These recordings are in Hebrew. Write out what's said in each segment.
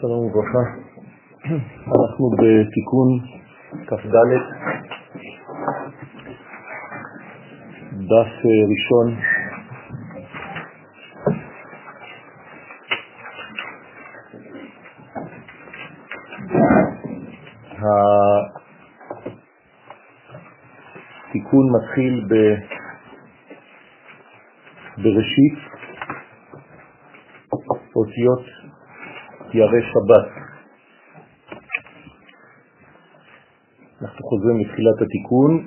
שלום וברכה. אנחנו בתיקון כ"ד, דף ראשון. התיקון מתחיל. בראשית אותיות ירא שבת. אנחנו חוזרים לתחילת התיקון,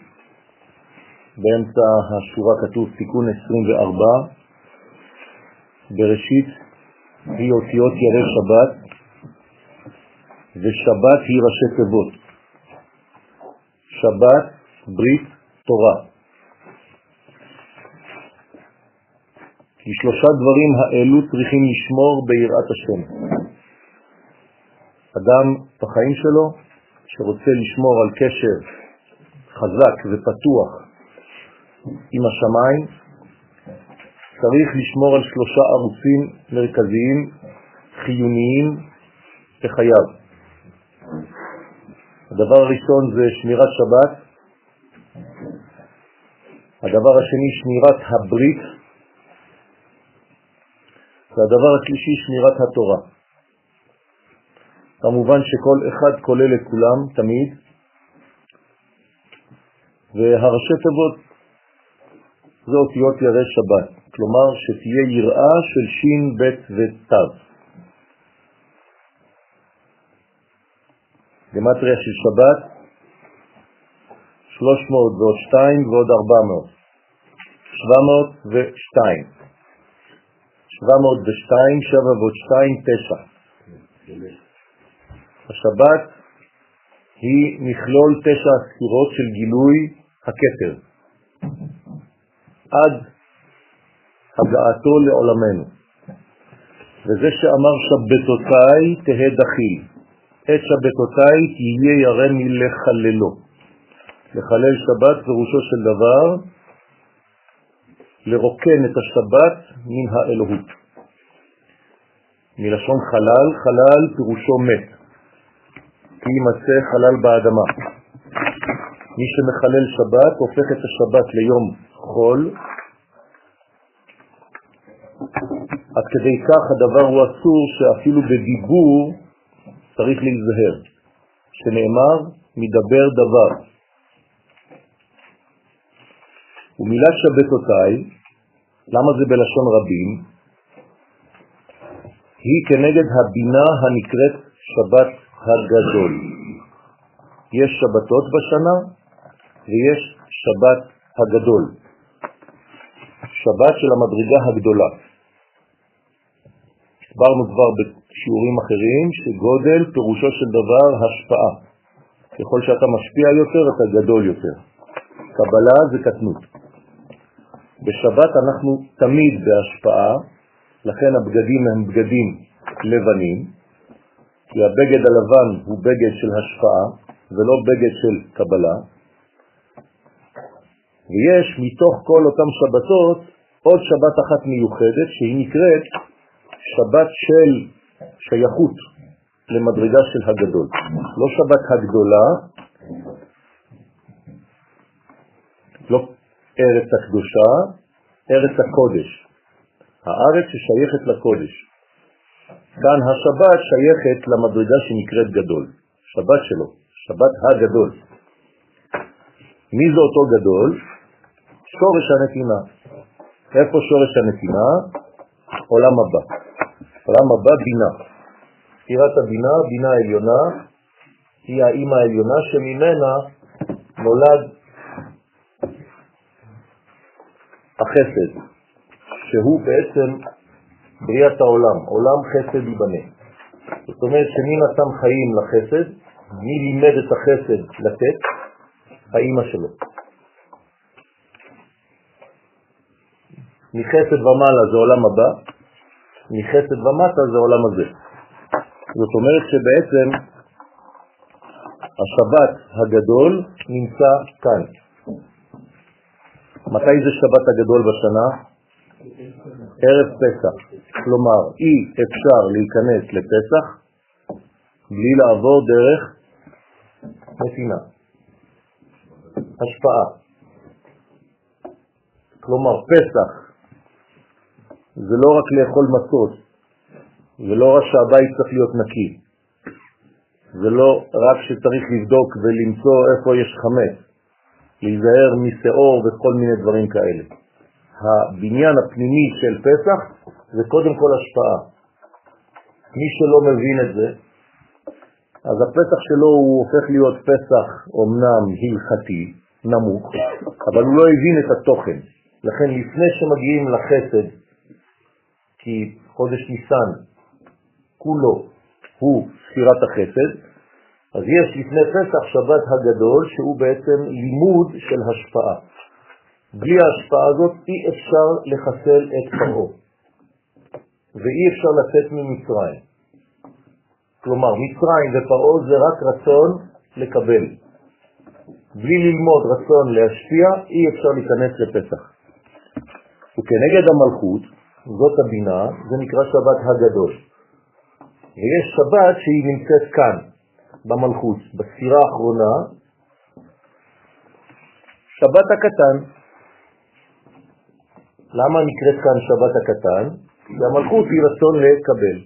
באמצע השורה כתוב תיקון 24, בראשית היא אותיות ירא שבת, ושבת היא ראשי תיבות. שבת, ברית, תורה. כי שלושה דברים האלו צריכים לשמור ביראת השם. אדם בחיים שלו שרוצה לשמור על קשר חזק ופתוח עם השמיים, צריך לשמור על שלושה ערוצים מרכזיים חיוניים בחייו. הדבר הראשון זה שמירת שבת, הדבר השני שמירת הברית, והדבר השלישי שמירת התורה. כמובן שכל אחד כולל את כולם תמיד, והראשי תיבות זה אותיות ירא שבת, כלומר שתהיה יראה של שין, בית ותו. גמטריה של שבת 300 ועוד 2 ועוד 400, 702. 702, 7 ועוד 2, 9. השבת היא מכלול תשע הספירות של גילוי הכתר, עד הגעתו לעולמנו. וזה שאמר שבתותיי תהא דחיל, את שבתותיי תהיה ירא מלחללו. לחלל שבת פירושו של דבר לרוקן את השבת מן האלוהות. מלשון חלל, חלל פירושו מת, כי יימצא חלל באדמה. מי שמחלל שבת הופך את השבת ליום חול, עד כדי כך הדבר הוא אסור שאפילו בדיבור צריך להיזהר, שנאמר מדבר דבר. ומילת שבתותיי, למה זה בלשון רבים? היא כנגד הבינה הנקראת שבת הגדול. יש שבתות בשנה ויש שבת הגדול, שבת של המדרגה הגדולה. הסברנו כבר בשיעורים אחרים שגודל פירושו של דבר השפעה. ככל שאתה משפיע יותר אתה גדול יותר. קבלה זה קטנות. בשבת אנחנו תמיד בהשפעה, לכן הבגדים הם בגדים לבנים, כי הבגד הלבן הוא בגד של השפעה ולא בגד של קבלה, ויש מתוך כל אותם שבתות עוד שבת אחת מיוחדת שהיא נקראת שבת של שייכות למדרגה של הגדול. לא שבת הגדולה, לא ארץ הקדושה, ארץ הקודש. הארץ ששייכת לקודש. כאן השבת שייכת למדרגה שנקראת גדול, שבת שלו, שבת הגדול. מי זה אותו גדול? שורש הנתינה. איפה שורש הנתינה? עולם הבא. עולם הבא בינה. ספירת הבינה, בינה העליונה, היא האימא העליונה שממנה נולד החסד, שהוא בעצם בריאת העולם, עולם חסד ייבנה. זאת אומרת שמי נתן חיים לחסד, מי לימד את החסד לתת? האימא שלו. מחסד ומעלה זה עולם הבא, מחסד ומטה זה עולם הזה. זאת אומרת שבעצם השבת הגדול נמצא כאן. מתי זה שבת הגדול בשנה? ערב פסח. כלומר, אי אפשר להיכנס לפסח בלי לעבור דרך נתינה, השפעה. כלומר, פסח זה לא רק לאכול מצות, ולא רק שהבית צריך להיות נקי, זה לא רק שצריך לבדוק ולמצוא איפה יש חמץ, להיזהר משאור וכל מיני דברים כאלה. הבניין הפנימי של פסח זה קודם כל השפעה. מי שלא מבין את זה, אז הפסח שלו הוא הופך להיות פסח אומנם הלכתי, נמוך, אבל הוא לא הבין את התוכן. לכן לפני שמגיעים לחסד, כי חודש ניסן כולו הוא ספירת החסד, אז יש לפני פסח שבת הגדול שהוא בעצם לימוד של השפעה. בלי ההשפעה הזאת אי אפשר לחסל את פרעה, ואי אפשר לצאת ממצרים. כלומר, מצרים ופרעה זה רק רצון לקבל. בלי ללמוד רצון להשפיע, אי אפשר להיכנס לפסח. וכנגד המלכות, זאת הבינה, זה נקרא שבת הגדול. ויש שבת שהיא נמצאת כאן, במלכות, בספירה האחרונה, שבת הקטן. למה נקראת כאן שבת הקטן? כי המלכות היא רצון לקבל.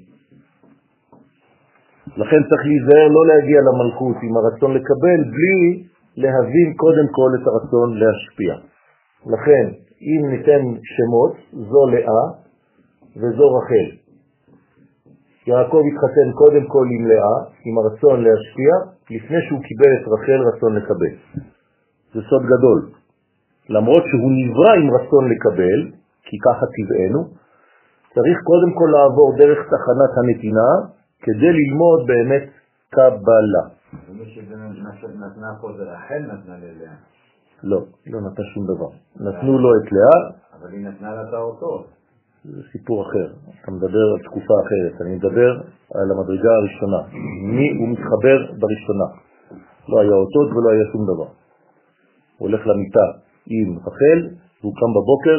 לכן צריך להיזהר לא להגיע למלכות עם הרצון לקבל בלי להבין קודם כל את הרצון להשפיע. לכן, אם ניתן שמות, זו לאה וזו רחל. יעקב התחתן קודם כל עם לאה, עם הרצון להשפיע, לפני שהוא קיבל את רחל רצון לקבל. זה סוד גדול. למרות שהוא נברא עם רצון לקבל, כי ככה טבענו, צריך קודם כל לעבור דרך תחנת הנתינה כדי ללמוד באמת קבלה. ומי שנתנה פה זה רחל נתנה ללאה. לא, לא נתנה שום דבר. נתנו לו את לאה. אבל היא נתנה לה את האותות. זה סיפור אחר. אתה מדבר על תקופה אחרת. אני מדבר על המדרגה הראשונה. מי הוא מתחבר בראשונה. לא היה אותות ולא היה שום דבר. הוא הולך למיטה עם רחל, והוא קם בבוקר,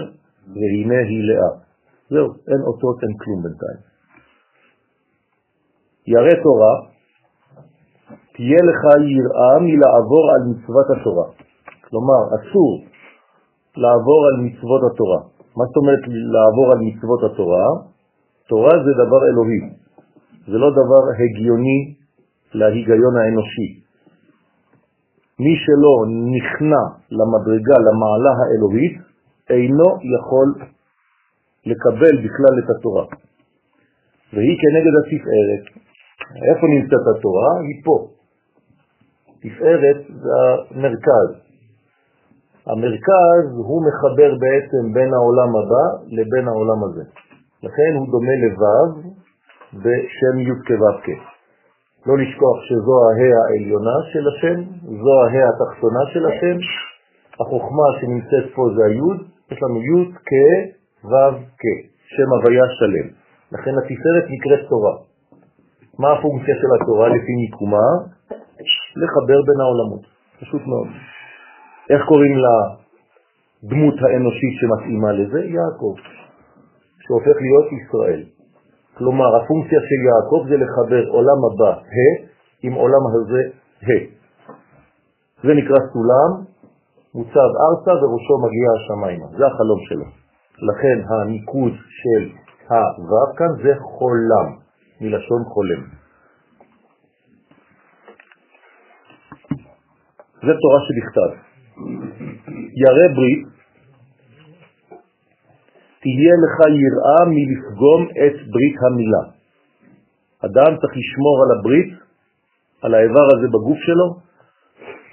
והנה היא לאה. זהו, אין אותות, אין כלום בינתיים. ירא תורה, תהיה לך יראה מלעבור על מצוות התורה. כלומר, אסור לעבור על מצוות התורה. מה זאת אומרת לעבור על מצוות התורה? תורה זה דבר אלוהי, זה לא דבר הגיוני להיגיון האנושי. מי שלא נכנע למדרגה, למעלה האלוהית, אינו יכול לקבל בכלל את התורה. והיא כנגד התפארת. איפה נמצאת התורה? היא פה. תפארת זה המרכז. המרכז הוא מחבר בעצם בין העולם הבא לבין העולם הזה. לכן הוא דומה לבב בשם י' כו' לא לשכוח שזו ההא העליונה של השם, זו ההא התחתונה של השם, החוכמה שנמצאת פה זה היוד, יש לנו י' כ' כ', שם הוויה שלם. לכן התפארת נקראת תורה. מה הפונקציה של התורה לפי מיקומה? לחבר בין העולמות, פשוט מאוד. איך קוראים לדמות האנושית שמתאימה לזה? יעקב, שהופך להיות ישראל. כלומר, הפונקציה של יעקב זה לחבר עולם הבא ה' עם עולם הזה ה'. זה נקרא סולם, מוצב ארצה וראשו מגיע השמיימה. זה החלום שלו. לכן הניקוד של הו' כאן זה חולם, מלשון חולם. זה תורה שבכתב. ירא ברית, תהיה לך יראה מלפגום את ברית המילה. אדם צריך לשמור על הברית, על האיבר הזה בגוף שלו,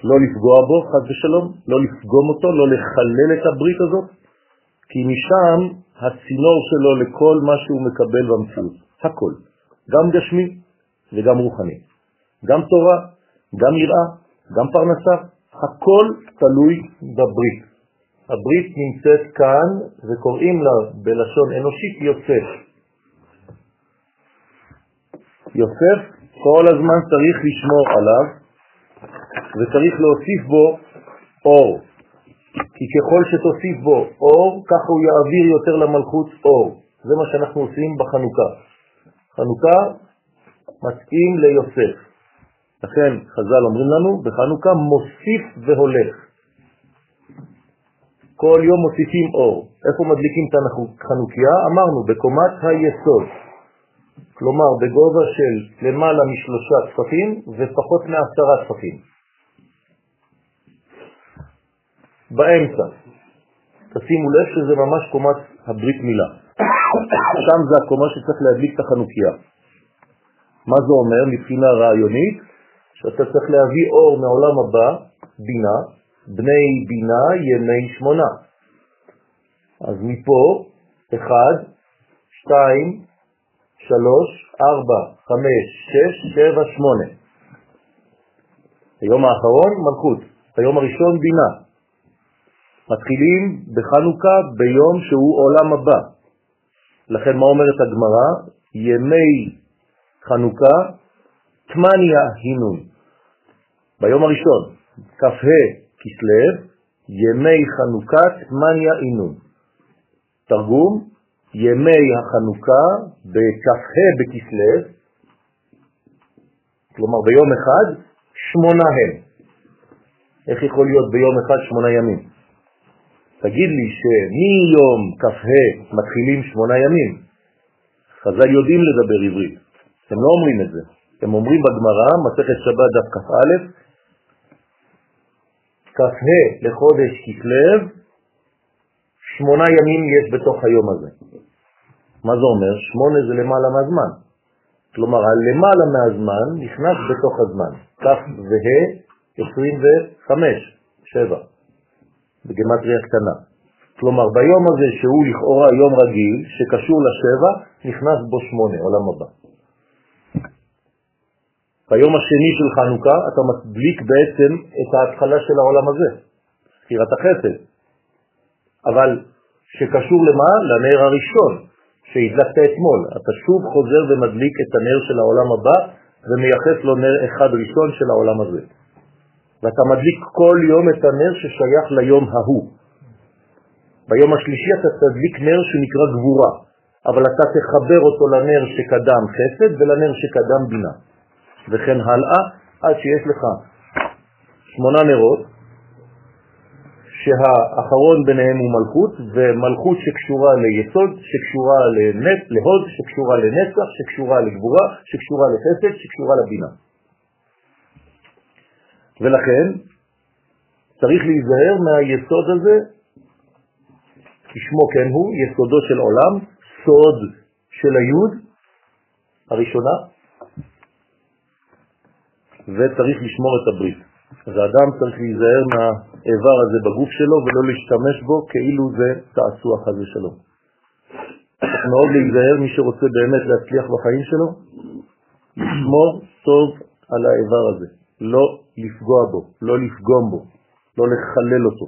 לא לפגוע בו, חד ושלום, לא לפגום אותו, לא לחלל את הברית הזאת, כי משם הצינור שלו לכל מה שהוא מקבל במציאות, הכל, גם גשמי וגם רוחני, גם תורה, גם יראה, גם פרנסה, הכל תלוי בברית. הברית נמצאת כאן וקוראים לה בלשון אנושית יוסף. יוסף כל הזמן צריך לשמור עליו וצריך להוסיף בו אור. כי ככל שתוסיף בו אור, ככה הוא יעביר יותר למלכות אור. זה מה שאנחנו עושים בחנוכה. חנוכה מתאים ליוסף. לכן חז"ל אומרים לנו, בחנוכה מוסיף והולך. כל יום מוסיפים אור. איפה מדליקים את החנוכיה? אמרנו, בקומת היסוד. כלומר, בגובה של למעלה משלושה טפחים ופחות מעשרה טפחים. באמצע. תשימו לב שזה ממש קומת הברית מילה. שם זה הקומה שצריך להדליק את החנוכיה. מה זה אומר מבחינה רעיונית? שאתה צריך להביא אור מעולם הבא, בינה, בני בינה ימי שמונה. אז מפה, אחד, שתיים, שלוש, ארבע, חמש, שש, שבע, שמונה. היום האחרון, מלכות. היום הראשון, בינה. מתחילים בחנוכה ביום שהוא עולם הבא. לכן מה אומרת הגמרא? ימי חנוכה, תמניה הינון. ביום הראשון, כ"ה כסלו, ימי חנוכה, תמניה הינון. תרגום, ימי החנוכה בכ"ה בכסלו, כלומר ביום אחד, שמונה הם. איך יכול להיות ביום אחד שמונה ימים? תגיד לי שמיום כ"ה מתחילים שמונה ימים. חז"ל יודעים לדבר עברית, הם לא אומרים את זה. הם אומרים בגמרא, מסכת שבת דף כ"א, כ"ה לחודש כסלו, שמונה ימים יש בתוך היום הזה. מה זה אומר? שמונה זה למעלה מהזמן. כלומר, הלמעלה מהזמן נכנס בתוך הזמן. כ' וה' 25, 7. בגמטריה קטנה. כלומר, ביום הזה שהוא לכאורה יום רגיל, שקשור לשבע, נכנס בו שמונה, עולם הבא. ביום השני של חנוכה אתה מדליק בעצם את ההתחלה של העולם הזה, ספירת החסד. אבל שקשור למה? לנר הראשון שהדלקת אתמול. אתה שוב חוזר ומדליק את הנר של העולם הבא ומייחס לו נר אחד ראשון של העולם הזה. ואתה מדליק כל יום את הנר ששייך ליום ההוא. ביום השלישי אתה תדליק נר שנקרא גבורה, אבל אתה תחבר אותו לנר שקדם חסד ולנר שקדם בינה. וכן הלאה, עד שיש לך שמונה נרות, שהאחרון ביניהם הוא מלכות, ומלכות שקשורה ליסוד, שקשורה לנט, להוד, שקשורה לנצח, שקשורה לגבורה, שקשורה לחסד, שקשורה לבינה. ולכן צריך להיזהר מהיסוד הזה, כשמו כן הוא, יסודו של עולם, סוד של היוד הראשונה, וצריך לשמור את הברית. אז האדם צריך להיזהר מהאיבר הזה בגוף שלו ולא להשתמש בו כאילו זה תעשו חס ושלום. צריך מאוד להיזהר מי שרוצה באמת להצליח בחיים שלו, לשמור טוב על האיבר הזה. לא לפגוע בו, לא לפגום בו, לא לחלל אותו.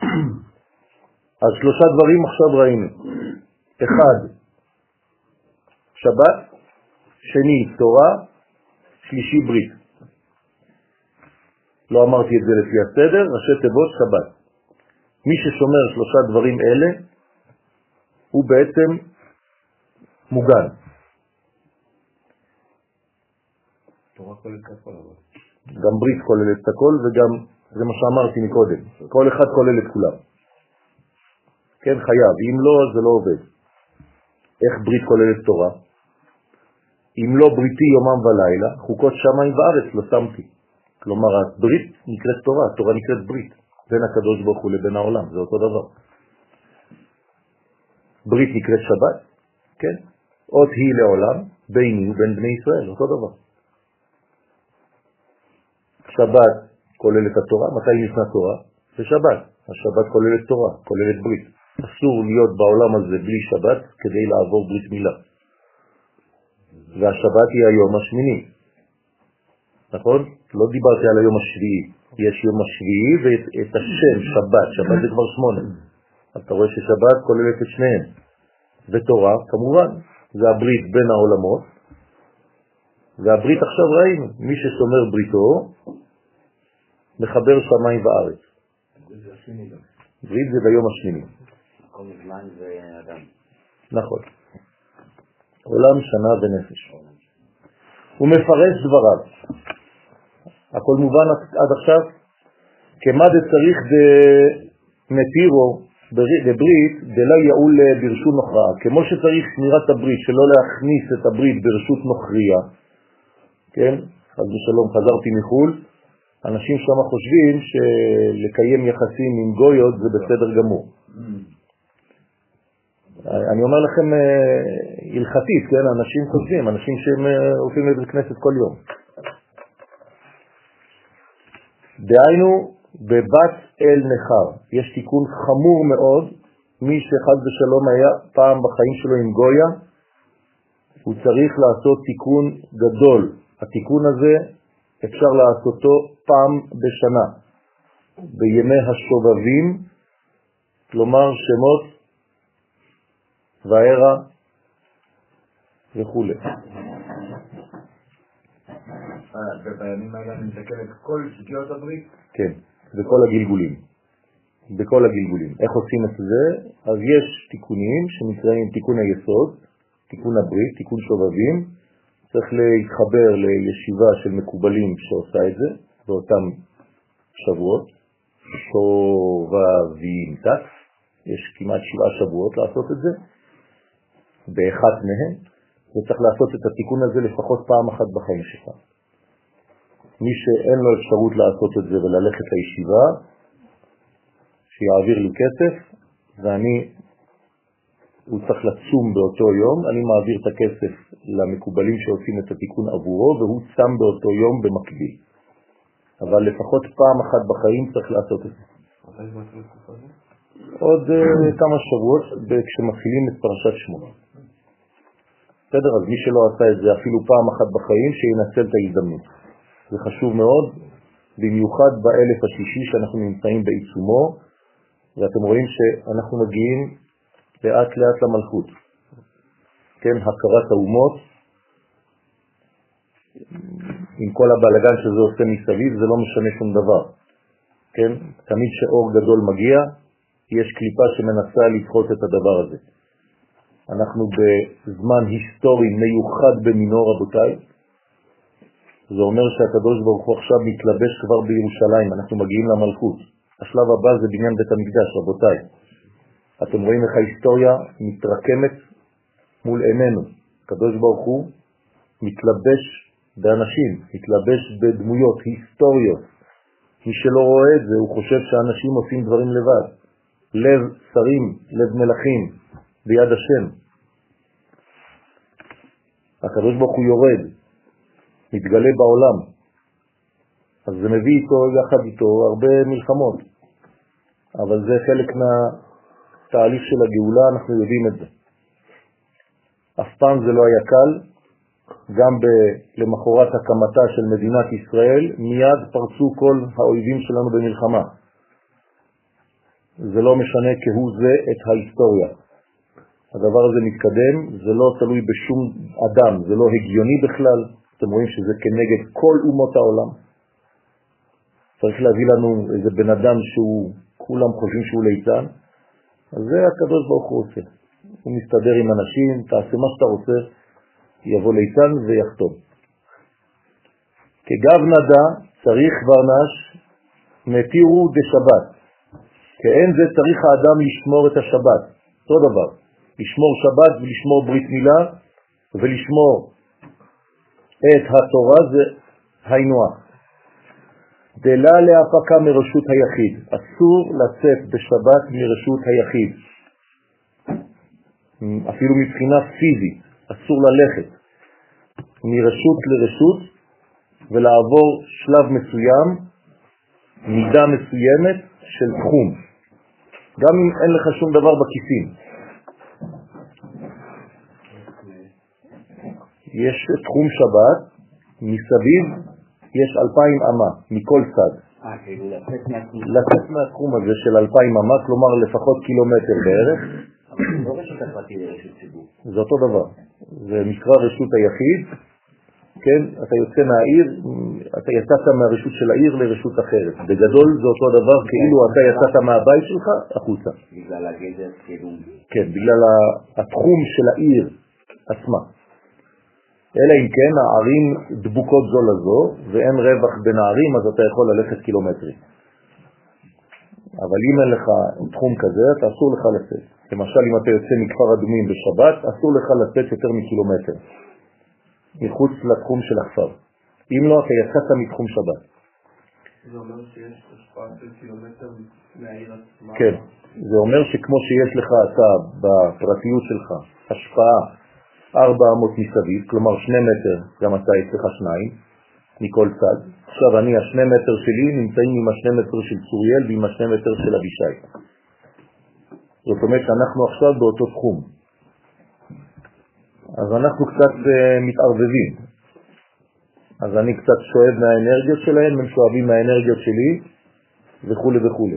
אז שלושה דברים עכשיו ראינו. אחד, שבת, שני, תורה, שלישי, ברית. לא אמרתי את זה לפי הסדר, ראשי תיבות שבת. מי ששומר שלושה דברים אלה, הוא בעצם מוגן. גם ברית כוללת את הכל וגם, זה מה שאמרתי מקודם, כל אחד כולל את כולם. כן, חייב, אם לא, זה לא עובד. איך ברית כוללת תורה? אם לא בריתי יומם ולילה, חוקות שמיים וארץ לא שמתי. כלומר, הברית נקראת תורה, תורה נקראת ברית, בין הקדוש ברוך הוא לבין העולם, זה אותו דבר. ברית נקראת שבת, כן? אות היא לעולם, ביני ובין בני ישראל, אותו דבר. שבת כולל את התורה, מתי נכנס תורה? זה שבת. השבת כוללת תורה, כוללת ברית. אסור להיות בעולם הזה בלי שבת כדי לעבור ברית מילה. והשבת היא היום השמיני. נכון? לא דיברתי על היום השביעי. יש יום השביעי ואת השם שבת, שבת זה כבר שמונה. אתה רואה ששבת כוללת את שניהם. ותורה, כמובן, זה הברית בין העולמות, והברית עכשיו ראינו, מי ששומר בריתו, מחבר שמיים וארץ. ברית זה ביום השמיני. כל זמן זה אדם. נכון. עולם, שנה ונפש. הוא מפרש דבריו. הכל מובן עד עכשיו? כמה דצריך דמתירו בברית דלה יעול ברשות נוכריה. כמו שצריך שמירת הברית, שלא להכניס את הברית ברשות נוכריה, כן? חז ושלום חזרתי מחו"ל, אנשים שם חושבים שלקיים יחסים עם גויות זה בסדר גמור. אני אומר לכם אה, הלכתית, כן? אנשים חושבים, אנשים שהם אה, הולכים לבית כנסת כל יום. דהיינו, בבת אל נחר, יש תיקון חמור מאוד, מי שחד ושלום היה פעם בחיים שלו עם גויה, הוא צריך לעשות תיקון גדול. התיקון הזה אפשר לעשותו פעם בשנה, בימי השובבים, כלומר שמות וארה וכו'. ובימים האלה אני מתקן את כל שגיאות הברית? כן, בכל הגלגולים. בכל הגלגולים. איך עושים את זה? אז יש תיקונים שנקראים תיקון היסוד, תיקון הברית, תיקון שובבים. צריך להתחבר לישיבה של מקובלים שעושה את זה באותם שבועות, שובבים תת, יש כמעט שבעה שבועות לעשות את זה, באחד מהם, וצריך לעשות את התיקון הזה לפחות פעם אחת בחיים שלך. מי שאין לו אפשרות לעשות את זה וללכת לישיבה, שיעביר לי כסף, ואני, הוא צריך לצום באותו יום, אני מעביר את הכסף למקובלים שעושים את התיקון עבורו, והוא צם באותו יום במקביל. אבל לפחות פעם אחת בחיים צריך לעשות את זה. עוד uh, כמה שבועות כשמתחילים את פרשת שמונה. בסדר? אז מי שלא עשה את זה אפילו פעם אחת בחיים, שינצל את ההזדמנות. זה חשוב מאוד, במיוחד באלף השישי שאנחנו נמצאים בעיצומו, ואתם רואים שאנחנו מגיעים לאט לאט למלכות. כן, הכרת האומות, עם כל הבלגן שזה עושה מסביב, זה לא משנה שום דבר. כן, תמיד שאור גדול מגיע, יש קליפה שמנסה לדחות את הדבר הזה. אנחנו בזמן היסטורי מיוחד במינו, רבותיי. זה אומר שהקדוש ברוך הוא עכשיו מתלבש כבר בירושלים, אנחנו מגיעים למלכות. השלב הבא זה בניין בית המקדש, רבותיי. אתם רואים איך ההיסטוריה מתרקמת מול עינינו. הקדוש ברוך הוא מתלבש באנשים, מתלבש בדמויות היסטוריות. מי שלא רואה את זה, הוא חושב שאנשים עושים דברים לבד. לב שרים, לב מלכים, ביד השם. הקדוש ברוך הוא יורד, מתגלה בעולם, אז זה מביא איתו, יחד איתו, הרבה מלחמות, אבל זה חלק מהתהליך של הגאולה, אנחנו יודעים את זה. אף פעם זה לא היה קל, גם ב- למחרת הקמתה של מדינת ישראל, מיד פרצו כל האויבים שלנו במלחמה. זה לא משנה כהוא זה את ההיסטוריה. הדבר הזה מתקדם, זה לא תלוי בשום אדם, זה לא הגיוני בכלל, אתם רואים שזה כנגד כל אומות העולם. צריך להביא לנו איזה בן אדם שהוא, כולם חושבים שהוא ליצן, אז זה הקדוש ברוך הוא עושה. הוא מסתדר עם אנשים, תעשה מה שאתה רוצה, יבוא ליצן ויחתום. כגב נדע צריך ורנש מתירו דשבת. כאין זה צריך האדם לשמור את השבת. אותו דבר. לשמור שבת ולשמור ברית מילה ולשמור את התורה זה היינו דלה להפקה מרשות היחיד. אסור לצאת בשבת מרשות היחיד. אפילו מבחינה פיזית, אסור ללכת מרשות לרשות ולעבור שלב מסוים, מידה מסוימת של תחום. גם אם אין לך שום דבר בכיסים. יש תחום שבת, מסביב יש אלפיים אמה, מכל צד. אה, לצאת מהתחום. הזה של אלפיים אמה, כלומר לפחות קילומטר בערך, לא רשות הפרטי לרשות ציבור. זה אותו דבר. זה נקרא רשות היחיד, כן, אתה יוצא מהעיר, אתה יצאת מהרשות של העיר לרשות אחרת. בגדול זה אותו דבר כאילו אתה יצאת מהבית שלך החוצה. בגלל הגדר כאילו... כן, בגלל התחום של העיר עצמה. אלא אם כן הערים דבוקות זו לזו ואין רווח בין הערים, אז אתה יכול ללכת קילומטרים. אבל אם אין לך תחום כזה, אתה אסור לך לצאת. למשל, אם אתה יוצא מכפר אדומים בשבת, אסור לך לצאת יותר מקילומטר, מחוץ לתחום של הכפר. אם לא, אתה יצאת מתחום שבת. זה אומר שיש השפעה של קילומטר מהעיר עצמה? כן, זה אומר שכמו שיש לך אתה בפרטיות שלך השפעה ארבע אמות מסביב, כלומר שני מטר, גם אתה יש לך שניים, מכל צד. עכשיו אני, השני מטר שלי נמצאים עם השני מטר של צוריאל ועם השני מטר של אבישי. זאת אומרת שאנחנו עכשיו באותו תחום. אז אנחנו קצת uh, מתערבבים. אז אני קצת שואב מהאנרגיות שלהם, הם שואבים מהאנרגיות שלי וכו' וכו'.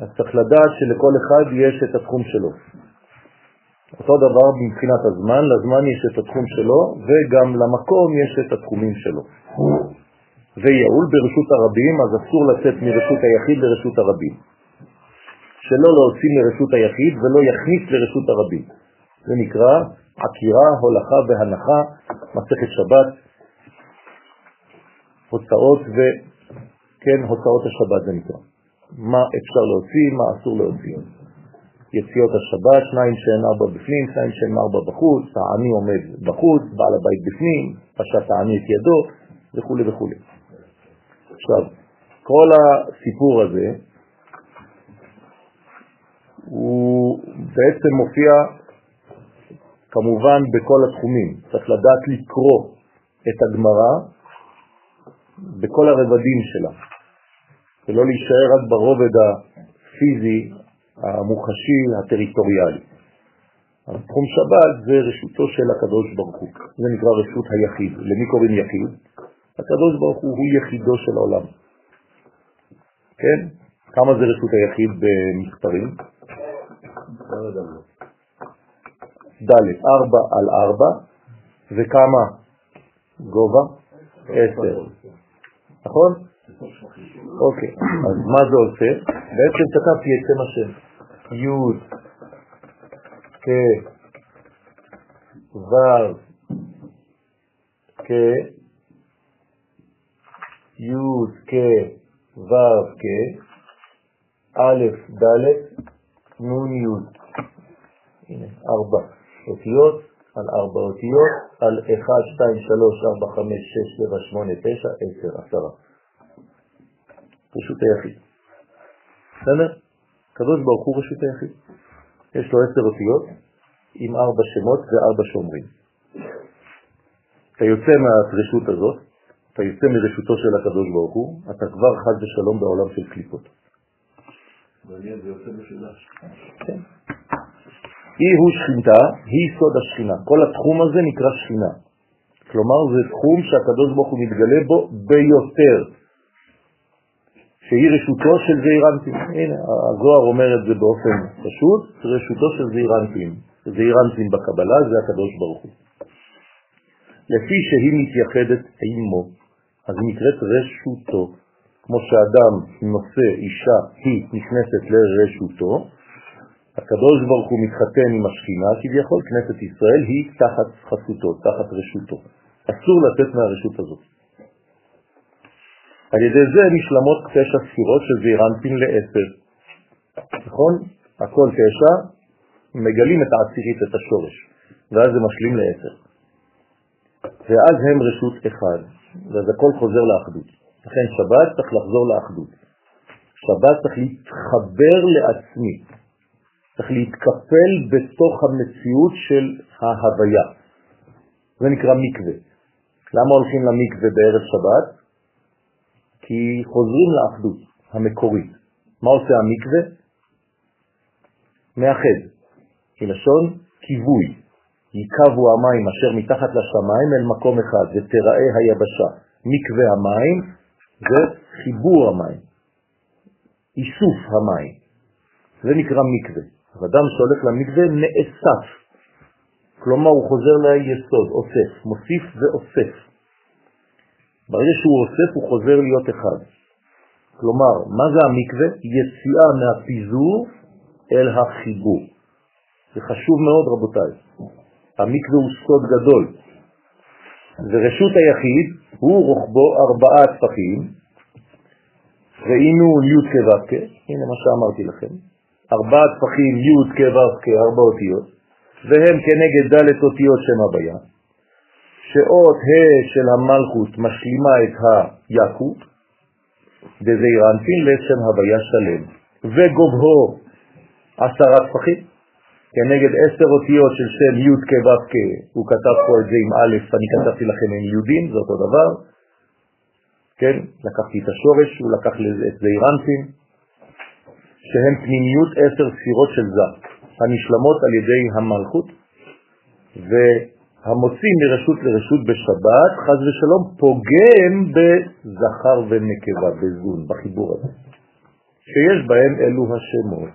אז צריך לדעת שלכל אחד יש את התחום שלו. אותו דבר מבחינת הזמן, לזמן יש את התחום שלו וגם למקום יש את התחומים שלו. וייעול ברשות הרבים, אז אסור לצאת מרשות היחיד לרשות הרבים. שלא להוציא מרשות היחיד ולא יכניס לרשות הרבים. זה נקרא עקירה, הולכה והנחה, מסכת שבת, הוצאות ו... כן, הוצאות השבת זה נקרא. מה אפשר להוציא, מה אסור להוציא. יציאות השבת, שניים שאין ארבע בפנים, שניים שאין ארבע בחוץ, העני עומד בחוץ, בעל הבית בפנים, פשט העני את ידו, וכו' וכו'. עכשיו, כל הסיפור הזה הוא בעצם מופיע כמובן בכל התחומים. צריך לדעת לקרוא את הגמרא בכל הרבדים שלה, ולא להישאר רק ברובד הפיזי, המוחשי, הטריטוריאלי. תחום שבת זה רשותו של הקדוש ברוך הוא, זה נקרא רשות היחיד. למי קוראים יחיד? הקדוש ברוך הוא הוא יחידו של העולם. כן? כמה זה רשות היחיד במספרים? ד', ארבע על ארבע, וכמה גובה? עשר. נכון? אוקיי, אז מה זה עושה? בעצם כתבתי את שם השם. י' כ' ו' כ' י' כ' ו' כ' א' ד' נ' י' הנה, ארבע אותיות על ארבע אותיות על 1, 2, 3, 4, 5, 6, 7, 8, 9, 10, 10. רשות היחיד. בסדר? הקדוש ברוך הוא רשות היחיד. יש לו עשר אותיות עם ארבע שמות וארבע שומרים. אתה יוצא מהרשות הזאת, אתה יוצא מרשותו של הקדוש ברוך הוא, אתה כבר חד ושלום בעולם של קליפות. מעניין, זה יוצא משולש. כן. היא הוא שכינתה, היא סוד השכינה. כל התחום הזה נקרא שכינה. כלומר, זה תחום שהקדוש ברוך הוא מתגלה בו ביותר. שהיא רשותו של זעירנטים. הנה, הזוהר אומר את זה באופן פשוט, רשותו של זעירנטים. זעירנטים בקבלה זה הקדוש ברוך הוא. לפי שהיא מתייחדת עמו, אז היא נקראת רשותו. כמו שאדם נושא אישה, היא נכנסת לרשותו, הקדוש ברוך הוא מתחתן עם השכינה, כביכול כנסת ישראל היא תחת חסותו, תחת רשותו. אסור לתת מהרשות הזאת. על ידי זה נשלמות תשע ספירות של זעירנטים לעשר. נכון? הכל תשע, מגלים את העשירית, את השורש, ואז זה משלים לעשר. ואז הם רשות אחד, ואז הכל חוזר לאחדות. לכן שבת צריך לחזור לאחדות. שבת צריך להתחבר לעצמי, צריך להתקפל בתוך המציאות של ההוויה. זה נקרא מקווה. למה הולכים למקווה בערב שבת? כי חוזרים לאחדות המקורית. מה עושה המקווה? מאחד. מלשון כיווי. ייקבו המים אשר מתחת לשמיים אל מקום אחד, ותראה היבשה. מקווה המים זה חיבור המים, איסוף המים. זה נקרא מקווה. אז אדם שהולך למקווה נאסף. כלומר הוא חוזר ליסוד, אוסף, מוסיף ואוסף. ברגע שהוא אוסף הוא חוזר להיות אחד. כלומר, מה זה המקווה? יציאה מהפיזור אל החיבור. זה חשוב מאוד רבותיי. המקווה הוא סוד גדול. ורשות היחיד הוא רוחבו ארבעה טפחים, ראינו י' כו' הנה מה שאמרתי לכם, ארבעה טפחים י' כו' ארבע אותיות, והם כנגד ד' אותיות שם הוויה, שאות ה' של המלכות משלימה את היקות, דזעיר אנפין לשם הוויה שלם, וגובהו עשרה טפחים, כנגד עשר אותיות של שם י' כו' כ', הוא כתב פה את זה עם א', אני כתבתי לכם עם יהודים, זה אותו דבר, כן, לקחתי את השורש, הוא לקח את זעירנטים, שהם פנימיות עשר ספירות של זר, הנשלמות על ידי המלכות, והמוצאים מרשות לרשות בשבת, חז ושלום, פוגם בזכר ונקבה, בזון, בחיבור הזה, שיש בהם אלו השמות.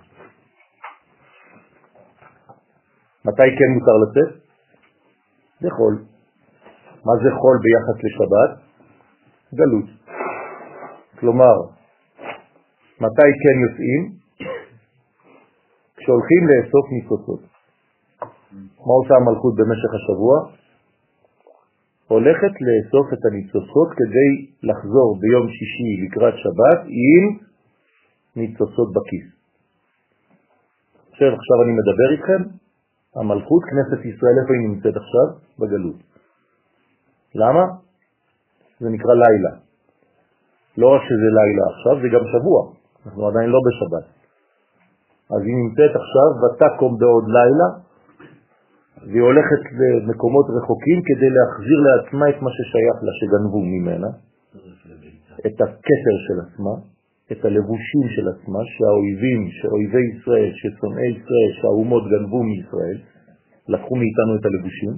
מתי כן מותר לצאת? לחול. מה זה חול ביחס לשבת? גלות. כלומר, מתי כן יוצאים? כשהולכים לאסוף ניצוצות. מה עושה המלכות במשך השבוע? הולכת לאסוף את הניצוצות כדי לחזור ביום שישי לקראת שבת עם ניצוצות בכיס. עכשיו, עכשיו אני מדבר איתכם, המלכות, כנסת ישראל, איפה היא נמצאת עכשיו? בגלות. למה? זה נקרא לילה. לא רק שזה לילה עכשיו, זה גם שבוע. אנחנו עדיין לא בשבת. אז היא נמצאת עכשיו ותקום בעוד לילה, והיא הולכת למקומות רחוקים כדי להחזיר לעצמה את מה ששייך לה, שגנבו ממנה, את הכתר של עצמה, את הלבושים של עצמה, שהאויבים, שאויבי ישראל, ששונאי ישראל, שהאומות גנבו מישראל, לקחו מאיתנו את הלבושים,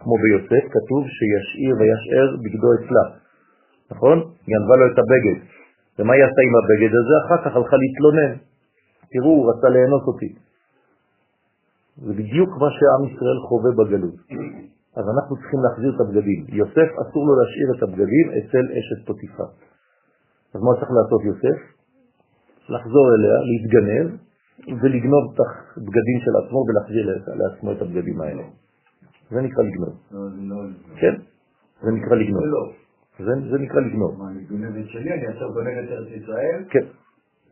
כמו ביוסף, כתוב שישאיר וישאר בגדו אצלה, נכון? גנבה לו את הבגד. ומה היא עשתה עם הבגד הזה? אחר כך הלכה להתלונן. תראו, הוא רצה לאנוס אותי. זה בדיוק מה שעם ישראל חווה בגלות. אז אנחנו צריכים להחזיר את הבגדים. יוסף אסור לו להשאיר את הבגדים אצל אשת פוטיפה. אז מה צריך לעשות יוסף? לחזור אליה, להתגנב ולגנוב את הבגדים של עצמו ולהחזיר לעצמו את הבגדים האלה. זה נקרא לגנוב. לא, לא כן, זה נקרא לגנוב. זה, זה נקרא לגנוב. מה, אני את שלי, אני עכשיו גונב את ארץ ישראל? כן,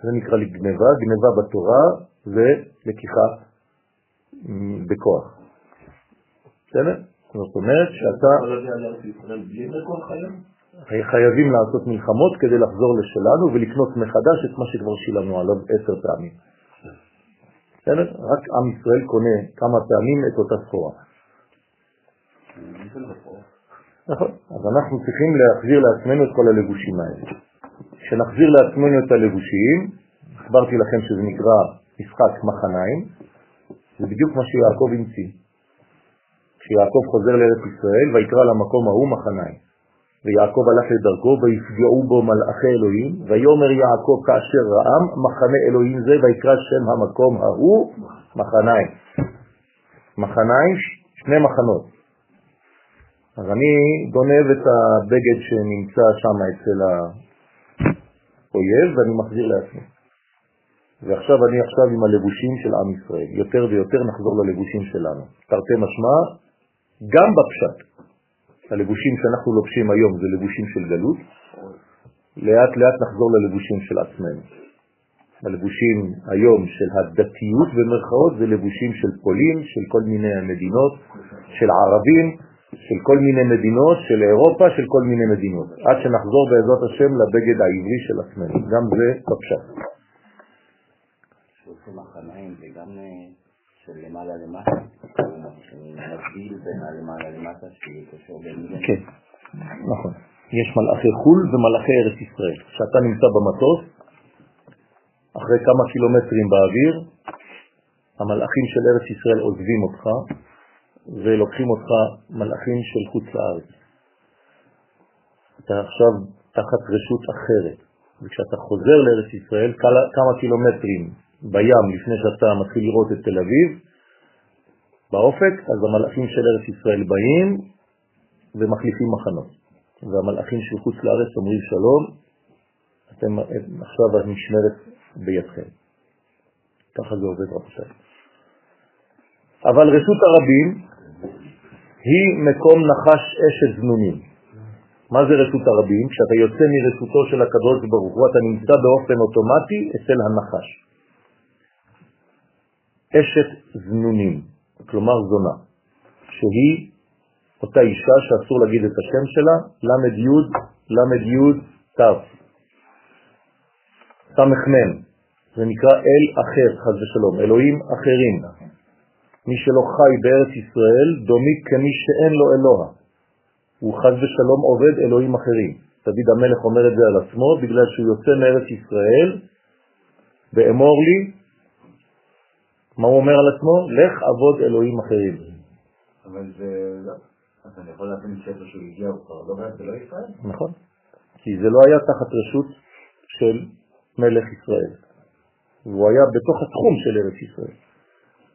זה נקרא לגנבה, גנבה בתורה ולקיחה בכוח. בסדר? זאת אומרת שאתה... חייבים לעשות מלחמות כדי לחזור לשלנו ולקנות מחדש את מה שכבר שילמנו עליו עשר פעמים. בסדר? רק עם ישראל קונה כמה פעמים את אותה סחורה. נכון, אז אנחנו צריכים להחזיר לעצמנו את כל הלבושים האלה. כשנחזיר לעצמנו את הלבושים, הסברתי לכם שזה נקרא משחק מחניים, זה בדיוק מה שיעקב המציא. כשיעקב חוזר לארץ ישראל, ויקרא למקום ההוא מחניים. ויעקב הלך לדרכו ויפגעו בו מלאכי אלוהים, ויאמר יעקב כאשר רעם מחנה אלוהים זה, ויקרא שם המקום ההוא מחניים. מחניים, שני מחנות. אז אני גונב את הבגד שנמצא שם אצל האויב ואני מחזיר לעצמי. ועכשיו אני עכשיו עם הלבושים של עם ישראל. יותר ויותר נחזור ללבושים שלנו. תרתי משמע, גם בפשט. הלבושים שאנחנו לובשים היום זה לבושים של גלות, לאט לאט נחזור ללבושים של עצמנו. הלבושים היום של הדתיות במרכאות זה לבושים של פולין, של כל מיני מדינות, של ערבים, של כל מיני מדינות, של אירופה, של כל מיני מדינות, עד שנחזור בעזרת השם לבגד העברי של עצמנו. גם זה בפשט. שעושים מחניים זה גם אה, של למעלה למטה, שמבדיל בין הלמעלה למטה שקשור בין מילים. כן, נכון. יש מלאכי חול ומלאכי ארץ ישראל. כשאתה נמצא במטוס, אחרי כמה קילומטרים באוויר, המלאכים של ארץ ישראל עוזבים אותך ולוקחים אותך מלאכים של חוץ לארץ. אתה עכשיו תחת רשות אחרת, וכשאתה חוזר לארץ ישראל, כמה קילומטרים בים לפני שאתה מתחיל לראות את תל אביב, באופק, אז המלאכים של ארץ ישראל באים ומחליפים מחנות. והמלאכים של חוץ לארץ אומרים שלום, אתם עכשיו המשמרת בידכם. ככה זה עובד רבותיי. אבל רשות הרבים היא מקום נחש אשת זנונים. מה זה רשות הרבים? כשאתה יוצא מרשותו של הקדוש ברוך הוא, אתה נמצא באופן אוטומטי אצל הנחש. אשת זנונים, כלומר זונה, שהיא אותה אישה שאסור להגיד את השם שלה, למד יוד, למד יוד, תו. סמ"ם, זה נקרא אל אחר, חז ושלום, אלוהים אחרים. מי שלא חי בארץ ישראל דומי כמי שאין לו אלוה. הוא חז ושלום עובד אלוהים אחרים. דוד המלך אומר את זה על עצמו בגלל שהוא יוצא מארץ ישראל, ואמור לי, מה הוא אומר על עצמו? לך עבוד אלוהים אחרים. אבל זה לא. אז אני יכול להבין שאיפה שהוא הגיע הוא כבר לא בארץ ולא ישראל? נכון. כי זה לא היה תחת רשות של מלך ישראל. והוא היה בתוך התחום של ארץ ישראל,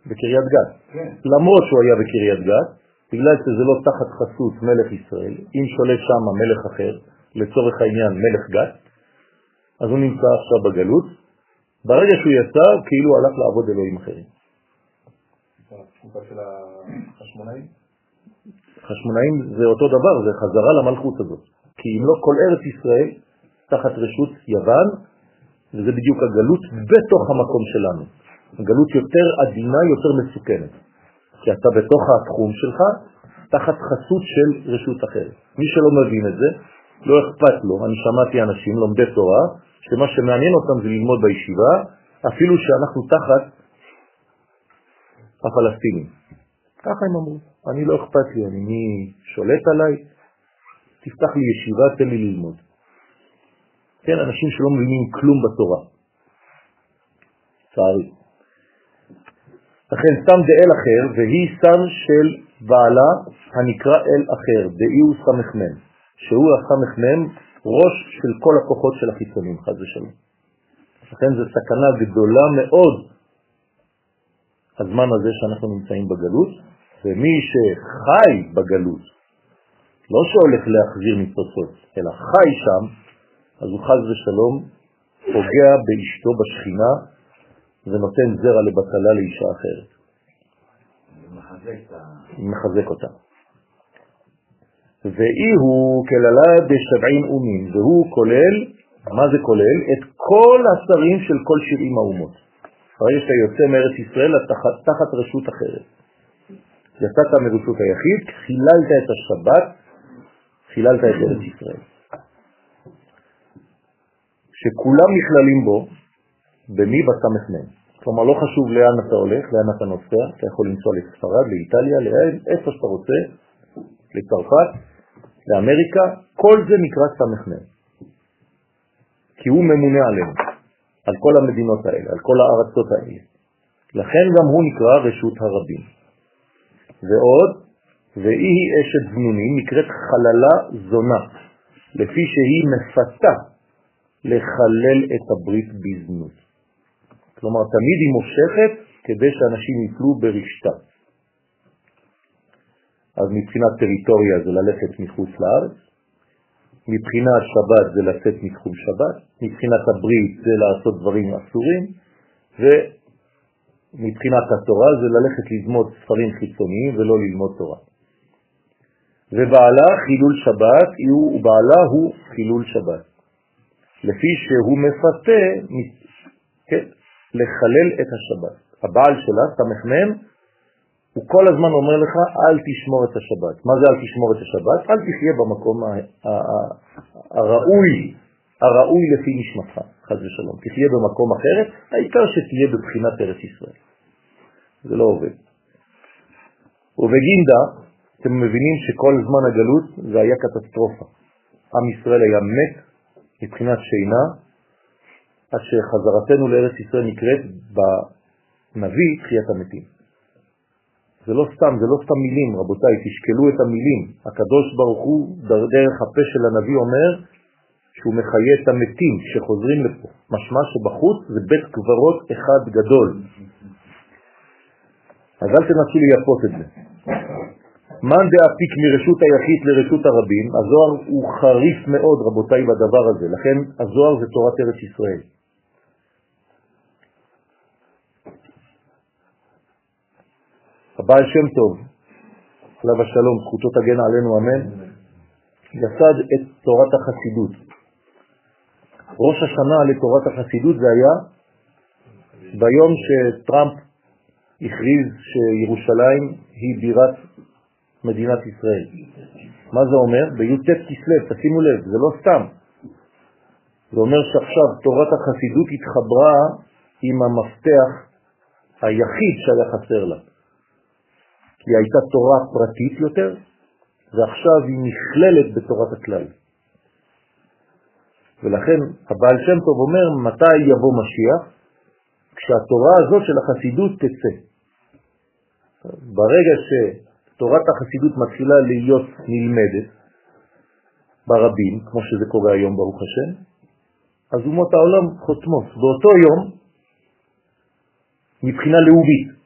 בקריית גת. כן. למרות שהוא היה בקריית גת, בגלל שזה לא תחת חסות מלך ישראל, אם שולט שם מלך אחר, לצורך העניין מלך גת, אז הוא נמצא עכשיו בגלות. ברגע שהוא יצא, כאילו הלך לעבוד אלוהים אחרים. חשמונאים זה אותו דבר, זה חזרה למלכות הזאת. כי אם לא כל ארץ ישראל תחת רשות יוון, וזה בדיוק הגלות בתוך המקום שלנו. הגלות יותר עדינה, יותר מסוכנת. כי אתה בתוך התחום שלך, תחת חסות של רשות אחרת. מי שלא מבין את זה, לא אכפת לו. אני שמעתי אנשים, לומדי תורה, שמה שמעניין אותם זה ללמוד בישיבה, אפילו שאנחנו תחת הפלסטינים. ככה הם אמרו. אני לא אכפת לי, אני מי שולט עליי, תפתח לי ישיבה, תן לי ללמוד. כן, אנשים שלא מבינים כלום בתורה. צערי. לכן שם דאל אחר, והיא שם של בעלה הנקרא אל אחר, דאי הוא סמ"ם, שהוא הסמ"ם, ראש של כל הכוחות של החיצונים, חד ושלום. לכן זו סכנה גדולה מאוד, הזמן הזה שאנחנו נמצאים בגלות, ומי שחי בגלות, לא שהולך להחזיר ניצוצות, אלא חי שם, אז הוא חז ושלום פוגע באשתו בשכינה ונותן זרע לבטלה לאישה אחרת. מחזק אותה. ואי הוא כללה בשבעים אומים, והוא כולל, מה זה כולל? את כל השרים של כל שבעים האומות. הרי שאתה יוצא מארץ ישראל תחת, תחת רשות אחרת. יצאת מרשות היחיד, חיללת את השבת, חיללת את ארץ ישראל. שכולם נכללים בו, במי בסמ"ם. כלומר, לא חשוב לאן אתה הולך, לאן אתה נוסע, אתה יכול לנסוע לספרד, לאיטליה, לאן, איפה שאתה רוצה, לצרפת, לאמריקה, כל זה נקרא סמ"ם. כי הוא ממונה עלינו, על כל המדינות האלה, על כל הארצות האלה. לכן גם הוא נקרא רשות הרבים. ועוד, והיא היא אשת זנונים, נקראת חללה זונה, לפי שהיא מפתה לחלל את הברית בזנות. כלומר, תמיד היא מושכת כדי שאנשים יפלו ברשתה. אז מבחינת טריטוריה זה ללכת מחוץ לארץ, מבחינת שבת זה לצאת מתחום שבת, מבחינת הברית זה לעשות דברים אסורים, ומבחינת התורה זה ללכת ללמוד ספרים חיצוניים ולא ללמוד תורה. ובעלה חילול שבת, ובעלה הוא חילול שבת. לפי שהוא מפתה כן, לחלל את השבת. הבעל שלה, סמ"ם, הוא כל הזמן אומר לך, אל תשמור את השבת. מה זה אל תשמור את השבת? אל תחיה במקום הראוי, הראוי לפי נשמתך, חד ושלום. תחיה במקום אחרת, העיקר שתהיה בבחינת ארץ ישראל. זה לא עובד. ובגינדה, אתם מבינים שכל זמן הגלות זה היה קטסטרופה. עם ישראל היה מת מבחינת שינה, עד שחזרתנו לארץ ישראל נקראת בנביא תחיית המתים. זה לא סתם, זה לא סתם מילים, רבותיי, תשקלו את המילים. הקדוש ברוך הוא, דרך הפה של הנביא אומר שהוא מחיה את המתים שחוזרים לפה. משמע שבחוץ זה בית קברות אחד גדול. אז אל תנסו לייפות את זה. מאן דאפיק מרשות היחיד לרשות הרבים, הזוהר הוא חריף מאוד רבותיי בדבר הזה, לכן הזוהר זה תורת ארץ ישראל. הבעל שם טוב, עליו השלום, זכותו תגן עלינו אמן, יסד את תורת החסידות. ראש השנה לתורת החסידות זה היה ביום שטראמפ הכריז שירושלים היא בירת מדינת ישראל. מה זה אומר? בי"ט כסלו, תשימו לב, זה לא סתם. זה אומר שעכשיו תורת החסידות התחברה עם המפתח היחיד שהיה חסר לה. היא הייתה תורה פרטית יותר, ועכשיו היא נכללת בתורת הכלל. ולכן הבעל שם טוב אומר, מתי יבוא משיח? כשהתורה הזאת של החסידות תצא. ברגע שתורת החסידות מתחילה להיות נלמדת ברבים, כמו שזה קורה היום ברוך השם, אז אומות העולם חותמות. באותו יום, מבחינה לאומית,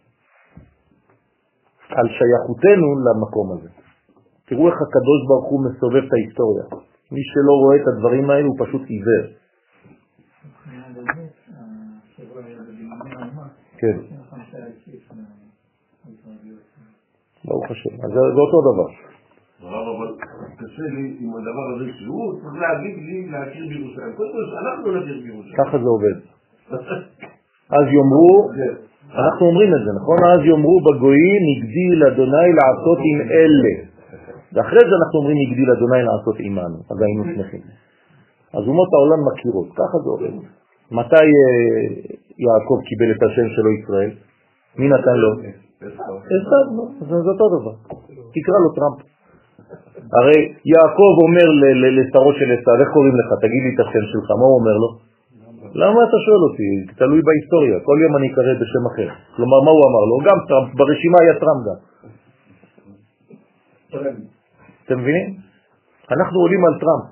על שייכותנו למקום הזה. תראו איך הקדוש ברוך הוא מסובב את ההיסטוריה. מי שלא רואה את הדברים האלו הוא פשוט עיוור. כן. ברוך השם. אז זה אותו דבר. אבל קשה לי עם הדבר הזה שהוא צריך להגיד לי להכיר בירושלים. קודם כל אנחנו נכיר בירושלים. ככה זה עובד. אז יאמרו, אנחנו אומרים את זה, נכון? אז יאמרו בגויים הגדיל אדוני לעשות עם אלה. ואחרי זה אנחנו אומרים הגדיל אדוני לעשות עמנו, אז היינו שמחים. אז אומות העולם מכירות, ככה זה עובד. מתי אה, יעקב קיבל את השם שלו ישראל? מי נתן לו? עשיו, זה אותו דבר. תקרא לו טראמפ. הרי יעקב אומר לשרו של עשיו, איך קוראים לך? תגיד לי את השם שלך, מה הוא אומר לו? למה אתה שואל אותי? תלוי בהיסטוריה, כל יום אני אקרא בשם אחר. כלומר, מה הוא אמר לו? גם טראמפ, ברשימה היה טראמפ גם. אתם מבינים? אנחנו עולים על טראמפ.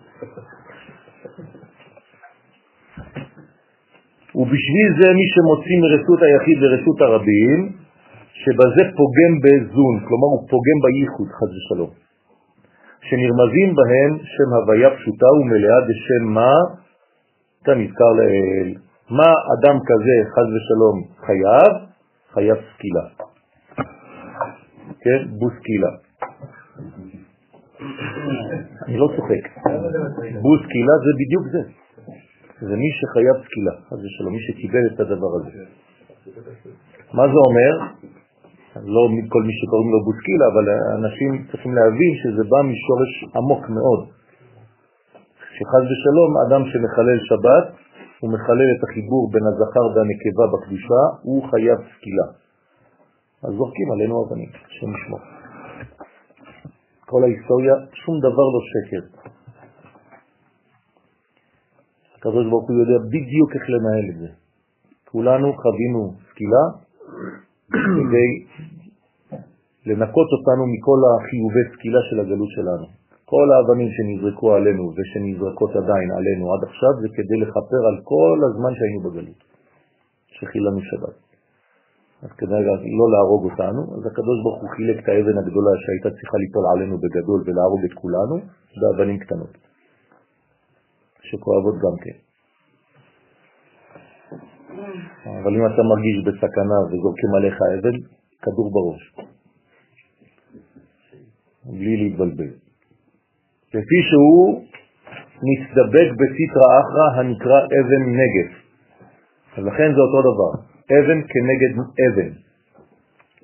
ובשביל זה מי שמוציא מרשות היחיד לרשות הרבים, שבזה פוגם בזון, כלומר הוא פוגם בייחוד, חד ושלום, שנרמזים בהם שם הוויה פשוטה ומלאה בשם מה אתה נזכר לאל. מה אדם כזה, חז ושלום, חייב? חייב סקילה. כן? בוסקילה. אני לא צוחק. בוסקילה זה בדיוק זה. זה מי שחייב סקילה, חז ושלום, מי שקיבל את הדבר הזה. מה זה אומר? לא כל מי שקוראים לו בוסקילה, אבל אנשים צריכים להבין שזה בא משורש עמוק מאוד. שחז ושלום, אדם שמחלל שבת, הוא מחלל את החיבור בין הזכר והנקבה בקדושה, הוא חייב סקילה. אז זורקים עלינו אבנים, השם ישמור. כל ההיסטוריה, שום דבר לא שקר. הקדוש ברוך יודע בדיוק איך לנהל את זה. כולנו חווינו סקילה כדי לנקות אותנו מכל החיובי סקילה של הגלות שלנו. כל האבנים שנזרקו עלינו ושנזרקות עדיין עלינו עד עכשיו זה כדי לחפר על כל הזמן שהיינו בגלות, שחילנו שבת. אז כדאי לא להרוג אותנו, אז הקדוש ברוך הוא חילק את האבן הגדולה שהייתה צריכה ליפול עלינו בגדול ולהרוג את כולנו באבנים קטנות, שכואבות גם כן. אבל אם אתה מרגיש בסכנה וזורקים עליך אבן, כדור בראש, בלי להתבלבל. לפי שהוא מצטבק בסיטרא אחרא הנקרא אבן נגף. אז לכן זה אותו דבר, אבן כנגד אבן.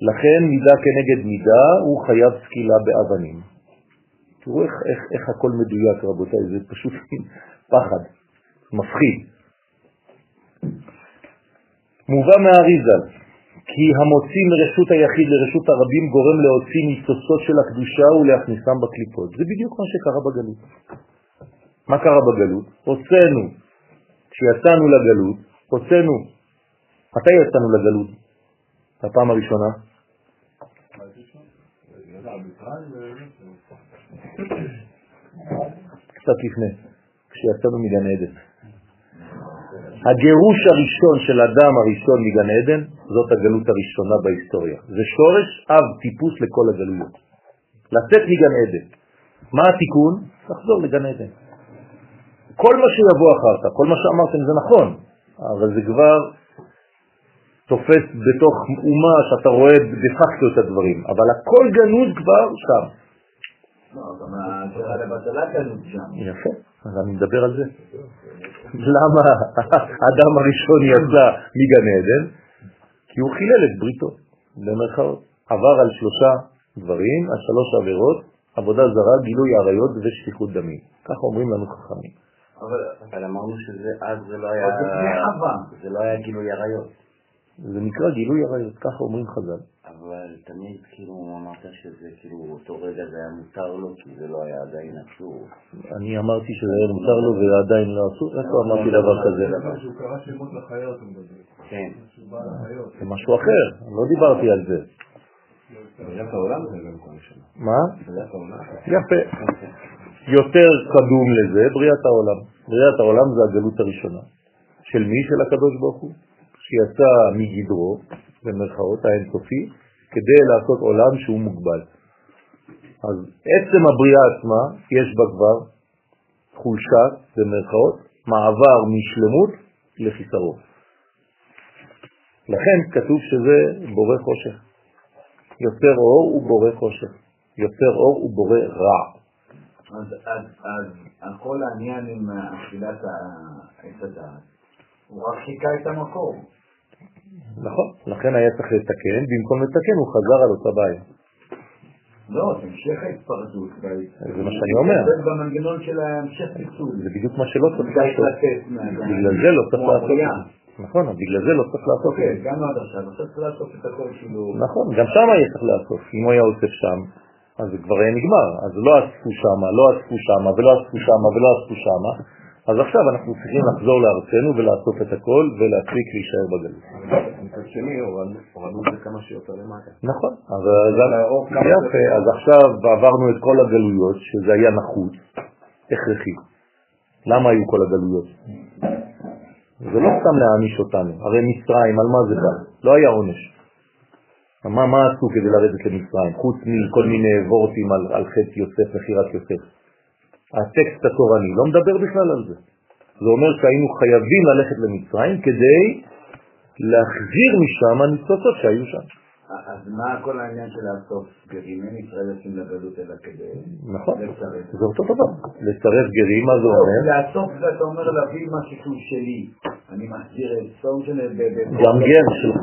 לכן מידה כנגד מידה הוא חייב סקילה באבנים. תראו איך, איך, איך הכל מדויק רבותיי, זה פשוט פחד, מפחיד. מובא מהאריזל, כי המוציא מרשות היחיד לרשות הרבים גורם להוציא ניצוצות של הקדושה ולהכניסם בקליפות. זה בדיוק מה שקרה בגלות. מה קרה בגלות? הוצאנו, כשיצאנו לגלות, הוצאנו. מתי יצאנו לגלות? הפעם הראשונה? קצת לפני, כשיצאנו מגן עדן. הגירוש הראשון של אדם הראשון מגן עדן, זאת הגלות הראשונה בהיסטוריה. זה שורש אב טיפוס לכל הגלויות. לצאת מגן עדן. מה התיקון? לחזור לגן עדן. כל מה שיבוא אחר כך, כל מה שאמרתם זה נכון, אבל זה כבר תופס בתוך אומה שאתה רואה דה פקטו את הדברים, אבל הכל גנוז כבר שם. לא, גם הגזרה לבטלה גלות שם. יפה, אז אני מדבר על זה. למה האדם הראשון יצא מגן עדן? כי הוא חילל את בריתו, במרכאות. עבר על שלושה דברים, על שלוש עבירות, עבודה זרה, גילוי עריות ושפיכות דמים. ככה אומרים לנו חכמים. אבל אמרנו שאז זה לא היה... זה לא היה גילוי עריות. זה נקרא גילוי עריות, ככה אומרים חז"ל. אבל תמיד כאילו אמרת שזה כאילו אותו רגע זה היה מותר לו כי זה לא היה עדיין אסור. אני אמרתי שזה היה מותר לו ועדיין לא אסור, איפה אמרתי דבר כזה? שהוא קרא שמות לחיות, הוא מדבר. כן. זה משהו אחר, לא דיברתי על זה. בריאת העולם זה גם כל שנה. מה? יפה. יותר קדום לזה, בריאת העולם. בריאת העולם זה הגלות הראשונה. של מי? של הקדוש ברוך הוא, שיצא מגדרו, במרכאות האינסופי, כדי לעשות עולם שהוא מוגבל. אז עצם הבריאה עצמה, יש בה כבר חולשה, במרכאות, מעבר משלמות לחיסרון. לכן כתוב שזה בורא חושך. יותר אור הוא בורא חושך. יותר אור הוא בורא רע. אז, אז, אז, כל העניין עם אכילת עץ הדעת, הוא רק חיכה את המקור. נכון, לכן היה צריך לתקן, במקום לתקן הוא חזר על אותה בעיה. לא, המשך ההתפרדות. זה מה שאני אומר. זה במנגנון של ההמשך פיצול. זה בדיוק מה שלא צריך לעשות. בגלל זה לא צריך לעשות. נכון, בגלל זה לא צריך לעשות זה. גם עד עכשיו, עכשיו צריך לעשות את הכל כאילו... נכון, גם שם היה צריך לעשות. אם הוא היה אוסף שם, אז זה כבר היה נגמר. אז לא אספו שם, לא אספו שם, ולא אספו שם, ולא אספו שם. אז עכשיו אנחנו צריכים לחזור לארצנו ולעשות את הכל ולהפסיק להישאר בגלות. מצד שני, הורדנו את זה כמה שיותר למטה. נכון, אז אז- יפה, אז עכשיו עברנו את כל הגלויות, שזה היה נחוץ, הכרחי. למה היו כל הגלויות? זה לא סתם להעניש אותנו, הרי מצרים, על מה זה בא? לא היה עונש. מה, מה עשו כדי לרדת למצרים, חוץ מכל מיני וורטים על, על חטא יוסף, מכירת יוסף? הטקסט התורני לא מדבר בכלל על זה. זה אומר שהיינו חייבים ללכת למצרים כדי להחזיר משם הניצוצות שהיו שם. אז מה כל העניין של לאסוף גרים? אין ישראל יוצאים לגלות אלא כדי... נכון. זה אותו דבר. לצרף גרים, מה זה אומר? לאסוף זה אתה אומר להביא משהו שלי. אני מחזיר את סום של... גם גר שלך,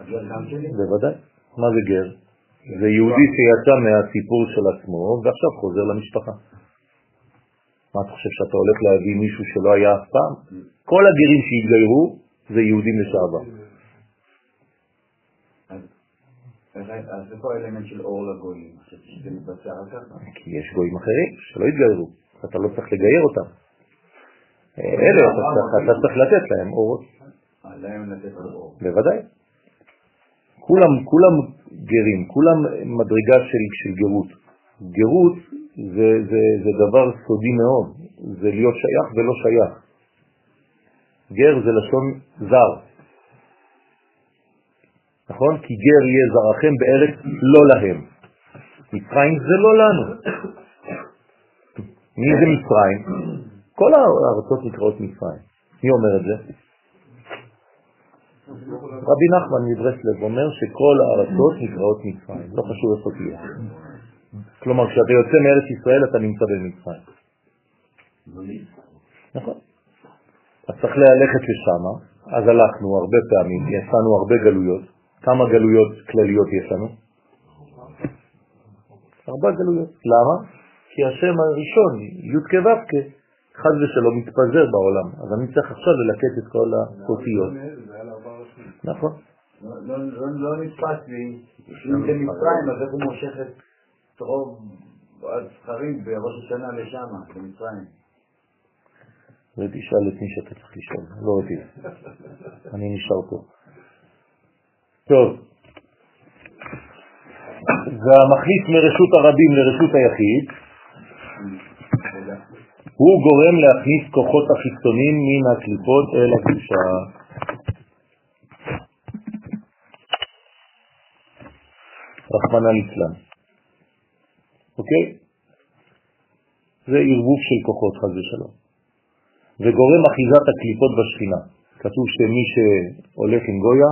הגר גם שלי? בוודאי. מה זה גר? זה יהודי שיצא מהסיפור של עצמו ועכשיו חוזר למשפחה. מה אתה חושב שאתה הולך להביא מישהו שלא היה אף פעם? כל הגרים שהתגיירו זה יהודים לשעבר. אז איפה האלמנט של אור לגויים? חשבתי שזה מתבצע רק ככה. כי יש גויים אחרים שלא התגיירו, אתה לא צריך לגייר אותם. אלה, אתה צריך- לתת להם אורות, להם לתת אור. בוודאי. כולם, כולם גרים, כולם מדרגה של, של גרות. גרות זה, זה, זה דבר סודי מאוד, זה להיות שייך ולא שייך. גר זה לשון זר, נכון? כי גר יהיה זרעכם בארץ לא להם. מצרים זה לא לנו. מי זה מצרים? כל הארצות נקראות מצרים. מי אומר את זה? רבי נחמן מברסלב אומר שכל הארצות נקראות מצרים, לא חשוב איפה תהיה. כלומר, כשאתה יוצא מארץ ישראל אתה נמצא במצרים. נכון. אז צריך ללכת לשם, אז הלכנו הרבה פעמים, יצאנו הרבה גלויות. כמה גלויות כלליות יש לנו? ארבע גלויות. למה? כי השם הראשון, י' כו' חז ושלום מתפזר בעולם. אז אני צריך עכשיו ללקט את כל האותיות. ראשים. נכון. לא- לא- לא לא נתפס לי, אם זה מצרים, אז איך הוא מושך את רוב הזכרים בראש השנה לשם, למצרים? ותשאל את מי שאתה צריך לשאול, לא אותי. אני נשאר פה. טוב. והמחליף מרשות הרבים לרשות היחיד, הוא גורם להכניס כוחות החיצונים מן הקליפות אל הקדושה. רחמנא ליצלן. אוקיי? זה ערבוב של כוחות, חז ושלום. וגורם אחיזת הקליפות בשכינה. כתוב שמי שהולך עם גויה,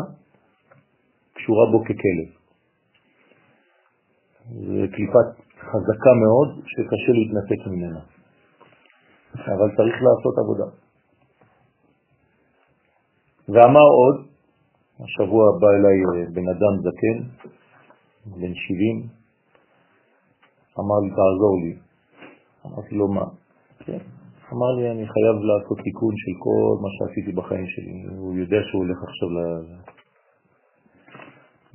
קשורה בו ככלב. זו קליפה חזקה מאוד שקשה להתנתק ממנה. אבל צריך לעשות עבודה. ואמר עוד, השבוע בא אליי אה, בן אדם זקן, בן 70, אמר לי, תעזור לי. אמרתי לו, מה? כן. אמר לי, אני חייב לעשות תיקון של כל מה שעשיתי בחיים שלי. הוא יודע שהוא הולך עכשיו ל...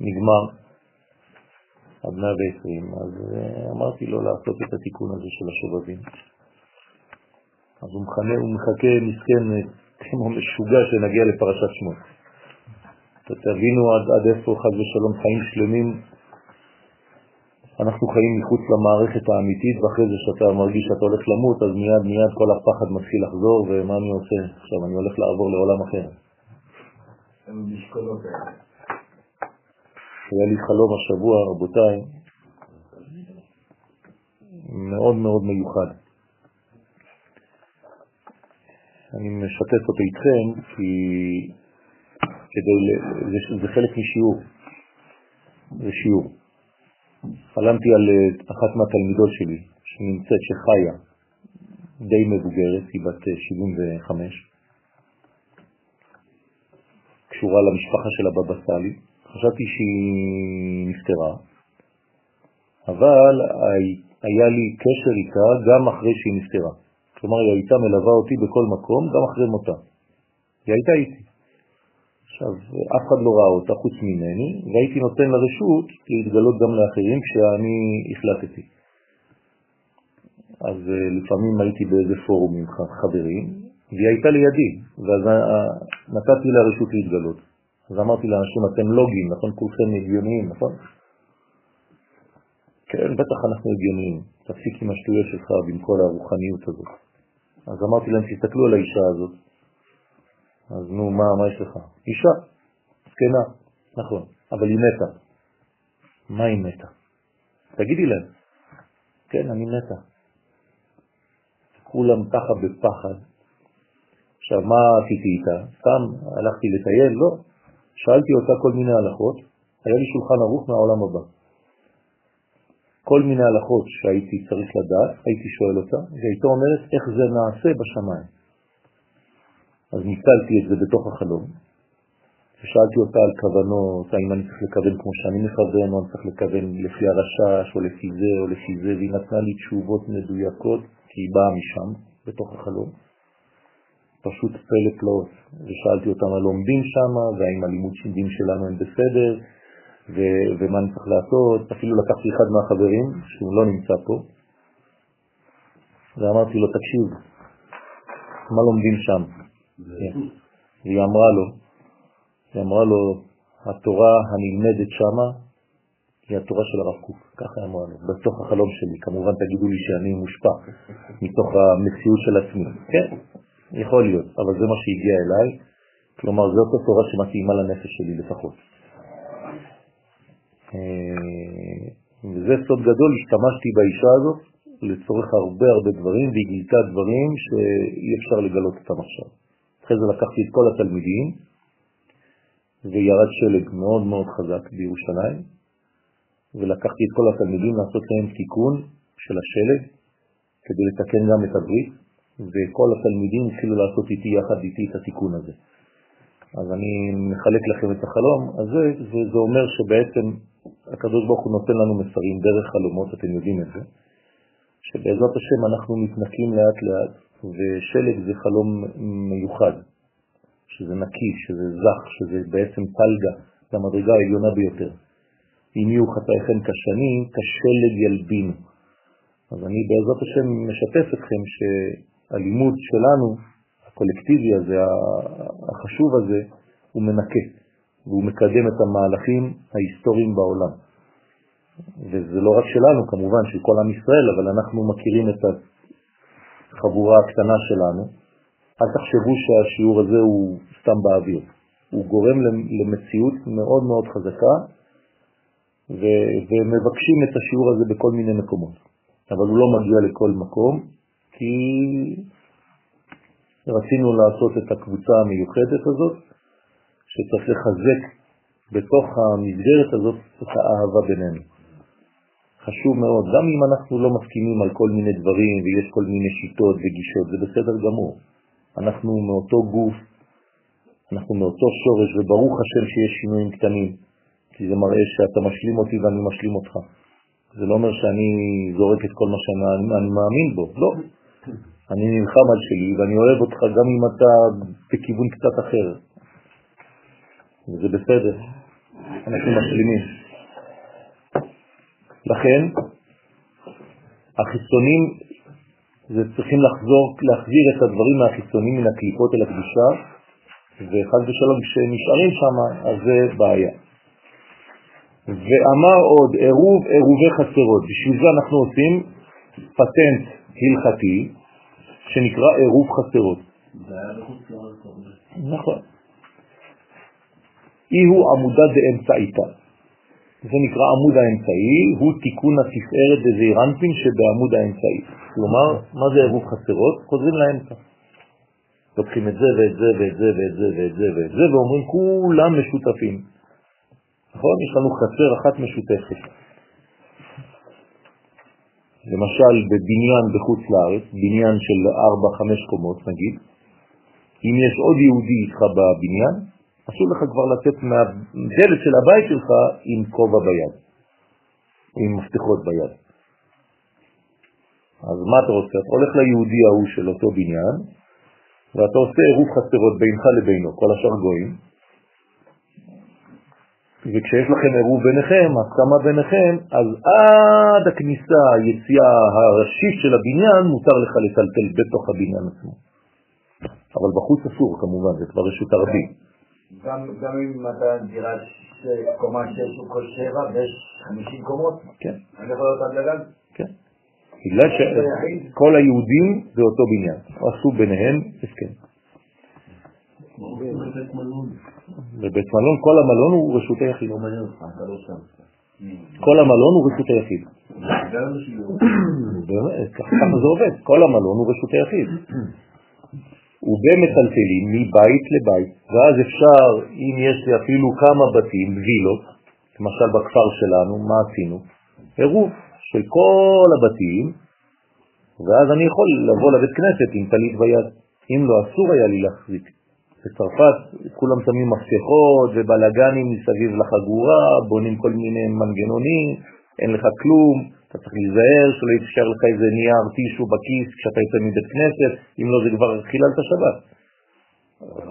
נגמר עד 120, אז אה, אמרתי לו לעשות את התיקון הזה של השובבים. אז הוא, מחנה, הוא מחכה מסכן כמו משוגע שנגיע לפרשת שמות. תבינו עד, עד איפה חז ושלום חיים שלמים אנחנו חיים מחוץ למערכת האמיתית, ואחרי זה שאתה מרגיש שאתה הולך למות, אז מיד מיד כל הפחד מתחיל לחזור, ומה אני עושה? עכשיו אני הולך לעבור לעולם אחר. היה לי חלום השבוע, רבותיי, מאוד מאוד מיוחד. אני משתף אותו איתכם כי כדי, זה, זה חלק משיעור, זה שיעור. חלמתי על אה, אחת מהתלמידות שלי, שנמצאת, שחיה, די מבוגרת, היא בת 75, אה, קשורה למשפחה של הבבא סאלי. חשבתי שהיא נפטרה, אבל היה לי קשר איתה גם אחרי שהיא נפטרה. כלומר, היא הייתה מלווה אותי בכל מקום, גם אחרי מותה. היא הייתה איתי. עכשיו, אף אחד לא ראה אותה חוץ ממני, והייתי נותן לה רשות להתגלות גם לאחרים כשאני החלטתי. אז אה, לפעמים הייתי באיזה פורום עם חברים, והיא הייתה לידי, ואז אה, נתתי לה רשות להתגלות. אז אמרתי לאנשים, אתם לוגיים, נכון? כולכם הגיוניים, נכון? כן, בטח אנחנו הגיוניים. תפסיק עם השטויות שלך ועם כל הרוחניות הזאת. אז אמרתי להם, תסתכלו על האישה הזאת. אז נו, מה, מה יש לך? אישה, זקנה, נכון, אבל היא מתה. מה היא מתה? תגידי להם. כן, אני מתה. כולם ככה בפחד. עכשיו, מה עשיתי איתה? סתם הלכתי לטייל? לא. שאלתי אותה כל מיני הלכות, היה לי שולחן ערוך מהעולם הבא. כל מיני הלכות שהייתי צריך לדעת, הייתי שואל אותה, והייתה אומרת איך זה נעשה בשמיים. אז ניצלתי את זה בתוך החלום, ושאלתי אותה על כוונות, האם אני צריך לכוון כמו שאני מכוון, או אני צריך לכוון לפי הרשש, או לפי זה, או לפי זה, והיא נתנה לי תשובות מדויקות, כי היא באה משם, בתוך החלום. פשוט פלא פלאות, ושאלתי אותם על לומדים שם, והאם הלימוד שידים שלנו הם בסדר, ו- ומה אני צריך לעשות, אפילו לקחתי אחד מהחברים, שהוא לא נמצא פה, ואמרתי לו, תקשיב, מה לומדים שם? והיא אמרה לו, היא אמרה לו, התורה הנלמדת שמה היא התורה של הרב קוק, ככה אמרה לו, בתוך החלום שלי. כמובן תגידו לי שאני מושפע מתוך המציאות של עצמי. כן, יכול להיות, אבל זה מה שהגיע אליי, כלומר זאת התורה שמתאימה לנפש שלי לפחות. אה, וזה סוד גדול, השתמשתי באישה הזאת לצורך הרבה הרבה דברים, והיא גילתה דברים שאי אפשר לגלות אותם עכשיו. אחרי זה לקחתי את כל התלמידים, וירד שלג מאוד מאוד חזק בירושלים, ולקחתי את כל התלמידים לעשות להם תיקון של השלג, כדי לתקן גם את הברית, וכל התלמידים התחילו לעשות איתי יחד איתי את התיקון הזה. אז אני מחלק לכם את החלום הזה, וזה אומר שבעצם הקדוש ברוך הוא נותן לנו מסרים דרך חלומות, אתם יודעים את זה, שבעזרת השם אנחנו מתנקים לאט לאט, ושלג זה חלום מיוחד, שזה נקי, שזה זך, שזה בעצם פלגה, זה המדרגה העליונה ביותר. אם יהיו חטאיכם כשני, כשלג ילבינו. אז אני בעזרת השם משתף אתכם שהלימוד שלנו, הקולקטיבי הזה, החשוב הזה, הוא מנקה. והוא מקדם את המהלכים ההיסטוריים בעולם. וזה לא רק שלנו, כמובן, של כל עם ישראל, אבל אנחנו מכירים את החבורה הקטנה שלנו, אל תחשבו שהשיעור הזה הוא סתם באוויר. הוא גורם למציאות מאוד מאוד חזקה, ו- ומבקשים את השיעור הזה בכל מיני מקומות. אבל הוא לא מגיע לכל מקום, כי רצינו לעשות את הקבוצה המיוחדת הזאת, שצריך לחזק בתוך המסגרת הזאת את האהבה בינינו. חשוב מאוד, גם אם אנחנו לא מסכימים על כל מיני דברים ויש כל מיני שיטות וגישות, זה בסדר גמור. אנחנו מאותו גוף, אנחנו מאותו שורש, וברוך השם שיש שינויים קטנים, כי זה מראה שאתה משלים אותי ואני משלים אותך. זה לא אומר שאני זורק את כל מה שאני מאמין בו, לא. אני נלחם על שלי ואני אוהב אותך גם אם אתה בכיוון קצת אחר. וזה בסדר, אנחנו משלימים. לכן, החיצונים, זה צריכים לחזור, להחזיר את הדברים מהחיצונים מן הקליפות אל הקדושה, וחד ושלום כשנשארים שם, אז זה בעיה. ואמר עוד, עירוב עירובי חסרות. בשביל זה אנחנו עושים פטנט הלכתי, שנקרא עירוב חסרות. נכון. אי הוא עמודה דאמצעיתה. זה נקרא עמוד האמצעי, הוא תיקון התפארת בזעירנפין שבעמוד האמצעי. כלומר, מה זה עירוב חסרות? חוזרים לאמצע. לוקחים את זה ואת זה ואת זה ואת זה ואת זה ואת זה, ואומרים כולם משותפים. נכון? יש לנו חסר אחת משותפת. למשל בבניין בחוץ לארץ, בניין של 4-5 קומות נגיד, אם יש עוד יהודי איתך בבניין, אסור לך כבר לצאת מהדלת של הבית שלך עם כובע ביד, עם מפתחות ביד. אז מה אתה רוצה? אתה הולך ליהודי ההוא של אותו בניין, ואתה עושה עירוב חסרות בינך לבינו, כל השאר גויים, וכשיש לכם עירוב ביניכם, הסכמה ביניכם, אז עד הכניסה, היציאה הראשית של הבניין, מותר לך לטלטל בתוך הבניין עצמו. אבל בחוץ אסור כמובן, זה כבר רשות הרבים. גם, גם אם אתה דירה קומה 6 או כל 7 ויש 50 קומות? כן. אני יכול להיות עד לגן? כן. בגלל שכל היהודים זה אותו בניין, עשו ביניהם הסכם. בבית מלון, כל המלון הוא רשות היחיד. כל המלון הוא רשות היחיד. ככה זה עובד, כל המלון הוא רשות היחיד. ובמטלטלים מבית לבית, ואז אפשר, אם יש לי אפילו כמה בתים, וילות, למשל בכפר שלנו, מה עשינו? עירוב של כל הבתים, ואז אני יכול לבוא לבית כנסת עם טלית ביד. אם לא, אסור היה לי להחזיק. בצרפת כולם שמים מפתחות ובלגנים מסביב לחגורה, בונים כל מיני מנגנונים, אין לך כלום, אתה צריך להיזהר שלא יתשאר לך איזה נייר טישו בכיס כשאתה יוצא מבית כנסת, אם לא זה כבר חיללת שבת.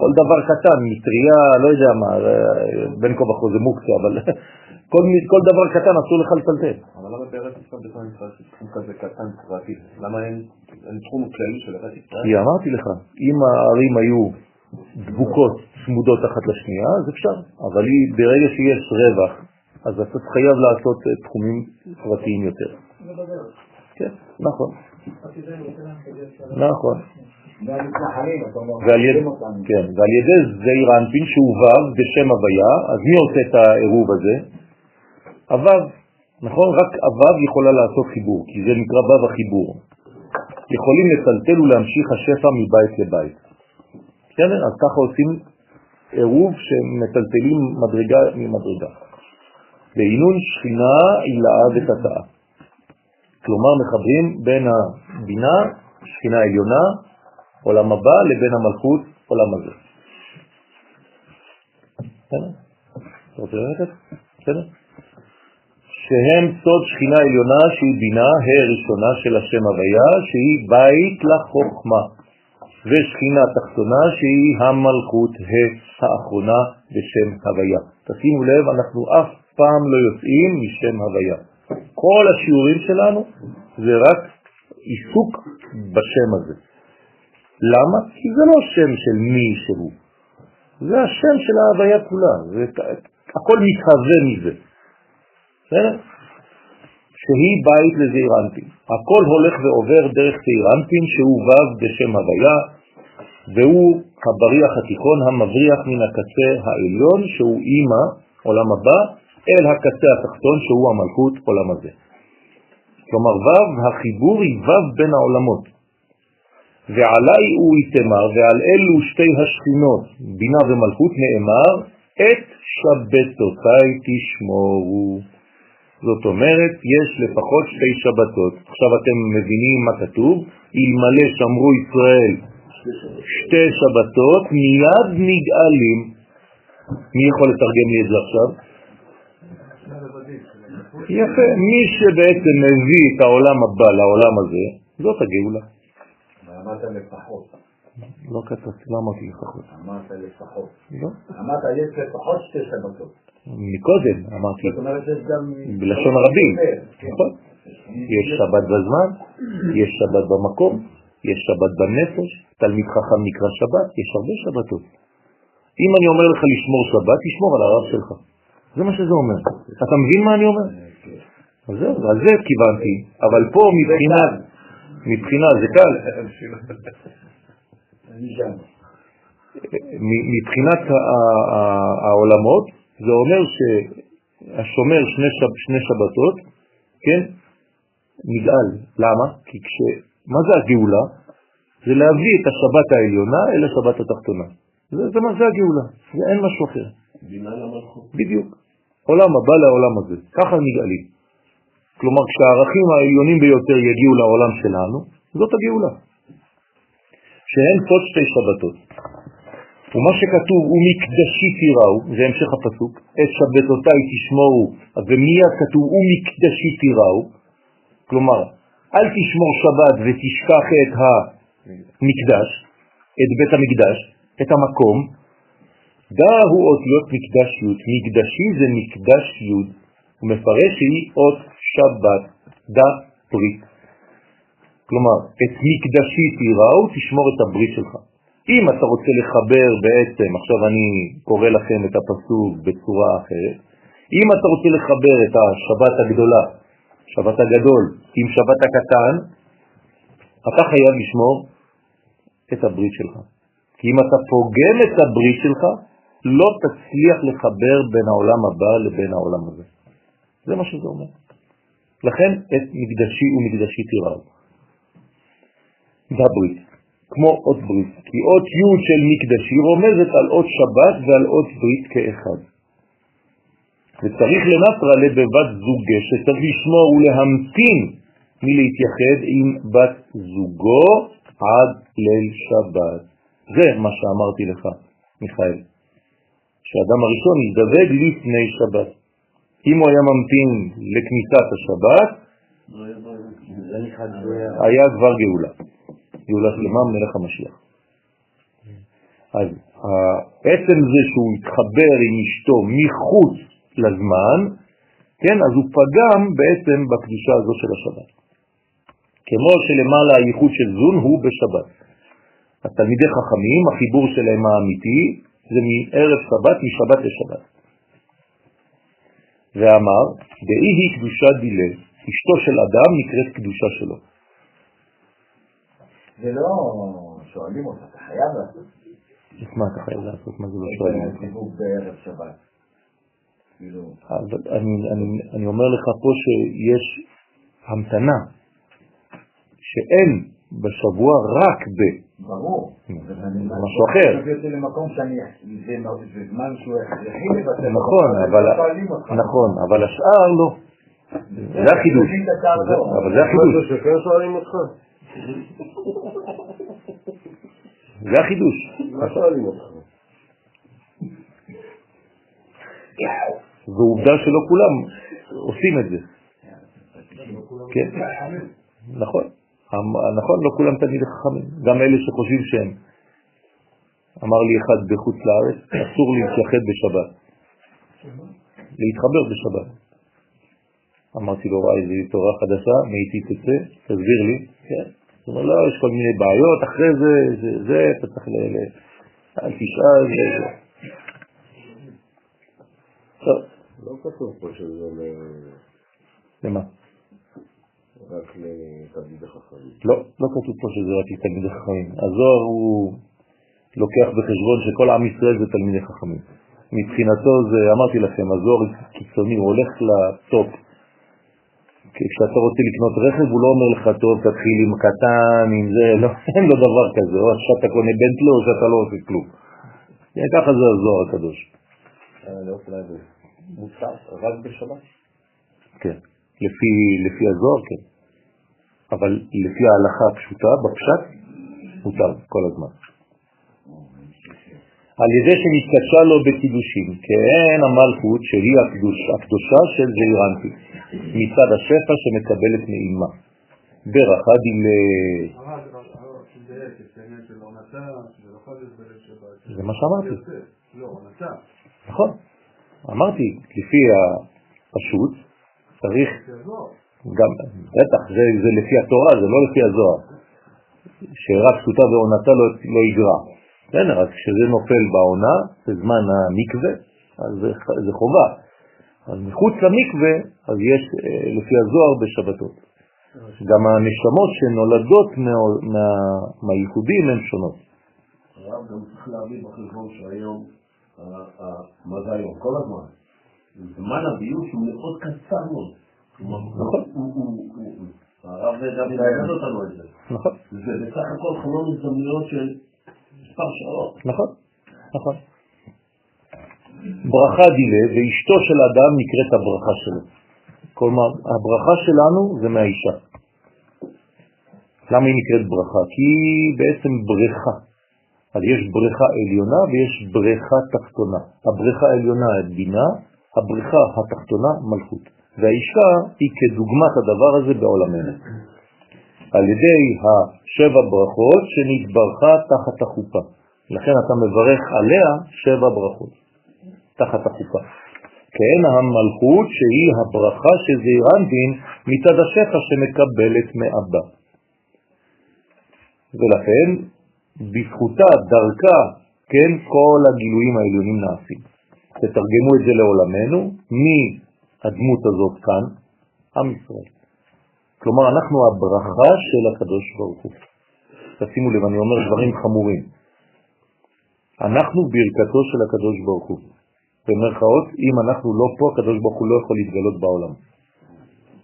כל דבר קטן, מטריה, לא יודע מה, בין כה וכה זה מוקצה, אבל כל, כל דבר קטן אסור לך לטלטל. אבל למה בארץ ישראל בכלל נקרא תחום כזה קטן פרטי? למה אין תחום כללי של ארץ ישראל? כי אמרתי לך, אם הערים היו דבוקות צמודות אחת לשנייה, אז אפשר. אבל ברגע שיש רווח, אז אתה חייב לעשות אה, תחומים פרטיים יותר. כן, נכון. נכון. ועל ידי, כן, ועל ידי זעיר אנפין שהוא ו' בשם הוויה, אז מי עושה את העירוב הזה? הו', נכון? רק הו' יכולה לעשות חיבור, כי זה נקרא ו' החיבור. יכולים לטלטל ולהמשיך השפע מבית לבית. בסדר? אז ככה עושים עירוב שמטלטלים מדרגה ממדרגה. בעינון שכינה הילאה ותתאה. כלומר מחברים בין הבינה, שכינה עליונה, עולם הבא, לבין המלכות, עולם הזה. שהם סוד שכינה עליונה שהיא בינה, ה' ראשונה של השם הוויה, שהיא בית לחוכמה. ושכינה תחתונה שהיא המלכות האחרונה בשם הוויה. תשימו לב, אנחנו אף פעם לא יוצאים משם הוויה. כל השיעורים שלנו זה רק עיסוק בשם הזה. למה? כי זה לא שם של מי שהוא, זה השם של ההוויה כולה, זה, הכל מתהווה מזה. בסדר? שהיא בית לזעירנטים. הכל הולך ועובר דרך זעירנטים שהוא ו' בשם הוויה, והוא הבריח התיכון המבריח מן הקצה העליון שהוא אימא, עולם הבא, אל הקצה התחתון שהוא המלכות, עולם הזה. כלומר ו', החיבור היא ו' בין העולמות. ועלי הוא יתמר, ועל אלו שתי השכינות, בינה ומלכות, נאמר, את שבתותיי תשמורו. זאת אומרת, יש לפחות שתי שבתות. עכשיו אתם מבינים מה כתוב? אלמלא שמרו ישראל שתי שבתות, מיד נגאלים. מי יכול לתרגם לי את זה עכשיו? יפה, מי שבעצם מביא את העולם הבא לעולם הזה, זאת הגאולה. אמרת לפחות. לא כתבתי, לא אמרתי לפחות. אמרת לפחות. לא. אמרת יש לפחות שתי שבתות. מקודם אמרתי, זאת אומרת יש גם... בלשון הרבים, כן. נכון? יש שבת בזמן, יש שבת במקום, יש שבת בנפש, תלמיד חכם נקרא שבת, יש הרבה שבתות. אם אני אומר לך לשמור שבת, תשמור על הרב שלך. זה מה שזה אומר. אתה מבין מה אני אומר? אז זהו, על זה כיוונתי, אבל פה מבחינת, מבחינה, זה קל, מבחינת העולמות, זה אומר שהשומר שני, שב, שני שבתות, כן, נגאל. למה? כי כש... מה זה הגאולה? זה להביא את השבת העליונה אל השבת התחתונה. זה, זה מה זה הגאולה, זה אין משהו אחר. בדיוק. עולם הבא לעולם הזה, ככה נגאלים. כלומר, כשהערכים העליונים ביותר יגיעו לעולם שלנו, זאת הגאולה. שהן סוד שתי שבתות. ומה שכתוב, ומקדשי תיראו, זה המשך הפסוק, את שבתותיי תשמורו, ומיד כתוב, ומקדשי תיראו, כלומר, אל תשמור שבת ותשכח את המקדש, את בית המקדש, את המקום, דה הוא אותיות מקדש י', מקדשי זה מקדש י', הוא מפרש שהיא אות שבת, דה ברית. כלומר, את מקדשי תיראו, תשמור את הברית שלך. אם אתה רוצה לחבר בעצם, עכשיו אני קורא לכם את הפסוק בצורה אחרת, אם אתה רוצה לחבר את השבת הגדולה, שבת הגדול, עם שבת הקטן, אתה חייב לשמור את הברית שלך. כי אם אתה פוגם את הברית שלך, לא תצליח לחבר בין העולם הבא לבין העולם הזה. זה מה שזה אומר. לכן את מקדשי ומקדשי תיראו. זה הברית, כמו אות ברית, כי אות י' של מקדשי רומזת על אות שבת ועל אות ברית כאחד. וצריך לנטרה לבבת זוגה שצריך לשמור ולהמתין מלהתייחד עם בת זוגו עד ליל שבת. זה מה שאמרתי לך, מיכאל, שהאדם הראשון ידבק לפני שבת. אם הוא היה ממתין לכניסת השבת. היה כבר גאולה. גאולה שלמה מלך המשיח. אז עצם זה שהוא התחבר עם אשתו מחוץ לזמן, כן, אז הוא פגם בעצם בקדושה הזו של השבת. כמו שלמעלה הייחוד של זון הוא בשבת. התלמידי חכמים, החיבור שלהם האמיתי, זה מערב שבת, משבת לשבת. ואמר, דאי היא קדושה דילה, אשתו של אדם נקראת קדושה שלו. זה לא שואלים אותך, אתה חייב לעשות. מה אתה חייב לעשות? מה זה לא שואלים אותך? הסיבוב בערב שבת. כאילו, אבל אני, אני, אני אומר לך פה שיש המתנה שאין בשבוע רק ב... ברור. משהו אחר. אני אותי למקום שאני, זה זה זמן שהוא הכרחי לבטל. נכון, אבל. נכון, אבל השאר לא. זה החידוש. זה-. אבל זה החידוש. שכן שואלים אותך? זה החידוש. מה שואלים אותך? ועובדה שלא כולם עושים את זה. כן, נכון. המ- נכון, לא כולם תלמידי חכמים, גם אלה שחושבים שהם. אמר לי אחד בחוץ לארץ, אסור להתייחד בשבת, להתחבר בשבת. אמרתי לו, וואי, זו תורה חדשה, מאיתי תצא, תסביר לי. כן. הוא אומר, לא, יש כל מיני בעיות, אחרי זה, זה, זה, אתה צריך ל... אל תשאל, זה, זה. טוב, לא כתוב פה שזה... למה? רק לתלמידי חכמים. לא, לא כתוב פה שזה רק לתלמידי חכמים. הזוהר הוא לוקח בחשבון שכל עם ישראל זה תלמידי חכמים. מבחינתו זה, אמרתי לכם, הזוהר קיצוני, הוא הולך לטופ. כשאתה רוצה לקנות רכב, הוא לא אומר לך, טוב, תתחיל עם קטן, עם זה, לא, אין לו דבר כזה, או שאתה קונה בנטלו או שאתה לא עושה כלום. ככה זה הזוהר הקדוש. מותר רק בשבת? כן, לפי הזוהר כן. אבל לפי ההלכה הפשוטה, בפשט, מותר כל הזמן. על ידי שנתקשה לו בקידושים, כן המלכות שהיא הקדוש, הקדושה של זעירנטי, מצד השפע שמקבלת נעימה. ברכה דילה... זה מה שאמרתי. נכון. אמרתי, לפי הפשוט, צריך גם, בטח, זה, זה לפי התורה, זה לא לפי הזוהר, שרק פשוטה ועונתה לא, לא יגרע. בסדר, אז כשזה נופל בעונה, בזמן המקווה, אז זה, זה חובה. אז מחוץ למקווה, אז יש אה, לפי הזוהר בשבתות. גם הנשמות שנולדות מה, מה, מהייחודים הן שונות. הרב גם צריך להביא בחשבון שהיום, מה זה היום? כל הזמן. זמן הביוש הוא מאוד קצר מאוד. נכון. הרב גם ילמד אותנו את זה. נכון. זה בסך הכל חלון הזדמנויות של מספר שעות. נכון, נכון. ברכה דילה, ואשתו של אדם נקראת הברכה שלו. כלומר, הברכה שלנו זה מהאישה. למה היא נקראת ברכה? כי היא בעצם בריכה. אז יש בריכה עליונה ויש בריכה תחתונה. הבריכה העליונה היא בינה, הבריכה התחתונה מלכות. והאישה היא כדוגמת הדבר הזה בעולמנו. על ידי השבע ברכות שנתברכה תחת החופה. לכן אתה מברך עליה שבע ברכות, תחת החופה. כן המלכות שהיא הברכה של זעירנטין מצד השפע שמקבלת מאבא. ולכן בזכותה, דרכה, כן, כל הגילויים העליונים נעשים. תתרגמו את זה לעולמנו, מי הדמות הזאת כאן? עם ישראל. כלומר, אנחנו הברכה של הקדוש ברוך הוא. תשימו לב, אני אומר דברים חמורים. אנחנו ברכתו של הקדוש ברוך הוא. במרכאות, אם אנחנו לא פה, הקדוש ברוך הוא לא יכול להתגלות בעולם.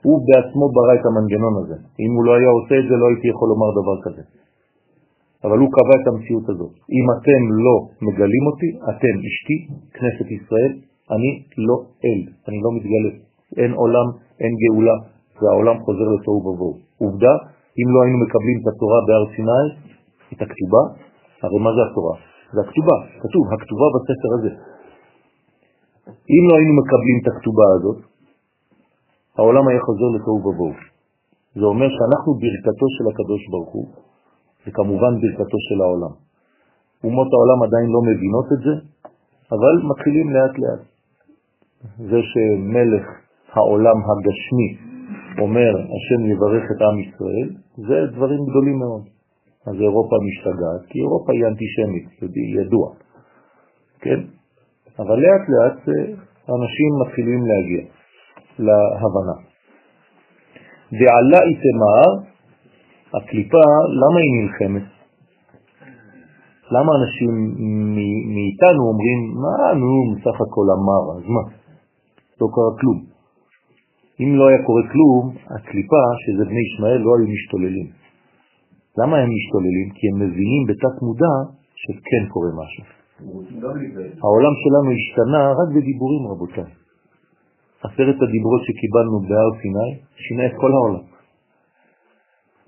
הוא בעצמו ברא את המנגנון הזה. אם הוא לא היה עושה את זה, לא הייתי יכול לומר דבר כזה. אבל הוא קבע את המציאות הזאת. אם אתם לא מגלים אותי, אתם אשתי, כנסת ישראל, אני לא אל, אני לא מתגלה. אין עולם, אין גאולה, והעולם חוזר לתוהו ובוהו. עובדה, אם לא היינו מקבלים את התורה בהר סיני, את הכתובה, הרי מה זה התורה? זה הכתובה, כתוב, הכתובה בספר הזה. אם לא היינו מקבלים את הכתובה הזאת, העולם היה חוזר לתוהו ובוהו. זה אומר שאנחנו ברכתו של הקדוש ברוך הוא, וכמובן ברכתו של העולם. אומות העולם עדיין לא מבינות את זה, אבל מתחילים לאט לאט. זה שמלך העולם הגשמי אומר השם יברך את עם ישראל, זה דברים גדולים מאוד. אז אירופה משתגעת, כי אירופה היא אנטישמית, ידוע, כן? אבל לאט לאט אה, אנשים מתחילים להגיע להבנה. ועלה איתמר, הקליפה, למה היא נלחמת? למה אנשים מאיתנו אומרים, מה, נו, בסך הכל אמר, אז מה? לא קרה כלום. אם לא היה קורה כלום, הקליפה, שזה בני ישמעאל, לא היו משתוללים. למה הם משתוללים? כי הם מבינים בתת מודע שכן קורה משהו. העולם שלנו השתנה רק בדיבורים, רבותיי. עשרת הדיברות שקיבלנו בהר סיני שינה את כל העולם.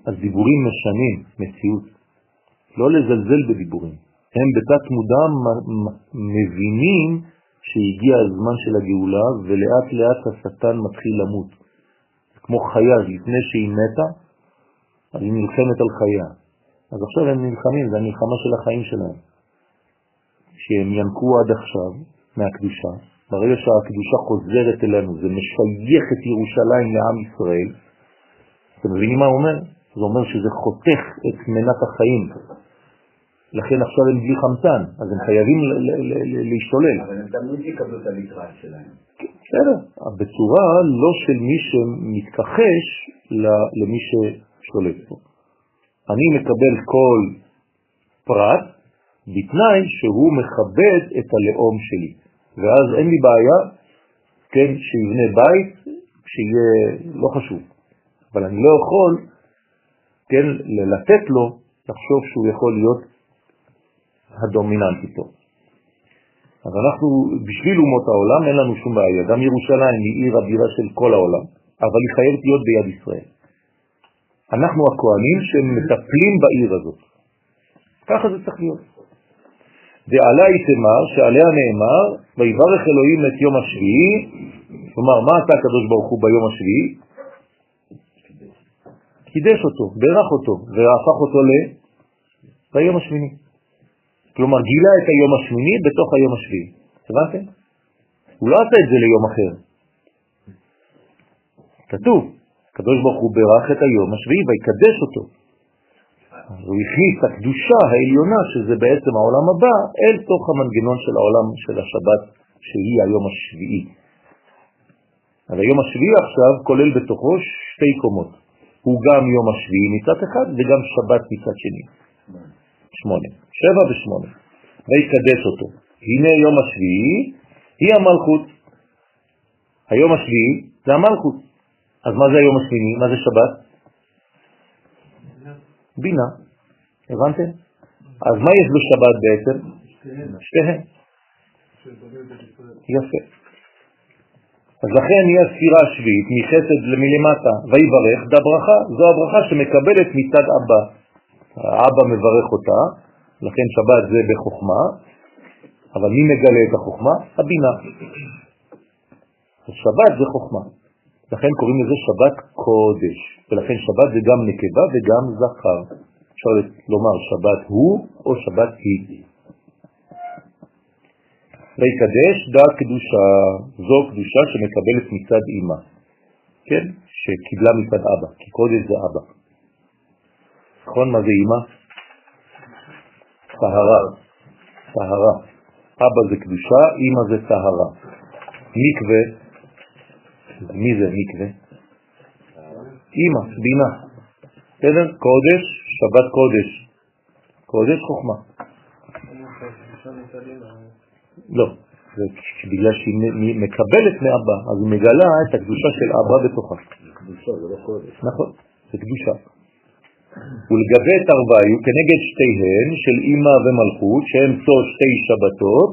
אז דיבורים משנים מציאות. לא לזלזל בדיבורים. הם בתת מודע מבינים שהגיע הזמן של הגאולה ולאט לאט השטן מתחיל למות. כמו חיה, לפני שהיא מתה, אז היא נלחמת על חייה. אז עכשיו הם נלחמים, זה המלחמה של החיים שלהם. שהם ינקו עד עכשיו מהקדושה, ברגע שהקדושה חוזרת אלינו, זה משייך את ירושלים לעם ישראל, אתם מבינים מה הוא אומר? זה אומר שזה חותך את מנת החיים. לכן עכשיו הם בלי חמצן, אז הם חייבים להשתולל. אבל הם תמיד יקבלו את הליטרט שלהם. בסדר, בצורה לא של מי שמתכחש למי ששולט פה. אני מקבל כל פרט בתנאי שהוא מכבד את הלאום שלי, ואז אין לי בעיה, כן, שיבנה בית, שיהיה לא חשוב, אבל אני לא יכול, כן, לתת לו לחשוב שהוא יכול להיות הדומיננטי פה. אז אנחנו, בשביל אומות העולם אין לנו שום בעיה. גם ירושלים היא עיר הבירה של כל העולם, אבל היא חייבת להיות ביד ישראל. אנחנו הכהנים שמטפלים בעיר הזאת. ככה זה צריך להיות. דעלה תמר, שעליה נאמר, ויברך אלוהים את יום השביעי, כלומר, מה עשה הקדוש ברוך הוא ביום השביעי? קידש אותו, ברך אותו, והפך אותו ל... ביום השמיני. כלומר, גילה את היום השמיני בתוך היום השביעי. הבנתם? הוא לא עשה את זה ליום אחר. כתוב, הקדוש ברוך הוא ברך את היום השביעי ויקדש אותו. הוא הכניס את הקדושה העליונה, שזה בעצם העולם הבא, אל תוך המנגנון של העולם של השבת, שהיא היום השביעי. אז היום השביעי עכשיו כולל בתוכו שתי קומות. הוא גם יום השביעי מצד אחד וגם שבת מצד שני. שמונה. שבע ושמונה. ויקדש אותו. הנה יום השביעי היא המלכות. היום השביעי זה המלכות. אז מה זה היום השמיני? מה זה שבת? בינה. הבנתם? אז מה יש בשבת בעצם? שתיהן. יפה. אז לכן היא הספירה השביעית מחסד למלמטה, ויברך דה ברכה, זו הברכה שמקבלת מצד אבא. האבא מברך אותה, לכן שבת זה בחוכמה, אבל מי מגלה את החוכמה? הבינה. אז שבת זה חוכמה. לכן קוראים לזה שבת קודש, ולכן שבת זה גם נקבה וגם זכר. אפשר לומר שבת הוא או שבת היא. ויקדש דעת קדושה, זו קדושה שמקבלת מצד אמא, כן? שקיבלה מצד אבא, כי קודש זה אבא. נכון? מה זה אמא? טהרה. טהרה. אבא זה קדושה, אמא זה טהרה. מקווה, מי זה מקווה? אמא, בינה. בסדר? קודש, שבת קודש. קודש חוכמה. לא, זה בגלל שהיא מקבלת מאבא, אז היא מגלה את הקדושה של אבא בתוכה. קדושה, זה לא קודש. נכון, זה קדושה. ולגבי תרוויו כנגד שתיהן של אמא ומלכות, שהן צו שתי שבתות,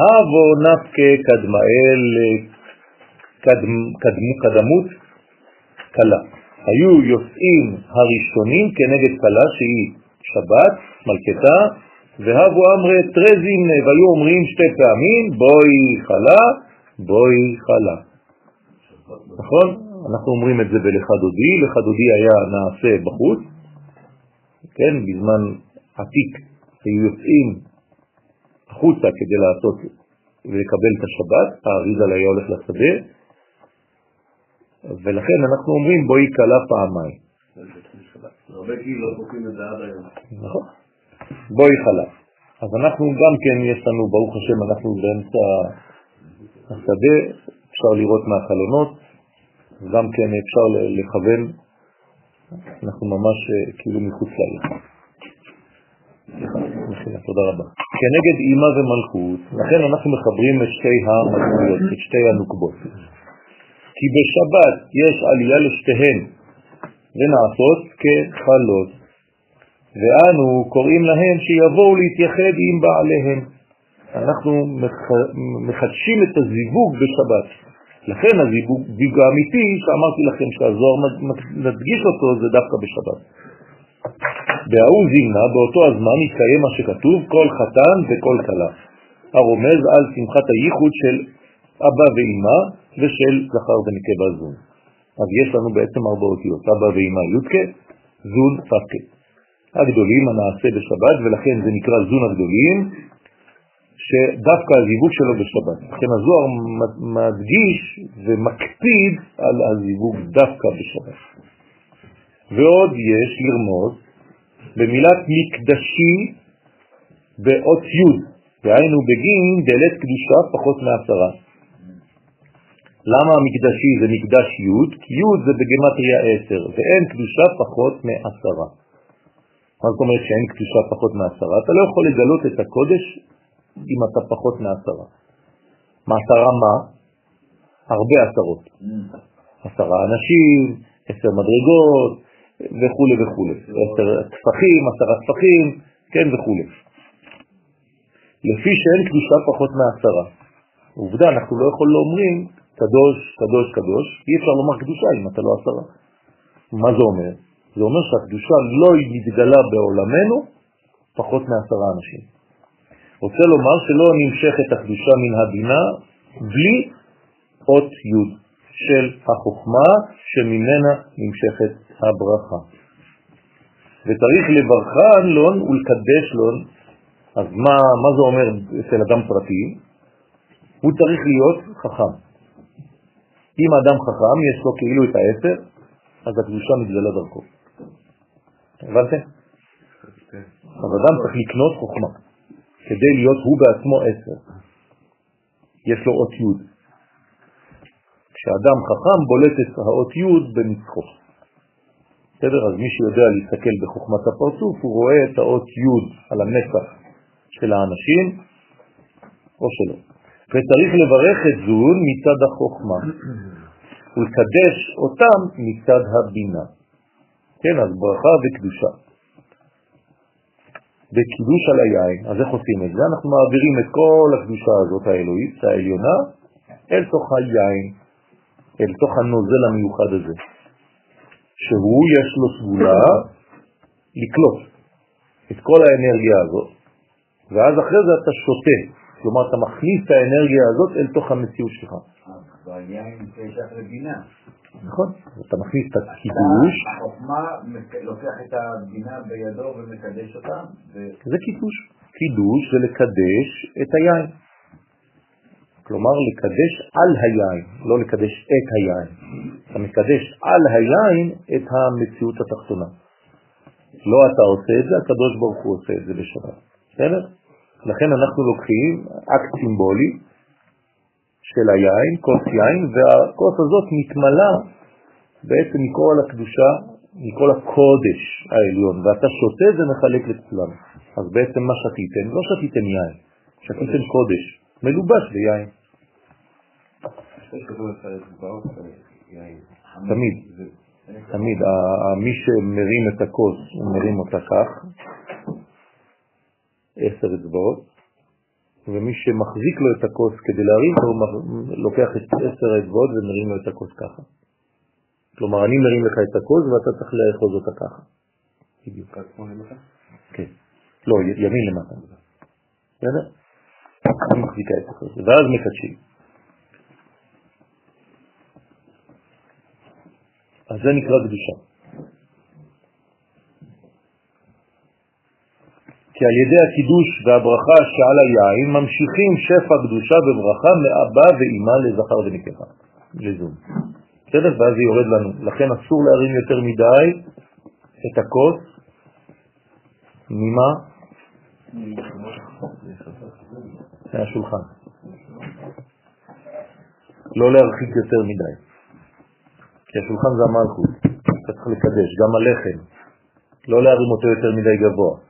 הבו נפקה קדמאל קדמ, קדמו, קדמות קלה. היו יוצאים הראשונים כנגד קלה שהיא שבת, מלכתה, והבו אמרי טרזים והיו אומרים שתי פעמים בואי חלה, בואי חלה. נכון? אנחנו אומרים את זה בלכה דודי, לך דודי היה נעשה בחוץ, כן, בזמן עתיק היו יוצאים החוצה כדי לעשות ולקבל את השבת, האריזל היה הולך לשדה, ולכן אנחנו אומרים בואי קלה פעמיים. הרבה קהילות עושים את זה עד היום. נכון. בואי חלה. אז אנחנו גם כן, יש לנו, ברוך השם, אנחנו באמצע השדה, אפשר לראות מהחלונות, גם כן אפשר לכוון, אנחנו ממש אה, כאילו מחוץ לעיר. תודה רבה. כנגד אימא ומלכות, לכן אנחנו מחברים את שתי המלכויות, את שתי הנוקבות. כי בשבת יש עלייה לשתיהן ונעשות כחלות, ואנו קוראים להם שיבואו להתייחד עם בעליהם. אנחנו מחדשים את הזיווג בשבת. לכן הזיווג האמיתי שאמרתי לכם שהזוהר מדגיש אותו זה דווקא בשבת. בהוא זימנה, באותו הזמן יתקיים מה שכתוב, כל חתן וכל כלה, הרומז על שמחת הייחוד של אבא ואמא ושל זכר ונקבה זון. אז יש לנו בעצם ארבע אותיות, אבא ואמא יודקה, זון פסקה. הגדולים הנעשה בשבת, ולכן זה נקרא זון הגדולים, שדווקא הזיווג שלו בשבת. לכן הזוהר מדגיש ומקפיד על הזיווג דווקא בשבת. ועוד יש לרמוז במילת מקדשי באות י', דהיינו בגין דלת קדושה פחות מעשרה. למה המקדשי זה מקדש י'? כי י' זה בגמטריה 10, ואין קדושה פחות מעשרה. מה זאת אומרת שאין קדושה פחות מעשרה? אתה לא יכול לגלות את הקודש אם אתה פחות מעשרה. מעשרה מה? הרבה עשרות. עשרה אנשים, עשר מדרגות וכו' וכו'. עשר טפחים, עשרה טפחים, כן וכו'. לפי שאין קדושה פחות מעשרה. עובדה, אנחנו לא יכולים לומרים קדוש, קדוש, קדוש, אי אפשר לומר קדושה אם אתה לא עשרה. מה זה אומר? זה אומר שהקדושה לא מתגלה בעולמנו פחות מעשרה אנשים. רוצה לומר שלא נמשכת הקדושה מן הבינה בלי אות י' של החוכמה שממנה נמשכת הברכה. וצריך לברכן לון ולקדש לון, אז מה, מה זה אומר אצל אדם פרטי? הוא צריך להיות חכם. אם אדם חכם, יש לו כאילו את העשר, אז הקדושה מתגלה דרכו. הבנתם? אז אדם צריך לקנות חוכמה, כדי להיות הוא בעצמו עשר. יש לו אות י'. כשאדם חכם בולט את האות י' במצחו. בסדר? אז מי שיודע להסתכל בחוכמת הפרצוף, הוא רואה את האות י' על המצח של האנשים, או שלא. וצריך לברך את זון מצד החוכמה, ולקדש אותם מצד הבינה. כן, אז ברכה וקדושה. בקידוש על היין, אז איך עושים את זה? אנחנו מעבירים את כל הקדושה הזאת האלוהית, העליונה, אל תוך היין, אל תוך הנוזל המיוחד הזה, שהוא יש לו סגולה לקלוט את כל האנרגיה הזאת, ואז אחרי זה אתה שותה, כלומר אתה מכניס את האנרגיה הזאת אל תוך המציאות שלך. והיין זה שייך לבינה. נכון, אתה מכניס את הקידוש, החוכמה לוקח את הבינה בידו ומקדש אותה. זה קידוש. קידוש זה לקדש את היין. כלומר, לקדש על היין, לא לקדש את היין. אתה מקדש על היין את המציאות התחתונה. לא אתה עושה את זה, הקדוש ברוך הוא עושה את זה בשבת. בסדר? לכן אנחנו לוקחים אקט סימבולי של היין, כוס יין, והכוס הזאת מתמלה בעצם מכל הקדושה, מכל הקודש העליון, ואתה שותה ומחלק לכולם. אז בעצם מה שתיתם? לא שתיתם יין, שתיתם קודש, מלובש ביין. תמיד, תמיד, מי שמרים את הכוס, הוא מרים אותה כך, עשר אצבעות, ומי שמחזיק לו את הכוס כדי להרים הוא לוקח את עשר האצבעות ומרים לו את הכוס ככה. כלומר, אני מרים לך את הכוס ואתה צריך לאחוז אותה ככה. בדיוק. כן. לא, ימין למטה. בסדר? אני מחזיקה את הכוס, ואז מקדשים. אז זה נקרא קדושה. כי על ידי הקידוש והברכה שעל היין ממשיכים שפע קדושה וברכה מאבא ואימא לזכר ונקבה, לזום. בסדר? ואז זה יורד לנו. לכן אסור להרים יותר מדי את הכוס. ממה? מהשולחן. לא להרחיק יותר מדי. כי השולחן זה המלכות, אתה צריך לקדש, גם הלחם. לא להרים אותו יותר מדי גבוה.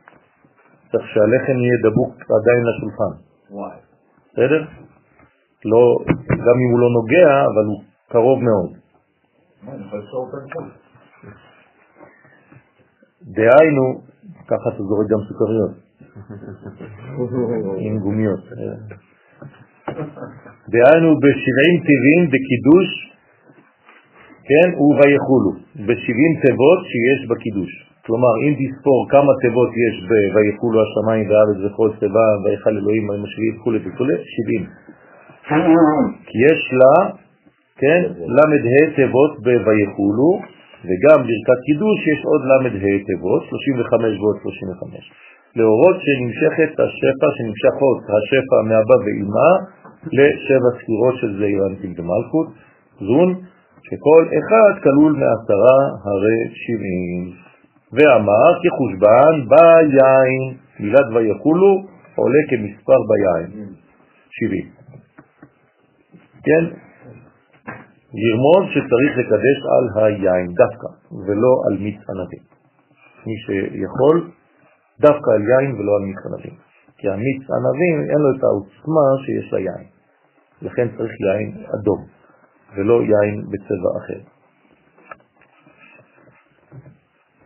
צריך שהלחם יהיה דבוק עדיין לשולחן. בסדר? לא, גם אם הוא לא נוגע, אבל הוא קרוב מאוד. דהיינו, ככה אתה זורק גם סוכריות, עם גומיות. דהיינו ב-70 טבעים בקידוש, כן, וביכולו, ב-70 תיבות שיש בקידוש. כלומר, אם תספור כמה תיבות יש ב"ויכולו השמיים והארץ וכל צבא ויכל אלוהים המשביעי" וכו' וכו', 70. כי יש לה, כן, ל"ה תיבות ב"ויכולו", וגם ברכת קידוש יש עוד ל"ה תיבות, 35 ועוד 35. להורות שנמשכת השפע, שנמשכות השפע מאבא ואימא לשבע ספירות של זעיר אנפין ומלכות, זון, שכל אחד כלול מעשרה הרי שבעים. ואמר כחושבן ביין, מילת ויכולו עולה כמספר ביין, 70. כן? לרמוז שצריך לקדש על היין דווקא, ולא על מיץ ענבים. מי שיכול, דווקא על יין ולא על מיץ ענבים. כי המיץ ענבים אין לו את העוצמה שיש ליין. לכן צריך יין אדום, ולא יין בצבע אחר.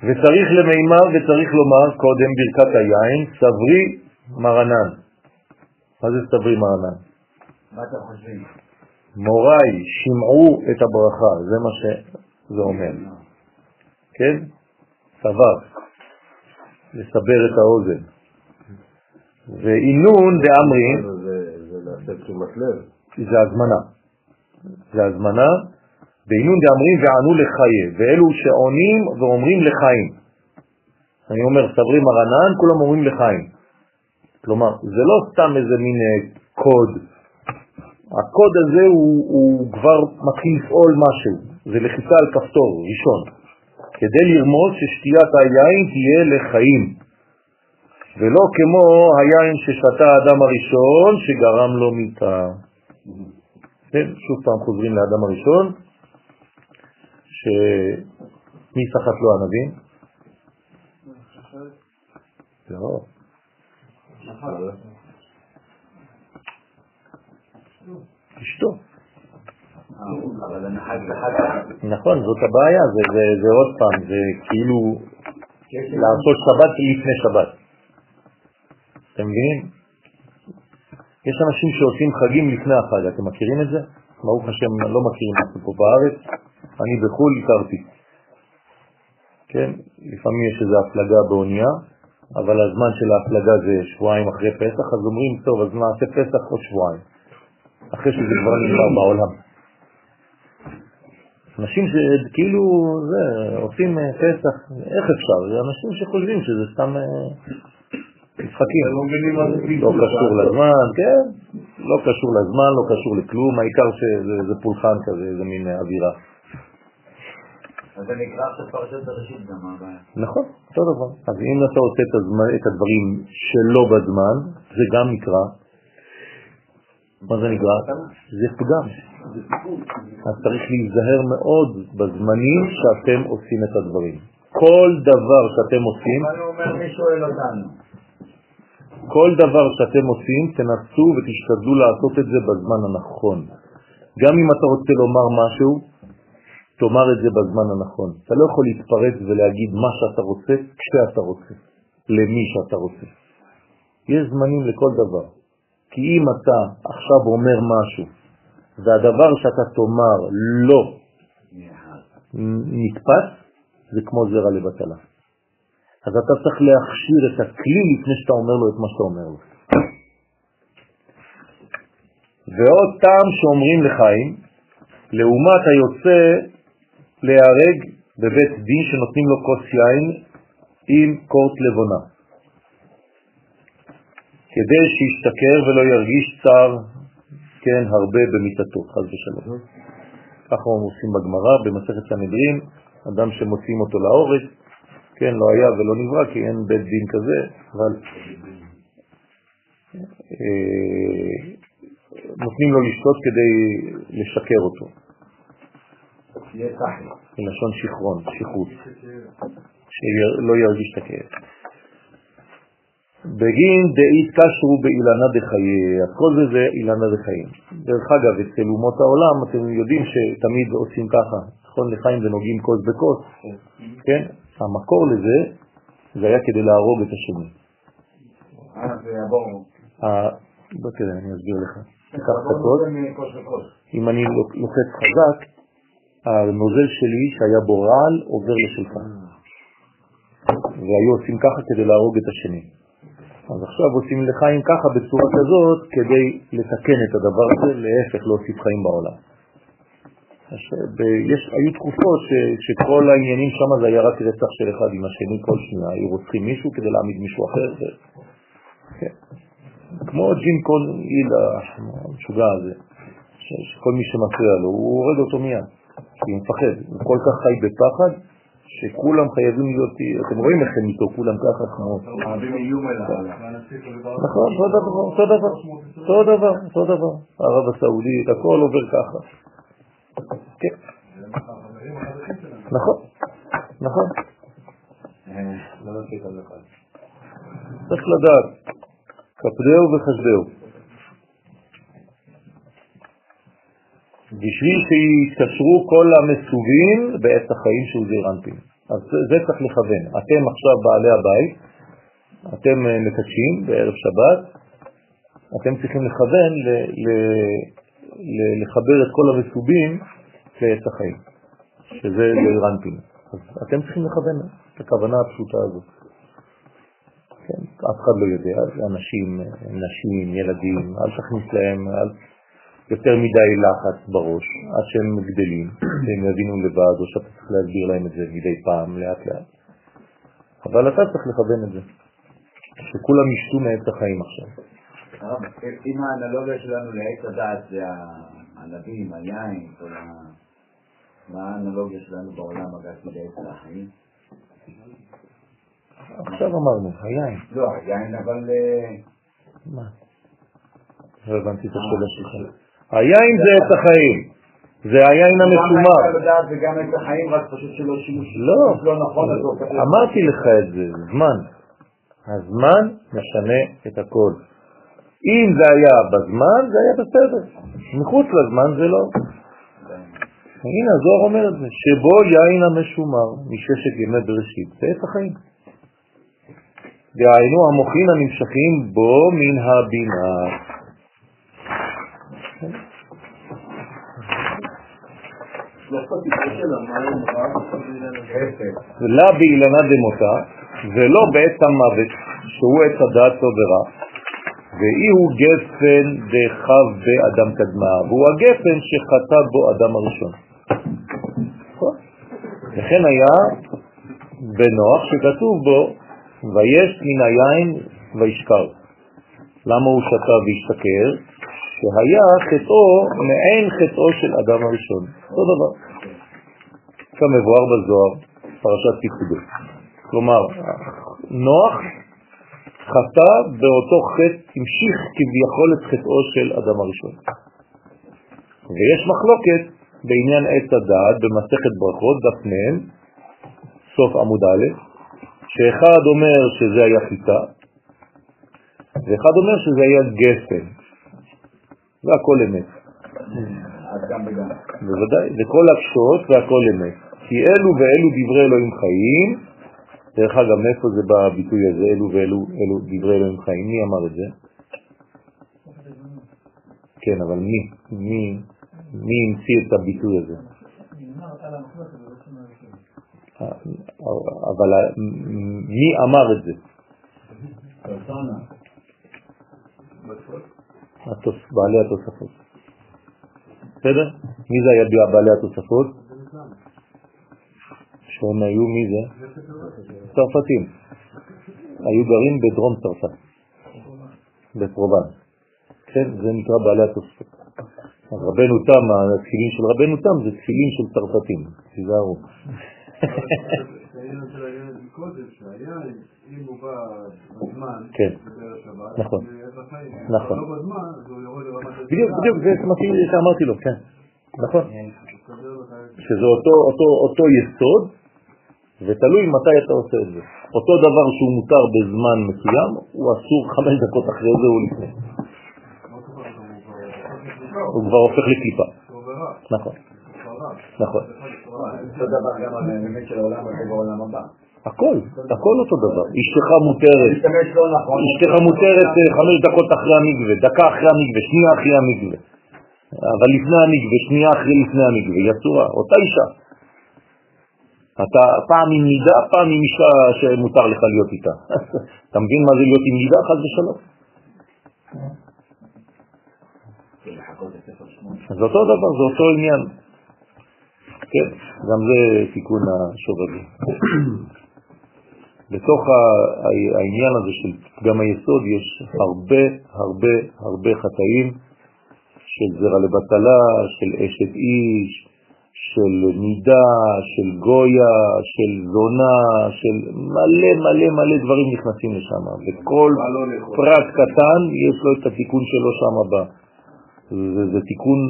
וצריך למימר וצריך לומר קודם ברכת היין, סברי מרנן. מה זה סברי מרנן? מה אתם חושבים? מוריי, שמעו את הברכה, זה מה שזה אומר. כן? סבר, לסבר את האוזן. ואינון דאמרי, זה לעשות תשומת לב. זה הזמנה. זה הזמנה, ואינון דאמרים וענו לחיי, ואלו שעונים ואומרים לחיים. אני אומר, סברים הרנן, כולם אומרים לחיים. כלומר, זה לא סתם איזה מין אה, קוד. הקוד הזה הוא, הוא כבר מתחיל לפעול משהו, זה לחיצה על כפתור ראשון, כדי לרמוז ששתיית היין תהיה לחיים, ולא כמו היין ששתה האדם הראשון שגרם לו מיתה. כן, שוב פעם חוזרים לאדם הראשון, שמי סחט לו ענבים? לא. אשתו. נכון, זאת הבעיה, זה עוד פעם, זה כאילו לעשות שבת לפני שבת. אתם מבינים? יש אנשים שעושים חגים לפני החג, אתם מכירים את זה? ברוך השם, לא מכירים את פה בארץ, אני בחו"ל הכרתי. כן, לפעמים יש איזו הפלגה באונייה, אבל הזמן של ההפלגה זה שבועיים אחרי פסח, אז אומרים, טוב, אז נעשה פסח עוד שבועיים, אחרי שזה כבר נגמר בעולם. אנשים שכאילו זה, עושים אה, פסח, איך אפשר? זה אנשים שחושבים שזה סתם אה, משחקים. לא לא. קשור לזמן, כן, לא קשור לזמן, לא קשור לכלום, העיקר שזה זה פולחן כזה, זה מין אווירה. אז זה נקרא עכשיו פרשת בראשית גם, הבעיה? נכון, אותו דבר. אז אם אתה עושה את, הזמן, את הדברים שלא בזמן, זה גם נקרא, מה זה נקרא? זה פגם. אז צריך להיזהר מאוד בזמנים שאתם עושים את הדברים. כל דבר שאתם עושים, אבל הוא אומר, מי שואל אותנו? כל דבר שאתם עושים, תנסו ותשתדלו לעשות את זה בזמן הנכון. גם אם אתה רוצה לומר משהו, תאמר את זה בזמן הנכון. אתה לא יכול להתפרץ ולהגיד מה שאתה רוצה כשאתה רוצה, למי שאתה רוצה. יש זמנים לכל דבר. כי אם אתה עכשיו אומר משהו, והדבר שאתה תאמר לא נתפס, זה כמו זרע לבטלה. אז אתה צריך להכשיר את הכלי לפני שאתה אומר לו את מה שאתה אומר לו. ועוד טעם שאומרים לחיים, לעומת היוצא להיהרג בבית דין שנותנים לו כוס יין עם קורט לבונה, כדי שישתכר ולא ירגיש צער, כן, הרבה במיטתו, חז ושלום. ככה עושים בגמרא, במסכת סנהדרין, אדם שמוצאים אותו להורג, כן, לא היה ולא נברא, כי אין בית דין כזה, אבל אה, נותנים לו לשתות כדי לשקר אותו. מלשון שכרון, שכרות, שלא ירגיש את הכאב. בגין דאית קשרו באילנה דחיי, כל זה זה אילנה דחיים. דרך אגב, אצל אומות העולם אתם יודעים שתמיד עושים ככה, נכון לחיים ונוגעים כוס בכוס, כן? המקור לזה, זה היה כדי להרוג את השני. אה, זה יעבור. ה- לא כדאי, אני אסביר לך. הכוס, מכוס לכוס. אם אני לוחץ חזק, הנוזל שלי שהיה בו רעל עובר לשלך. והיו עושים ככה כדי להרוג את השני. אז עכשיו עושים לחיים ככה בצורה כזאת כדי לתקן את הדבר הזה, להפך להוסיף חיים בעולם. יש, היו תקופות ש, שכל העניינים שם זה היה רק רצח של אחד עם השני כל שנייה, היו רוצחים מישהו כדי להעמיד מישהו אחר. ו... כן. כמו ג'ים קול איל המשוגע הזה, ש- שכל מי שמפריע לו, הוא הורג אותו מיד, כי הוא מפחד, הוא כל כך חי בפחד, שכולם חייבים להיות, אתם רואים איך הם איתו, כולם ככה כמו... נכון, אותו דבר, אותו דבר, אותו דבר. ערב הסעודית, הכל עובר ככה. כן. נכון, נכון. צריך לדעת, כפדהו וחשדהו. בשביל שיתקשרו כל המסובים בעת החיים זעיר אנפין. אז זה, צריך לכוון. אתם עכשיו בעלי הבית, אתם אה, מקדשים בערב שבת, אתם צריכים לכוון לחבר את כל המסובים לעת החיים, שזה אנפין. אז אתם צריכים לכוון את הכוונה הפשוטה הזאת. כן, אף אחד לא יודע, אנשים, נשים, ילדים, אל תכניס להם אל... יותר מדי לחץ בראש, עד שהם גדלים, והם יבינו לבד, או שאתה צריך להסביר להם את זה מדי פעם, לאט לאט. אבל אתה צריך לכוון את זה, שכולם ישתו מעץ החיים עכשיו. אם האנלוגיה שלנו לעץ הדעת זה הענבים, היין, כל ה... מה האנלוגיה שלנו בעולם הגעתי לעץ החיים? עכשיו אמרנו, היין. לא, היין, אבל... אה, מה? לא הבנתי את השאלה שלך. היין זה עץ החיים, זה היין. גם העץ הדעת וגם עץ החיים, רק פשוט שלא שימוש לא, לא נכון, הוא הופך להיות- אמרתי לך את זה, זמן. הזמן משנה את הכל. אם זה היה בזמן, זה היה בסדר. מחוץ לזמן זה לא. הנה, הזוהר אומר את זה, שבו יין המשומר מששת ימי בראשית, זה עץ החיים. דהיינו המוחין הנמשכים בו מן הבינה. לה באילנה דמותה, ולא בעת המוות, שהוא עץ הדעת טוב ורע, ואי הוא גפן דחב באדם קדמה, והוא הגפן שחטא בו אדם הראשון. נכון? לכן היה בנוח שכתוב בו, ויש מן היין וישכר. למה הוא שתה והשתכר? שהיה חטאו מעין חטאו של אדם הראשון. אותו דבר. כמבואר בזוהר, פרשת פיקודו. כלומר, נוח חטא באותו חטא, המשיך כביכול את חטאו של אדם הראשון. ויש מחלוקת בעניין עץ הדעת במסכת ברכות, דף מ', סוף עמוד א', שאחד אומר שזה היה חיטה, ואחד אומר שזה היה גפן. והכל אמת. בוודאי, וכל הקשות והכל אמת. כי אלו ואלו דברי אלוהים חיים, דרך אגב, מאיפה זה בא הביטוי הזה, אלו ואלו אלו דברי אלוהים חיים? מי אמר את זה? כן, אבל מי? מי, מי המציא את הביטוי הזה? אבל מי אמר את זה? בעלי התוספות. בסדר? מי זה היה בעלי התוספות? שהם היו מי זה? צרפתים. היו גרים בדרום צרפת, בפרובנס. כן, זה נקרא בעלי התוספות. אז רבנו תם, התפילין של רבנו תם זה תפילין של צרפתים, תיזהרו. אם הוא בא בזמן, כן. נכון. נכון. בדיוק, בדיוק, זה מה שאמרתי לו, כן. נכון. את שזה אותו, אותו, ותלוי מתי אתה עושה את זה. אותו דבר שהוא מותר בזמן מסוים, הוא אסור חמש דקות אחרי זה או לפני. הוא כבר הופך לקליפה. נכון, נכון. הכל, הכל אותו דבר. אשתך מותרת, לא נכון. אשתך מותרת אה, חמש דקות אחרי המקווה, דקה אחרי המקווה, שנייה אחרי המקווה. אבל לפני המקווה, שנייה אחרי לפני המקווה, היא אסורה, אותה אישה. אתה פעם עם נידה, פעם עם אישה שמותר לך להיות איתה. אתה מבין מה זה להיות עם נידה? חס ושלום. זה אותו דבר, זה אותו עניין. כן, גם זה תיקון השובבי. בתוך העניין הזה של פגם היסוד יש הרבה הרבה הרבה חטאים של זרע לבטלה, של אשת איש, של מידה, של גויה, של זונה, של מלא מלא מלא דברים נכנסים לשם, וכל פרט קטן יש לו את התיקון שלו שם הבא. זה, זה תיקון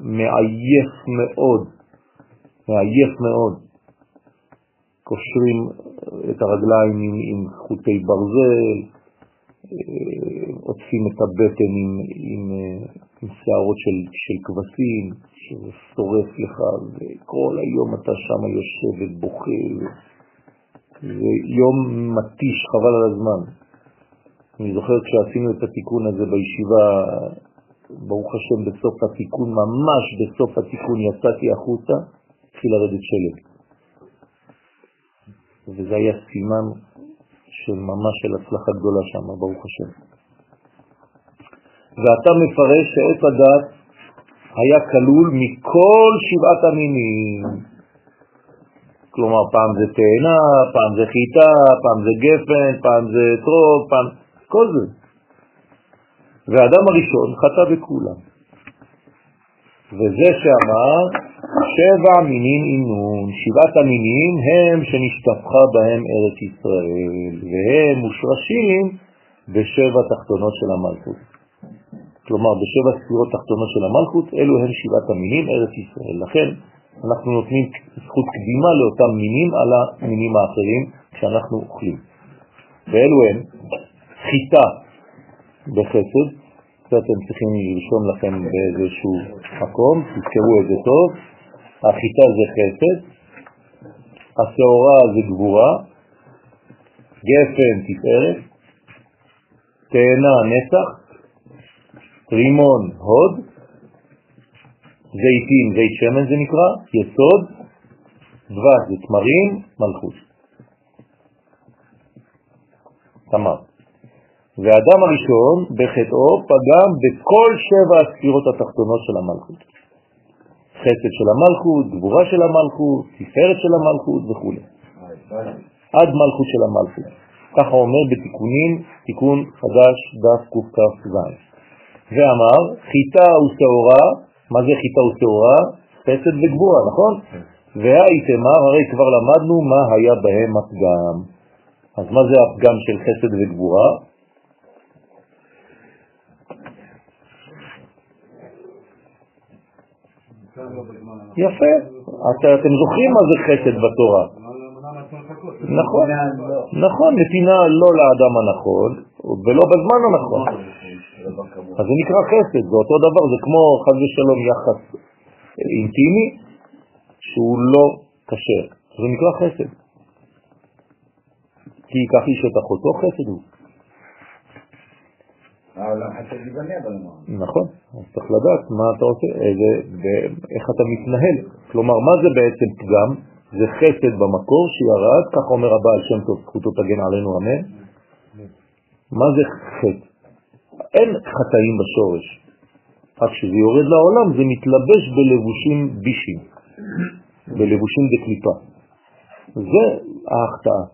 מעייף מאוד, מעייף מאוד. קושרים את הרגליים עם, עם חוטי ברזל, אה, עוטפים את הבטן עם, עם, אה, עם שערות של, של כבשים, שזה שורף לך, וכל היום אתה שם יושב ובוכה, זה יום מתיש, חבל על הזמן. אני זוכר כשעשינו את התיקון הזה בישיבה, ברוך השם, בסוף התיקון, ממש בסוף התיקון, יצאתי החוצה, התחיל לרדת שלג. וזה היה סימן של ממש של הצלחה גדולה שם, ברוך השם. ואתה מפרש שעת הדת היה כלול מכל שבעת המינים. כלומר, פעם זה תאנה, פעם זה חיטה, פעם זה גפן, פעם זה טרוב, פעם... כל זה. והאדם הראשון חטא בכולם. וזה שאמר, שבע מינים אינון, שבעת המינים הם שנשתפכה בהם ארץ ישראל, והם מושרשים בשבע תחתונות של המלכות. כלומר, בשבע ספירות תחתונות של המלכות, אלו הם שבעת המינים, ארץ ישראל. לכן, אנחנו נותנים זכות קדימה לאותם מינים על המינים האחרים כשאנחנו אוכלים. ואלו הם חיטה בחסד, זה אתם צריכים לרשום לכם באיזשהו מקום, תזכרו את זה טוב, החיטה זה חסד, השעורה זה גבורה, גפן תפארת, תאנה נצח, רימון הוד, זיתים, זית שמן זה נקרא, יסוד, דבש זה תמרים, מלכות. תמר. והאדם הראשון בחטאו פגם בכל שבע הספירות התחתונות של המלכות. חסד של המלכות, גבורה של המלכות, תפארת של המלכות וכו'. עד מלכות של המלכות. ככה אומר בתיקונים, תיקון חדש דף קכ"ז. ואמר, חיטה ושעורה, מה זה חיטה ושעורה? חסד וגבורה, נכון? והאיתמר, הרי כבר למדנו מה היה בהם הפגם. אז מה זה הפגם של חסד וגבורה? יפה. את, אתם זוכרים מה זה חסד בתורה. נכון, נכון, נתינה לא לאדם הנכון ולא בזמן הנכון. אז זה נקרא חסד, זה אותו דבר, זה כמו חד ושלום יחס אינטימי שהוא לא קשר, זה נקרא חסד. כי ייקח איש את אחותו חסד הוא. חסד. נכון, אז צריך לדעת מה אתה עושה, איזה, איך אתה מתנהל. כלומר, מה זה בעצם פגם? זה חסד במקור שירד, כך אומר הבעל שם טוב, זכותו תגן עלינו אמן. מה זה חטא? אין חטאים בשורש, רק כשזה יורד לעולם זה מתלבש בלבושים בישים, בלבושים בקליפה. זה ההחטאה.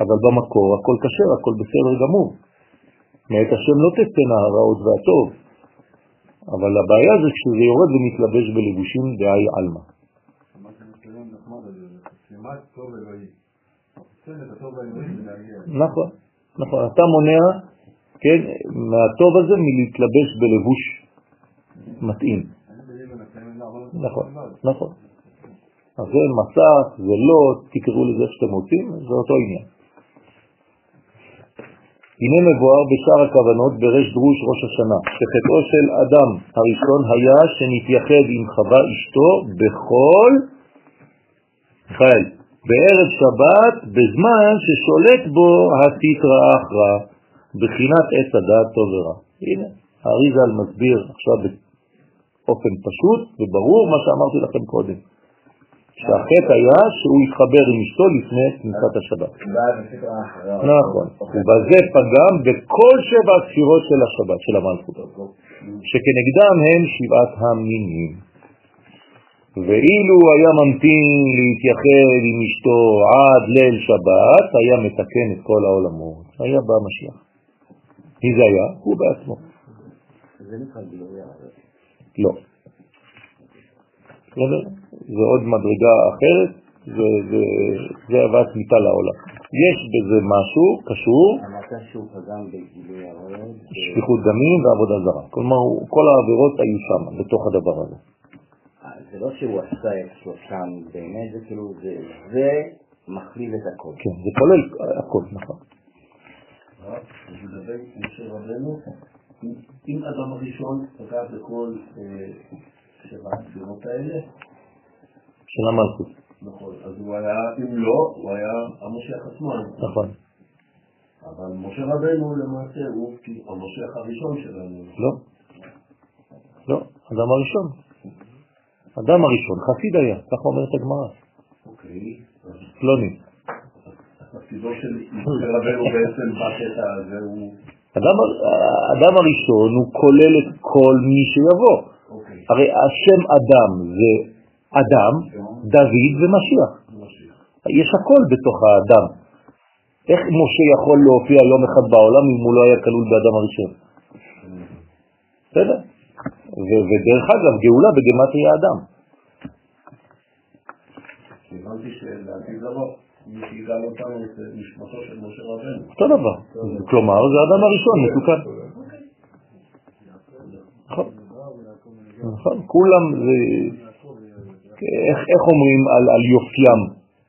אבל במקור הכל כשר, הכל בסדר גמור. מאת השם לא תצאנה הרעות והטוב, אבל הבעיה זה כשזה יורד ומתלבש בלבושים דאי עלמא. נכון, נכון. אתה מונע, כן, מהטוב הזה מלהתלבש בלבוש מתאים. נכון, נכון. אז זה מסך, זה לא, תקראו לזה שאתם רוצים, זה אותו עניין. הנה מבואר בשאר הכוונות בראש דרוש ראש השנה, שחטאו של אדם הראשון היה שנתייחד עם חווה אשתו בכל חייל, בערב שבת, בזמן ששולט בו הסתרא אחרא, בחינת עץ הדעת טוב ורע. הנה, האריזל מסביר עכשיו באופן פשוט וברור מה שאמרתי לכם קודם. שהחטא היה שהוא התחבר עם אשתו לפני כניסת השבת. נכון, ובזה פגם בכל שבע הספירות של השבת, של המלכות, שכנגדם הם שבעת המינים. ואילו היה ממתין להתייחד עם אשתו עד ליל שבת, היה מתקן את כל העולמות. היה בא משיח. מי זה היה? הוא בעצמו. זה נקרא גילוי לא. בסדר? זה עוד מדרגה אחרת, זה, הבאת מיטה לעולם. יש בזה משהו קשור, אמרת שהוא פגם בגילוי הרועד. שפיכות דמים ועבודה זרה. כלומר, כל העבירות היו שם, בתוך הדבר הזה. אה, זה לא שהוא עשה אצלו שם באמת, זה כאילו, זה, זה מכליל את הכל. כן, זה כולל הכל, נכון. לגבי משה רבנו, אם- אדם הראשון פגע בכל אה, שבע הספירות האלה, של המלכות, נכון, אז הוא היה, אם לא, הוא היה המשיח עצמו. נכון. אבל משה רבנו למעשה הוא המשיח הראשון שלנו. לא, לא, אדם הראשון. אדם הראשון, חסיד היה, ככה אומרת הגמרא. אוקיי, פלוני. תפקידו של משה רבנו בעצם בקטע הזה הוא... אדם, האדם הראשון הוא כולל את כל מי שיבוא. אוקיי, הרי השם אדם זה אדם, דוד ומשיח. משיח. יש הכל בתוך האדם. איך משה יכול להופיע יום אחד בעולם אם הוא לא היה כלול באדם הראשון? בסדר? ודרך אגב, גאולה בגמטריה האדם. הבנתי שלעתיד לבוא, מי שיגאל אותנו זה נשמתו של משה רבנו. אותו דבר. כלומר, זה האדם הראשון, מתוקן. נכון. נכון, כולם זה... איך, אומרים על, יופיים?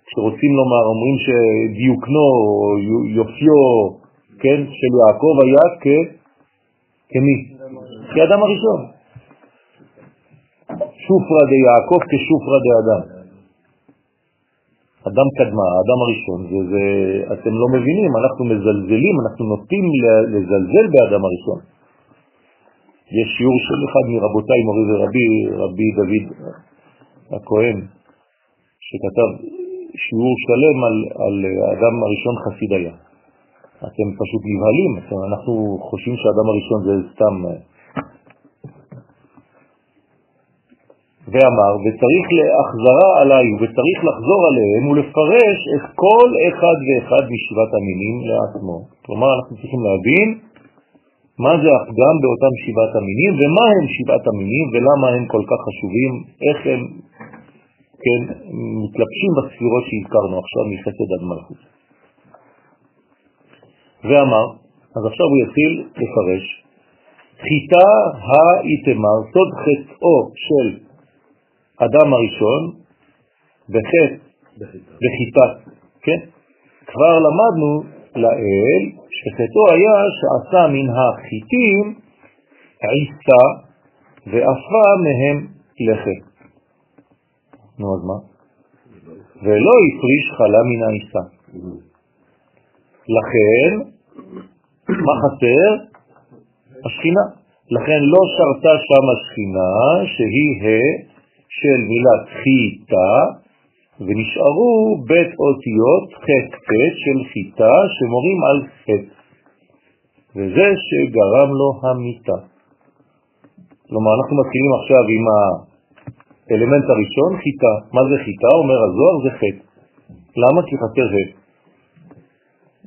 כשרוצים לומר, אומרים שדיוקנו, יופיו, כן, של יעקב היה. כמי? כאדם הראשון. שופרא דיעקב כשופרא דאדם. אדם קדמה, האדם הראשון, זה, זה, אתם לא מבינים, אנחנו מזלזלים, אנחנו נוטים לזלזל באדם הראשון. יש שיעור של אחד מרבותיי, מורי ורבי, רבי דוד הכהן, שכתב שיעור שלם על, על האדם הראשון חסיד היה. אתם פשוט נבהלים, אנחנו חושבים שהאדם הראשון זה סתם... ואמר, וצריך להחזרה עליי, וצריך לחזור עליהם ולפרש את כל אחד ואחד משבעת המינים לעצמו. כלומר, אנחנו צריכים להבין מה זה הפגם באותם שבעת המינים, ומה הם שבעת המינים, ולמה הם כל כך חשובים, איך הם, כן, מתלבשים בספירות שהזכרנו עכשיו מחסד עד מלכות. ואמר, אז עכשיו הוא יתחיל לפרש, חיטה האיתמר, סוד חטאו של אדם הראשון, בחטא, בחיטה, כן? כבר למדנו לאל שחטאו היה שעשה מן החיטים עיסה ואפה מהם לחם. נו אז מה? ולא הפריש חלה מן העיסה. לכן, מה חסר? השכינה. לכן לא שרתה שם השכינה שהיא ה' של מילת חיטה, ונשארו בית אותיות ח' ח' של חיטה שמורים על ח', וזה שגרם לו המיטה. כלומר, אנחנו מתחילים עכשיו עם האלמנט הראשון, חיטה. מה זה חיטה? אומר הזוהר, זה ח'. למה? כי חסר ה'.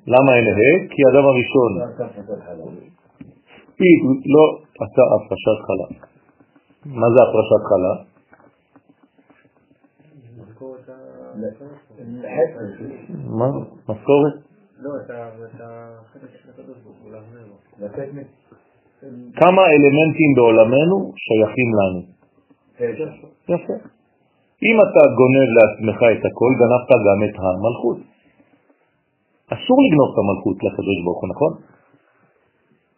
למה אין ה'? כי האדם הראשון לא עשה הפרשת חלה. מה זה הפרשת חלה? מה? משכורת? לא, את החלק של הקדוש ברוך הוא, מ... כמה אלמנטים בעולמנו שייכים לנו? יפה. אם אתה גונב לעצמך את הכל, גנבת גם את המלכות. אסור לגנוב את המלכות לקדוש ברוך הוא, נכון?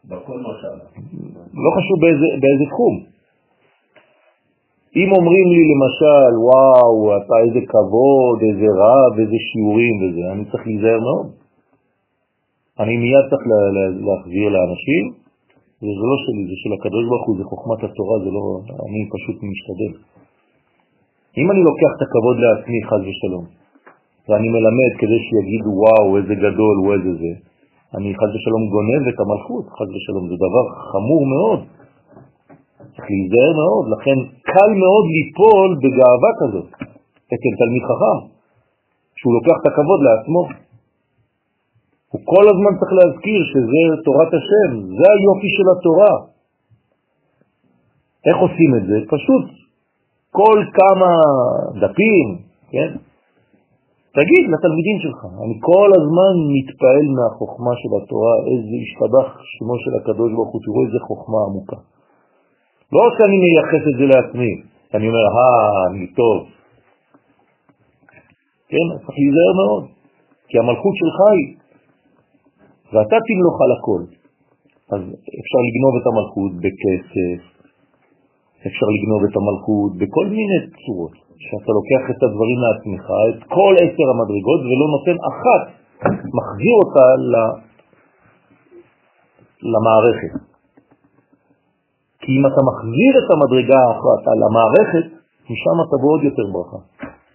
בכל משל. לא חשוב באיזה, באיזה תחום. אם אומרים לי למשל, וואו, אתה איזה כבוד, איזה רב, איזה שיעורים וזה, אני צריך להיזהר מאוד. אני מיד צריך לה, לה, להחזיר לאנשים, וזה לא שלי, זה של הקדוש ברוך הוא, זה חוכמת התורה, זה לא, אני פשוט משתדל. אם אני לוקח את הכבוד לעצמי, חז ושלום, ואני מלמד כדי שיגידו, וואו, איזה גדול, הוא איזה זה, אני חז ושלום גונב את המלכות, חז ושלום, זה דבר חמור מאוד. צריך להיזהר מאוד, לכן קל מאוד ליפול בגאווה כזאת, אצל תלמיד חכם, שהוא לוקח את הכבוד לעצמו. הוא כל הזמן צריך להזכיר שזה תורת השם, זה היופי של התורה. איך עושים את זה? פשוט כל כמה דפים, כן? תגיד לתלמידים שלך, אני כל הזמן מתפעל מהחוכמה של התורה, איזה השתבח שמו של הקדוש ברוך הוא, תראו איזה חוכמה עמוקה. לא שאני מייחס את זה לעצמי, אני אומר, אה, אני טוב. כן, צריך להיזהר מאוד, כי המלכות שלך היא, ואתה תמלוך על הכל. אז אפשר לגנוב את המלכות בכסף, אפשר לגנוב את המלכות בכל מיני צורות, שאתה לוקח את הדברים לעצמך, את כל עשר המדרגות, ולא נותן אחת, מחזיר אותה למערכת. כי אם אתה מחזיר את המדרגה האחת על המערכת, משם תבוא עוד יותר ברכה.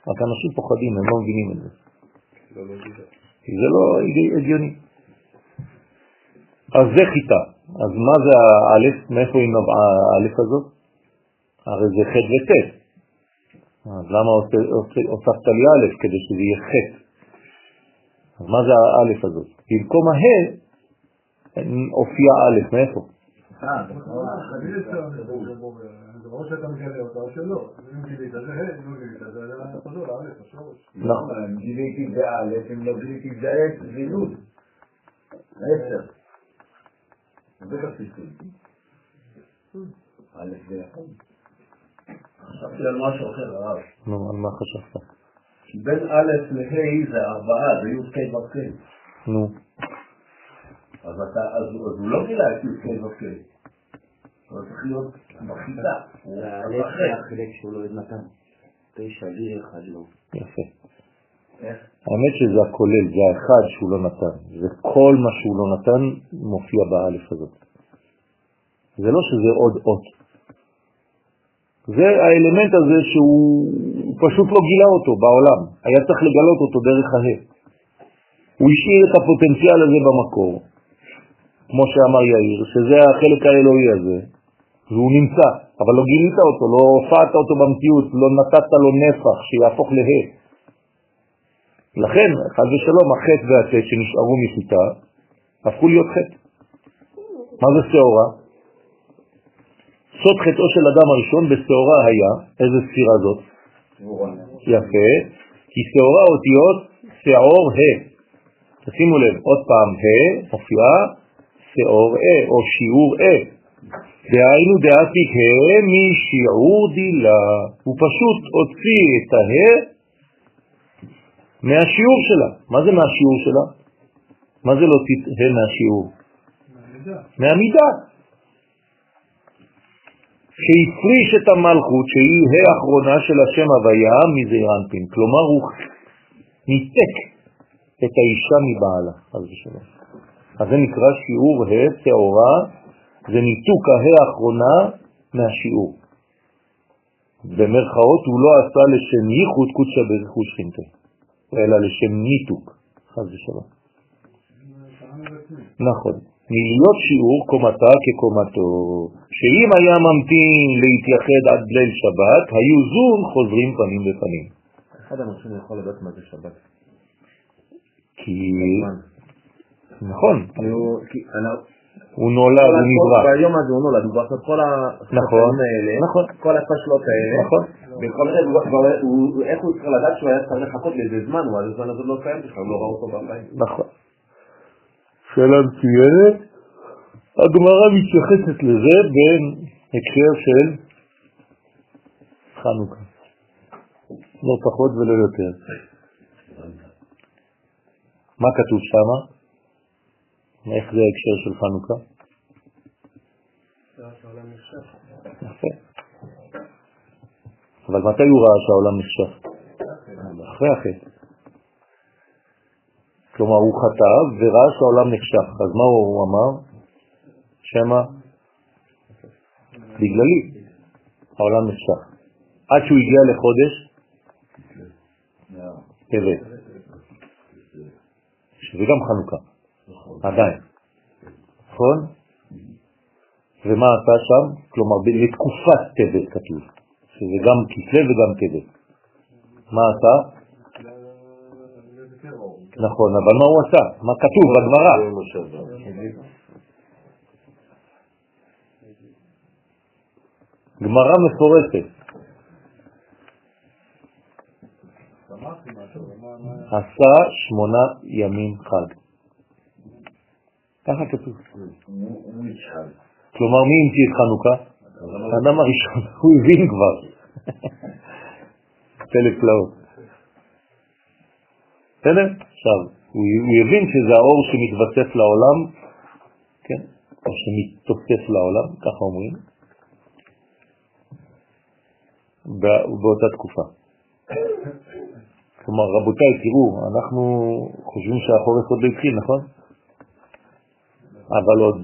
רק אנשים פוחדים, הם לא מבינים את זה. כי זה לא הגיוני. אז זה חיטה. אז מה זה האלף? מאיפה היא נובעה האלף הזאת? הרי זה ח' וט'. אז למה הוספת לי א' כדי שזה יהיה ח'? אז מה זה האלף הזאת? במקום ה' הופיע א', מאיפה? זה ברור שאתה מגלה אותה או שלא. אם גילית זה ה', אם לא גילית זה חוזר לאלף, השורש. נכון. אם גיליתי זה א', אם לא גיליתי זה עץ, זה י'. עשר. זה כפיסות. א' זה יכול. חשבתי על משהו אחר, הרב. נו, על מה חשבת? בין א' לה' זה ארבעה, זה י' ק'. נו. אז אתה- אז הוא אז הוא לא גילה את י' ק' ו' ק'. הוא צריך להיות אחר. זה החלק שהוא לא נתן. תשע לי אחד לא. יפה. איך? האמת שזה הכולל, זה האחד שהוא לא נתן. וכל מה שהוא לא נתן מופיע באלף הזאת. זה לא שזה עוד אות. זה האלמנט הזה שהוא פשוט לא גילה אותו בעולם. היה צריך לגלות אותו דרך הה. הוא השאיר את הפוטנציאל הזה במקור, כמו שאמר יאיר, שזה החלק האלוהי הזה, והוא נמצא, אבל לא גילית אותו, לא הופעת אותו במציאות, לא נתת לו נפח שיהפוך לה. לכן, חד ושלום, החטא והטט שנשארו מחיטה, הפכו להיות חטא. מה זה שעורה? סוד חטאו של אדם הראשון בשעורה היה, איזה ספירה זאת? יפה, כי שעורה אותיות שעור ה'. תשימו לב, עוד פעם ה' מופיעה שעור ה' או שיעור ה'. דהיינו דעתיק ה' משיעור דילה. הוא פשוט הוציא את ה' מהשיעור שלה. מה זה מהשיעור שלה? מה זה להוציא ה' מהשיעור? מהמידה. שהפריש את המלכות שהיא האחרונה של השם הוויה מזעיר אנפין. כלומר הוא ניתק את האישה מבעלה, חס ושלום. אז זה נקרא שיעור ה' שעורה, זה ניתוק ה' האחרונה מהשיעור. במרכאות הוא לא עשה לשם ייחוד קודשא בריחו שכינתה, אלא לשם ניתוק, חס ושלום. נכון. מלהיות שיעור קומתה כקומתו, שאם היה ממתין להתייחד עד ליל שבת, היו זום חוזרים פנים בפנים. אחד האנשים יכול לדעת מה זה שבת. כי... נכון, הוא נולד, הוא נברא. ביום הזה הוא נולד, הוא כבר את כל נכון, החטאים האלה, נכון. כל הפשלות האלה, נכון. במקום זה, איך הוא צריך לדעת שהוא היה צריך לחכות לאיזה זמן, הוא עד הזמן הזה לא קיים בכלל, הוא לא ראה אותו בחיים. נכון. שאלה מצוינת. הגמרא מתייחסת לזה בהקשר של חנוכה. לא פחות ולא יותר. מה כתוב שם? איך זה ההקשר של חנוכה? יפה. אבל מתי הוא ראה שהעולם נחשב? אחרי החטא. כלומר, הוא חטא וראה שהעולם נחשך. אז מה הוא אמר? שמה בגללי העולם נחשך. עד שהוא הגיע לחודש טבת, שזה גם חנוכה, עדיין. נכון? ומה עשה שם? כלומר, לתקופת טבת כתוב, שזה גם כסלו וגם טבת. מה עשה? נכון, אבל מה הוא עשה? מה כתוב בגמרא? גמרא מפורטת. עשה שמונה ימים חג. ככה כתוב. כלומר, מי המציא את חנוכה? האדם הראשון, הוא הבין כבר. פלא פלאות. בסדר? עכשיו, הוא הבין שזה האור שמתווסף לעולם, כן? או שמתוסף לעולם, ככה אומרים, בא- באותה תקופה. כלומר, רבותיי, תראו, אנחנו חושבים שהחורף עוד לא התחיל, נכון? אבל עוד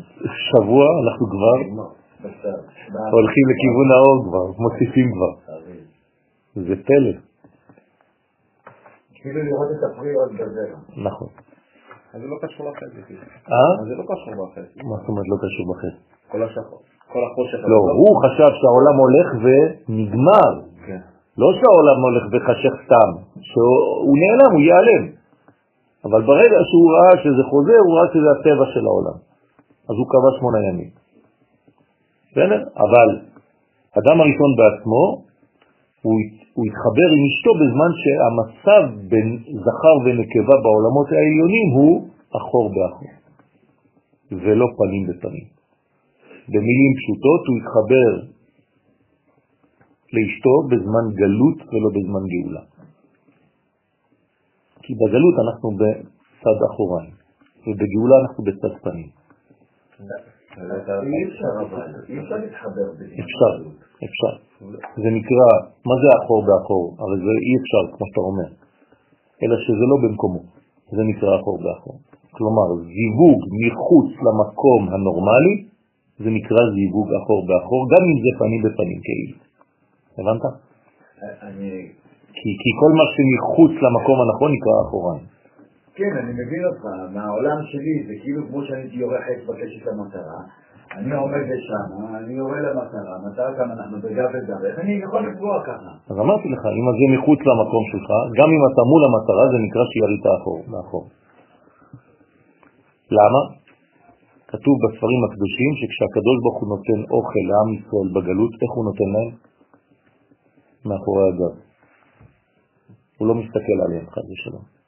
שבוע אנחנו כבר הולכים לכיוון האור כבר, מוסיפים כבר. זה פלא, כאילו לראות את הפרי עוד בזרע. נכון. אז זה לא קשור לחסד. כאילו. אה? אז זה לא קשור בחסד. מה זאת אומרת לא קשור בחסד? כל השחור. כל החושך. לא, הוא חשב שהעולם הולך ונגמר. כן. לא שהעולם הולך וחשך סתם, שהוא נעלם, הוא ייעלם. אבל ברגע שהוא ראה שזה חוזר, הוא ראה שזה הטבע של העולם. אז הוא קבע שמונה ימים. בסדר? אבל אדם הראשון בעצמו, הוא, הוא התחבר עם אשתו בזמן שהמצב בין זכר ונקבה בעולמות העליונים הוא אחור באחור, ולא פנים בפנים. במילים פשוטות הוא התחבר לאשתו בזמן גלות ולא בזמן גאולה. כי בגלות אנחנו בצד אחוריים, ובגאולה אנחנו בצד פנים. אי אפשר אי אפשר להתחבר. אפשר, אפשר. זה נקרא, מה זה אחור באחור? הרי זה אי אפשר, כמו שאתה אומר, אלא שזה לא במקומו, זה נקרא אחור באחור. כלומר, זיווג מחוץ למקום הנורמלי, זה נקרא זיווג אחור באחור, גם אם זה פנים בפנים כאילו. הבנת? אני... כי, כי כל מה שמחוץ למקום הנכון נקרא אחוריים. כן, אני מבין אותך, מהעולם שלי זה כאילו כמו שאני יורה חץ בקשת למטרה, אני עומד לשם, אני יורה למטרה, מטרה גם אנחנו בגב איך אני יכול לפגוע ככה? אז אמרתי לך, אם זה מחוץ למקום שלך, גם אם אתה מול המטרה, זה נקרא שירית אחור, מאחור. למה? כתוב בספרים הקדושים שכשהקדוש ברוך הוא נותן אוכל לעם ישראל בגלות, איך הוא נותן להם? מאחורי הגב. הוא לא מסתכל עליהם, חד ושלום.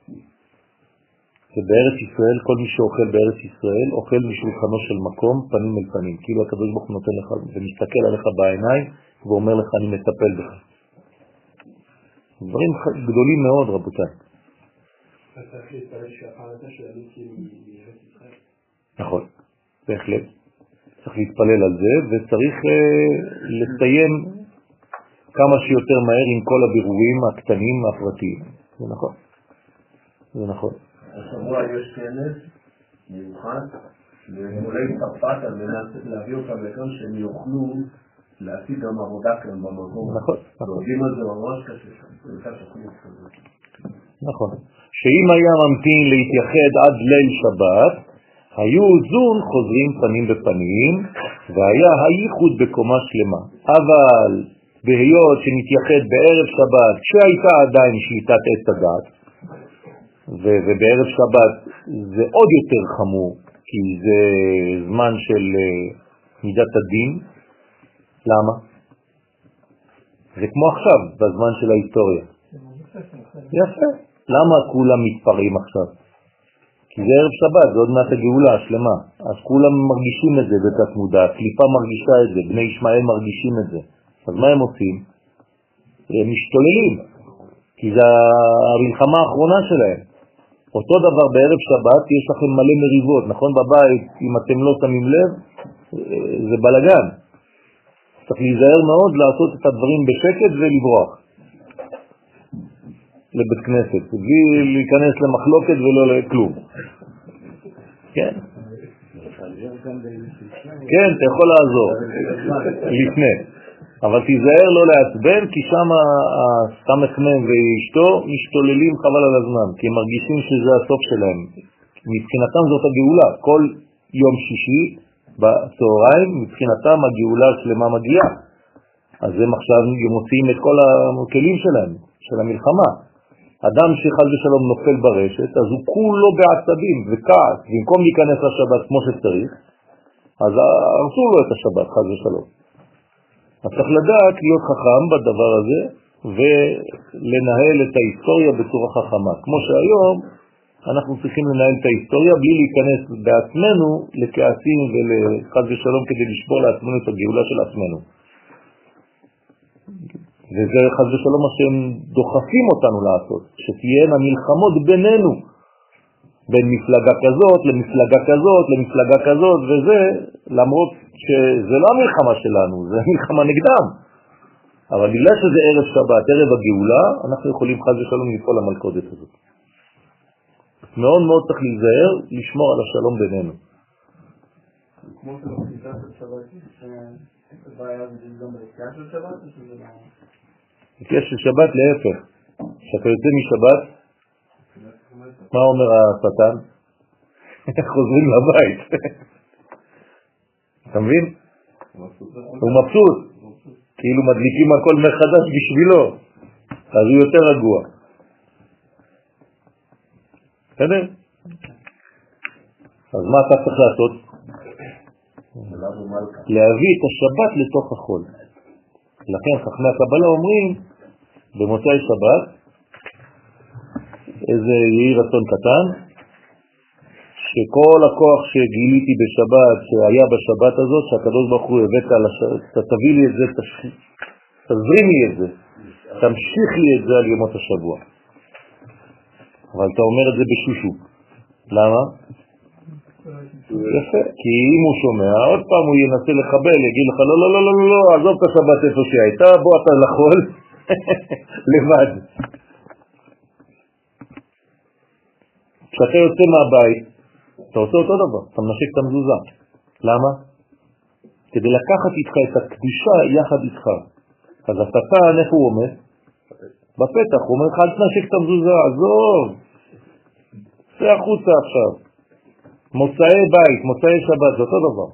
ובארץ ישראל, כל מי שאוכל בארץ ישראל, אוכל משולחנו של מקום, פנים אל פנים. כאילו הקדוש ברוך הוא נותן לך ומסתכל עליך בעיניים ואומר לך, אני מטפל בך. דברים גדולים מאוד, רבותיי. נכון, בהחלט. צריך להתפלל על זה, וצריך אה, לסיים כמה שיותר מהר עם כל הבירורים הקטנים הפרטיים. זה נכון. זה נכון. השבוע יש כנס מיוחד לעולי צרפת על מנת להביא אותם לכאן שהם יוכלו להשיג גם עבודה כאן במקום. נכון, נכון. עובדים על זה ממש קשה שם. נכון. שאם היה ממתין להתייחד עד ליל שבת, היו זון חוזרים פנים בפנים, והיה הייחוד בקומה שלמה. אבל בהיות שנתייחד בערב שבת, כשהייתה עדיין שליטת עץ הדת, ובערב שבת זה עוד יותר חמור, כי זה זמן של אה, מידת הדין. למה? זה כמו עכשיו, בזמן של ההיסטוריה. יפה. למה כולם מתפרעים עכשיו? כי זה ערב שבת, זה עוד מעט הגאולה השלמה. אז כולם מרגישים את זה בתת מודע, הקליפה מרגישה את זה, בני ישמעאל מרגישים את זה. אז מה הם עושים? הם משתוללים, כי זה המלחמה האחרונה שלהם. אותו דבר בערב שבת, יש לכם מלא מריבות, נכון? בבית, אם אתם לא שמים לב, זה בלגן. צריך להיזהר מאוד לעשות את הדברים בשקט ולברוח. לבית כנסת, בלי להיכנס למחלוקת ולא לכלום. כן? כן, אתה יכול לעזור, לפני. אבל תיזהר לא לעצבן, כי שם הסמ"ם ואשתו משתוללים חבל על הזמן, כי הם מרגישים שזה הסוף שלהם. מבחינתם זאת הגאולה. כל יום שישי בצהריים, מבחינתם הגאולה השלמה מגיעה. אז הם עכשיו מוציאים את כל הכלים שלהם, של המלחמה. אדם שחל ושלום נופל ברשת, אז הוא כולו בעצבים וכעס, במקום להיכנס לשבת כמו שצריך, אז הרסו לו את השבת, חז ושלום. אז צריך לדעת להיות חכם בדבר הזה ולנהל את ההיסטוריה בצורה חכמה. כמו שהיום אנחנו צריכים לנהל את ההיסטוריה בלי להיכנס בעצמנו לכעסים ולחז ושלום כדי לשבור לעצמנו את הגאולה של עצמנו. וזה חז ושלום מה שהם דוחפים אותנו לעשות, שתהיינה מלחמות בינינו, בין מפלגה כזאת למפלגה כזאת למפלגה כזאת, וזה למרות שזה לא המלחמה שלנו, זה המלחמה נגדם. אבל בגלל שזה ערב שבת, ערב הגאולה, אנחנו יכולים חז ושלום לפעול למלכודת הזאת. מאוד מאוד צריך להיזהר, לשמור על השלום בינינו. כמו שבכניסה של שבת, שבעיה זה גם ביציאה של שבת, או שזה לא... יציאה של שבת להפך, כשאתה יוצא משבת, מה אומר השטן? חוזרים לבית. אתה מבין? הוא מבסוט, כאילו מדליקים הכל מחדש בשבילו, אז הוא יותר רגוע. בסדר? אז מה אתה צריך לעשות? להביא את השבת לתוך החול. לכן חכמי הקבלה אומרים במוצאי שבת, איזה יהי רצון קטן, שכל הכוח שגיליתי בשבת, שהיה בשבת הזאת, שהקדוש ברוך הוא הבאת על השבת, תביא לי את זה, תזרים לי את זה, תמשיך לי את זה על ימות השבוע. אבל אתה אומר את זה בשושו. למה? יפה, כי אם הוא שומע, עוד פעם הוא ינסה לחבל, יגיד לך, לא, לא, לא, לא, לא, לא, עזוב את השבת איפה שהייתה, בוא אתה לחול לבד. כשאתה יוצא מהבית, אתה עושה אותו דבר, אתה מנשק את המזוזה. למה? כדי לקחת איתך את הקדושה יחד איתך. אז השטן, איפה הוא עומד? בפתח, הוא אומר לך, אל תנשק את המזוזה, עזוב, צא החוצה עכשיו. מוצאי בית, מוצאי שבת, זה אותו דבר.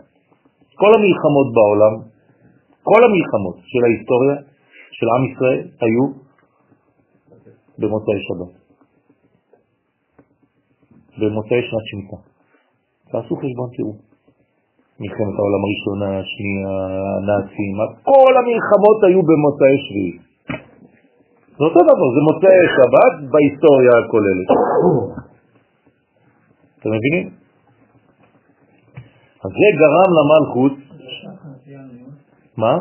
כל המלחמות בעולם, כל המלחמות של ההיסטוריה של עם ישראל היו במוצאי שבת. במוצאי שנת שמיטה. תעשו חשבון תראו. מלחמת העולם הראשונה, השנייה, הנאצים, כל המלחמות היו במוצאי שביעי. זה אותו דבר, זה מוצאי שבת בהיסטוריה הכוללת. אתם מבינים? אז זה גרם למלכות... מה?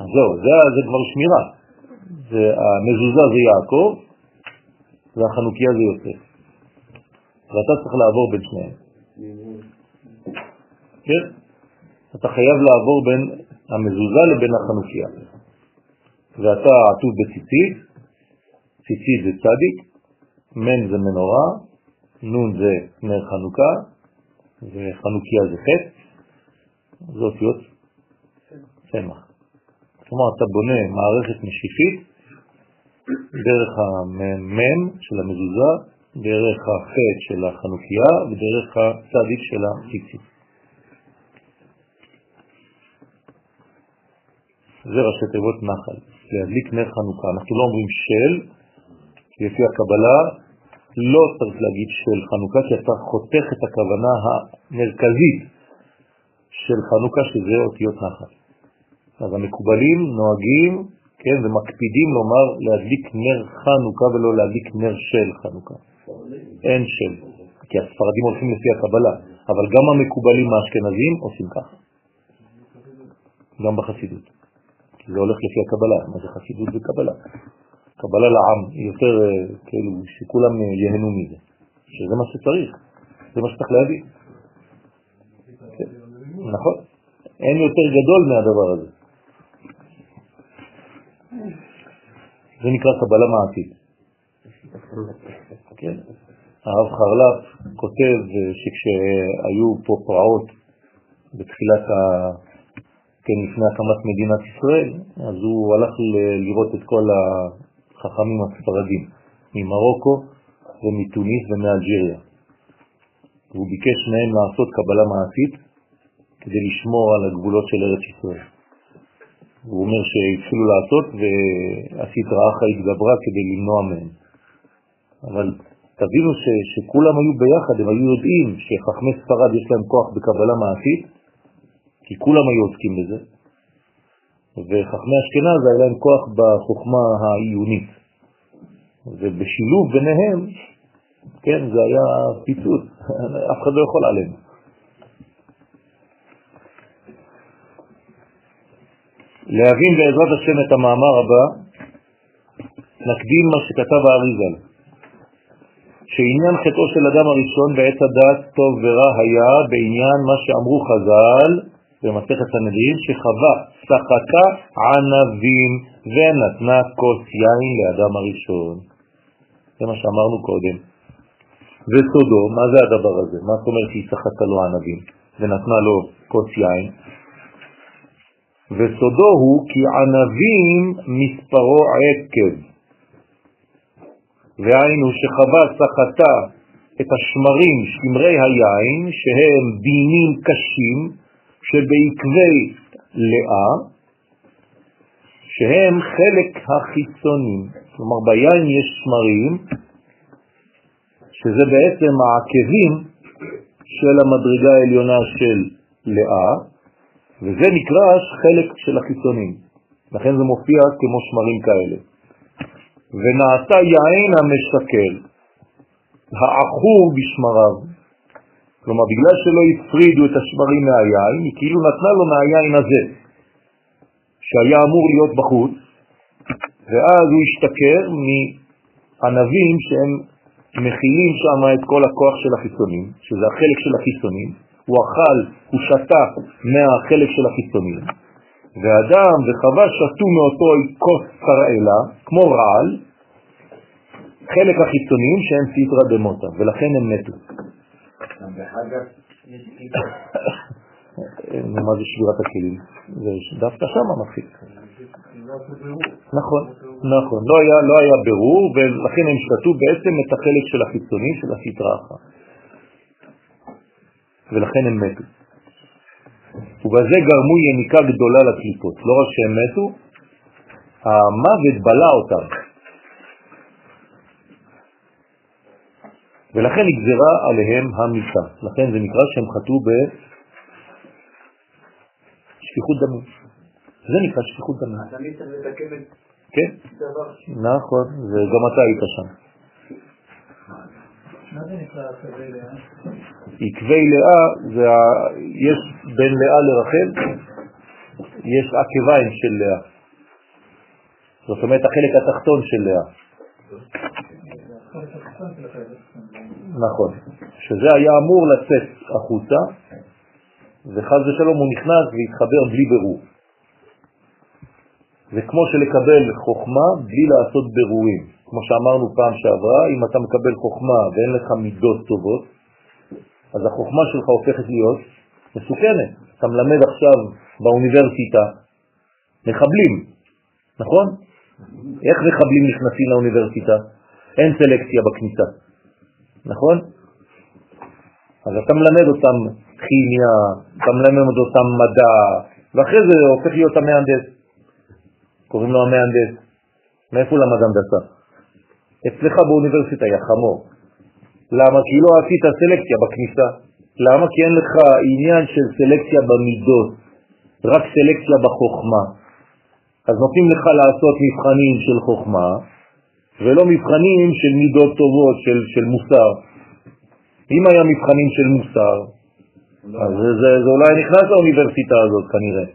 אז זהו, זה, כבר שמירה. זה, המזוזה זה יעקב והחנוכיה זה יוסף. ואתה צריך לעבור בין שניהם. כן? אתה חייב לעבור בין המזוזה לבין החנוכיה. ואתה עטוב בציצית, ציצית זה צדיק, מן זה מנורה, נון זה נר חנוכה, וחנוכיה זה חטא, זה אותיות צמח. כלומר, אתה בונה מערכת משיחית דרך המם של המזוזה, דרך החטא של החנוכיה ודרך הצדיק של הציצית. זה ראשי תיבות נחל, להדליק נר חנוכה. אנחנו לא אומרים של, לפי הקבלה לא צריך להגיד של חנוכה, כי אתה חותך את הכוונה המרכזית של חנוכה, שזה אותיות נחל. אז המקובלים נוהגים, כן, ומקפידים לומר להדליק נר חנוכה ולא להדליק נר של חנוכה. אין של, כי הספרדים הולכים לפי הקבלה, אבל גם המקובלים האשכנזים עושים ככה. גם בחסידות. זה הולך לפי הקבלה, מה זה חסידות וקבלה. קבלה לעם, יותר כאילו שכולם ייהנו מזה, שזה מה שצריך, זה מה שצריך להביא. כן, נכון, אין יותר גדול מהדבר הזה. זה נקרא קבלה מעשית. כן. הרב חרל"פ כותב שכשהיו פה פרעות בתחילת ה... כן, לפני הקמת מדינת ישראל, אז הוא הלך לראות את כל החכמים הספרדים ממרוקו ומתוניס ומאלג'יריה. והוא ביקש מהם לעשות קבלה מעשית כדי לשמור על הגבולות של ארץ ישראל. הוא אומר שהתחילו לעשות והסטרא אחא התגברה כדי למנוע מהם. אבל תבינו ש, שכולם היו ביחד, הם היו יודעים שחכמי ספרד יש להם כוח בקבלה מעשית, כי כולם היו עוסקים בזה, וחכמי אשכנז היה להם כוח בחוכמה העיונית. ובשילוב ביניהם, כן, זה היה פיצוץ, אף אחד לא יכול עליהם. להבין בעזרת השם את המאמר הבא, נקדים מה שכתב האריזל, שעניין חטאו של אדם הראשון בעת הדעת טוב ורע היה בעניין מה שאמרו חז"ל במסכת סנהדרין, שחווה שחקה ענבים ונתנה כוס יין לאדם הראשון. זה מה שאמרנו קודם. וסודו, מה זה הדבר הזה? מה זאת אומרת שהיא שחקה לו ענבים ונתנה לו כוס יין? וסודו הוא כי ענבים מספרו עקב, והיינו שחווה סחתה את השמרים, שמרי היין, שהם בינים קשים, שבעקבי לאה, שהם חלק החיצונים. כלומר, ביין יש שמרים, שזה בעצם העקבים של המדרגה העליונה של לאה, וזה נקרא חלק של החיצונים. לכן זה מופיע כמו שמרים כאלה. ונעשה יין המשקל, העכור בשמריו. כלומר, בגלל שלא הפרידו את השמרים מהיין, היא כאילו נתנה לו מהיין הזה, שהיה אמור להיות בחוץ, ואז הוא השתכר מענבים שהם מכילים שם את כל הכוח של החיצונים, שזה החלק של החיצונים, הוא אכל, הוא שתה מהחלק של החיצונים, ואדם וחווה שתו מאותו כוס קראלה, כמו רעל, חלק החיצוניים שהם סיטרא דמוטה, ולכן הם מתו. מה זה שבירת הכלים? זה דווקא שם מתחיל. נכון, נכון. לא היה, לא ברור, ולכן הם שתו בעצם את החלק של החיצוני של הסטרה אחת. ולכן הם מתו. ובזה גרמו יניקה גדולה לקליפות. לא רק שהם מתו, המוות בלע אותם. ולכן נגזרה עליהם המיטה. לכן זה נקרא שהם חטאו בשפיכות דמים. זה נקרא שפיכות דמים. אז אני צריך לתקן את כן, נכון, וגם אתה היית שם. מה זה נקרא עקבי לאה? עקבי לאה, זה ה... יש בין לאה לרחל, יש עקביים של לאה. זאת אומרת החלק התחתון של לאה. נכון, שזה היה אמור לצאת החוצה, וחז ושלום הוא נכנס והתחבר בלי ברור. זה כמו שלקבל חוכמה בלי לעשות ברורים. כמו שאמרנו פעם שעברה, אם אתה מקבל חוכמה ואין לך מידות טובות, אז החוכמה שלך הופכת להיות מסוכנת. אתה מלמד עכשיו באוניברסיטה מחבלים, נכון? איך מחבלים נכנסים לאוניברסיטה? אין סלקציה בכניסה, נכון? אז אתה מלמד אותם כימיה, אתה מלמד אותם מדע, ואחרי זה הופך להיות המהנדס. קוראים לו המהנדס. מאיפה למד הנדסה? אצלך באוניברסיטה, יא חמור. למה? כי לא עשית סלקציה בכניסה. למה? כי אין לך עניין של סלקציה במידות, רק סלקציה בחוכמה. אז נותנים לך לעשות מבחנים של חוכמה, ולא מבחנים של מידות טובות, של, של מוסר. אם היה מבחנים של מוסר, אז זה, זה, זה אולי נכנס לאוניברסיטה הזאת כנראה.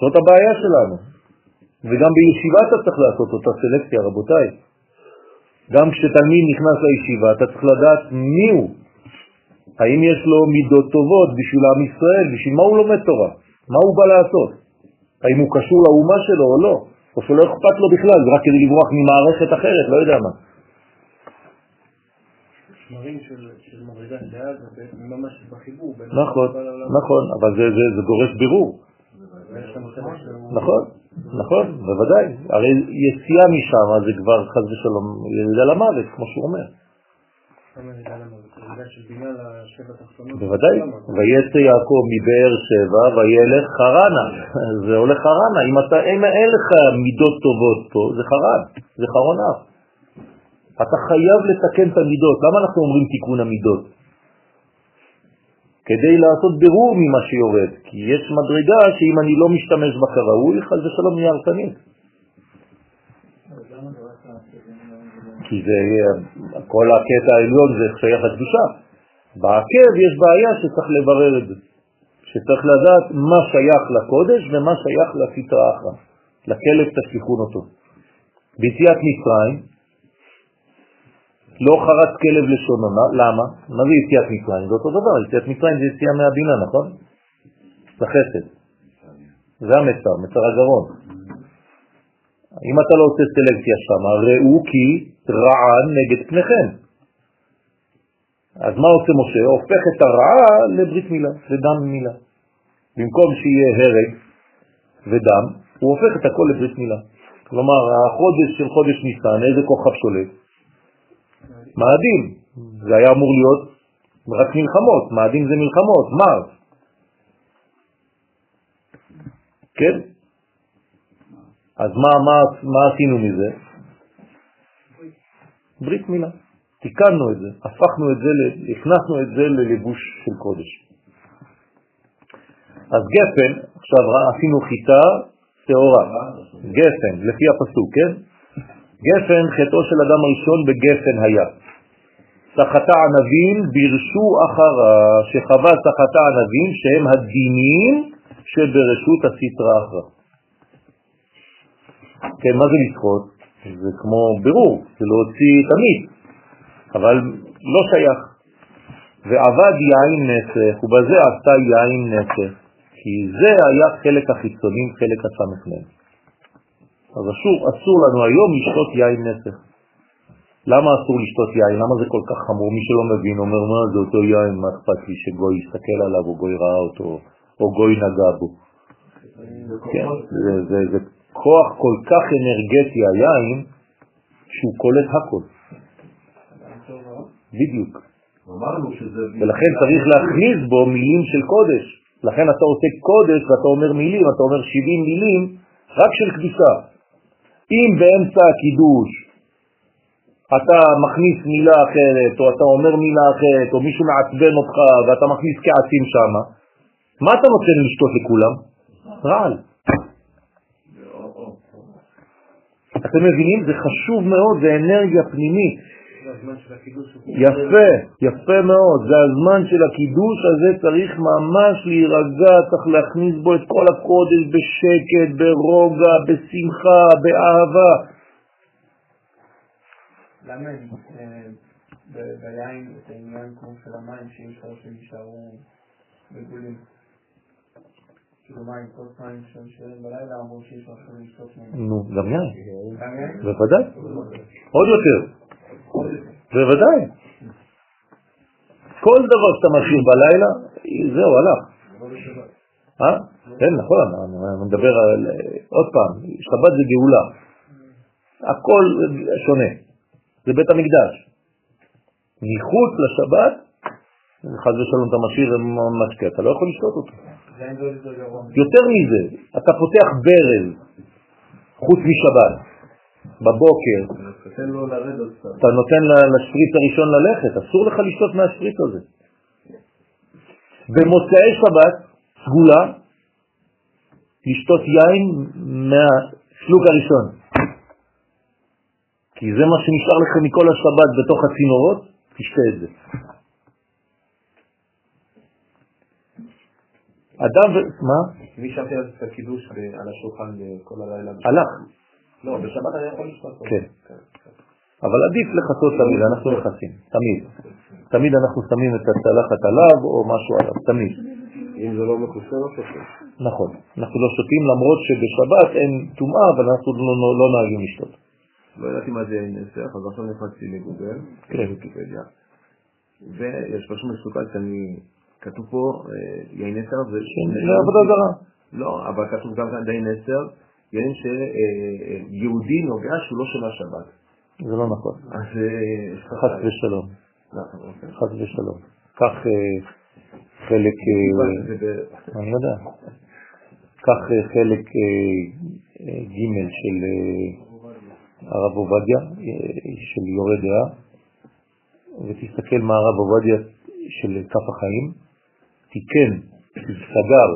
זאת הבעיה שלנו. וגם בישיבה אתה צריך לעשות אותה סלקציה, רבותיי. גם כשתלמיד נכנס לישיבה, אתה צריך לדעת מי הוא. האם יש לו מידות טובות בשביל עם ישראל, בשביל מה הוא לומד תורה? מה הוא בא לעשות? האם הוא קשור לאומה שלו או לא? או שלא אכפת לו בכלל, זה רק כדי לברוח ממערכת אחרת, לא יודע מה. שמרים של של מדרגת לאה זה בעצם ממש בחיבור. בין נכון. נכון, אבל זה, זה, זה דורש בירור. נכון, נכון, בוודאי. הרי יציאה משם זה כבר חז ושלום ירידה למוות, כמו שהוא אומר. בוודאי. ויצא יעקב מבאר שבע וילך חרנה. זה הולך חרנה. אם אין לך מידות טובות פה, זה חרן, זה חרון אף. אתה חייב לתקן את המידות. למה אנחנו אומרים תיקון המידות? כדי לעשות בירור ממה שיורד, כי יש מדרגה שאם אני לא משתמש בה כראוי, חס ושלום נהיה הרסנית. כי זה, כל הקטע העליון זה שייך לקדושה. בעקב יש בעיה שצריך לברר את זה, שצריך לדעת מה שייך לקודש ומה שייך אחרא, לכלב תשליכון אותו. ביציאת מצרים לא חרץ כלב לשונו, למה? מה זה יציאת מצרים? זה אותו דבר, יציאת מצרים זה יציאה מהבינה, נכון? זה חסד. זה המצר, מצר הגרון. אם אתה לא עושה סלקציה שם, ראו כי רען נגד פניכם. אז מה עושה משה? הופך את הרעה לברית מילה, לדם מילה. במקום שיהיה הרג ודם, הוא הופך את הכל לברית מילה. כלומר, החודש של חודש ניסן, איזה כוכב שולט? מאדים. זה היה אמור להיות רק מלחמות, מאדים זה מלחמות, מרס. כן? אז מה, מה, מה עשינו מזה? ברית מילה. תיקנו את זה, הפכנו את זה, הכנסנו את זה ללבוש של קודש. אז גפן, עכשיו עשינו חיטה שעורה, גפן, לפי הפסוק, כן? גפן, חטאו של אדם הראשון בגפן היה. סחטה ענבים בירשו אחרה, שחווה סחטה ענבים שהם הדינים שברשות הסתרה אחרה. כן, מה זה לסחוט? זה כמו בירור, זה להוציא תמיד, אבל לא שייך. ועבד יין נסך, ובזה עשתה יין נסך, כי זה היה חלק החיצונים, חלק הסמ"ם. אז אסור, אסור לנו היום לשתות יין נסך. למה אסור לשתות יין? למה זה כל כך חמור? מי שלא מבין אומר, מה זה אותו יין, מה אכפת לי שגוי יסתכל עליו או גוי ראה אותו או גוי נגע בו. כן, זה, זה, זה כוח כל כך אנרגטי היין שהוא קולט הכל. בדיוק. ולכן צריך להכניס בו מילים של קודש. לכן אתה עושה קודש ואתה אומר מילים, אתה אומר 70 מילים רק של קדושה. אם באמצע הקידוש אתה מכניס מילה אחרת, או אתה אומר מילה אחרת, או מישהו מעצבן אותך ואתה מכניס כעסים שם, מה אתה נותן לשתות לכולם? רעל. אתם מבינים? זה חשוב מאוד, זה אנרגיה פנימית. יפה, יפה מאוד. זה הזמן של הקידוש הזה, צריך ממש להירגע, צריך להכניס בו את כל הקודש בשקט, ברוגע, בשמחה, באהבה. למה ביין את העניין כמו של המים, שאם שלוש יישארו בגולים? כאילו מים, כוס מים שהם שירים בלילה, אמרו שאי אפשר עכשיו לשתות מהם. נו, גם יין. גם יין? בוודאי. עוד יותר. בוודאי. כל דבר שאתה משאיר בלילה, זהו, הלך. אה? כן, נכון, אני מדבר על... עוד פעם, שבת זה גאולה. הכל שונה. זה בית המקדש. מחוץ לשבת, חז ושלום אתה משאיר משקה, אתה לא יכול לשתות אותו. יותר מזה, אתה פותח ברז חוץ משבת, בבוקר, אתה נותן לשפריץ הראשון ללכת, אסור לך לשתות מהשפריץ הזה. במוצאי שבת, סגולה, לשתות יין מהשלוק הראשון. כי זה מה שנשאר לכם מכל השבת בתוך הצינורות, תשתה את זה. אדם ו... מה? מי שתה את הקידוש על השולחן כל הלילה? הלך. לא, בשבת אני יכול לשתות. כן. אבל עדיף לחסות תמיד, אנחנו נכסים, תמיד. תמיד אנחנו שמים את הצלחת עליו או משהו עליו, תמיד. אם זה לא מכוסה, לא שותים. נכון, אנחנו לא שותים למרות שבשבת אין טומאה, אבל אנחנו לא, לא, לא נהגים לשתות. לא ידעתי מה זה נסח, אז עכשיו נכנסתי לגוגל, כן. לוויקיפדיה, ויש פשוט מסוכן שאני, כתוב פה אה, יין נסר, זה... זה עבודה זרה. לא, אבל כתוב גם כאן יין נסר, יין שיהודי נוגע שהוא לא שומע שבת. זה לא נכון. אז... אה, חס ושלום. נכון, אוקיי. חס ושלום. כך אה, חלק, אה, אני יודע, כך אה, חלק אה, אה, ג' של אה, הרב עובדיה, של יורה דעה, ותסתכל מה הרב עובדיה של כף החיים, תיקן, סגר,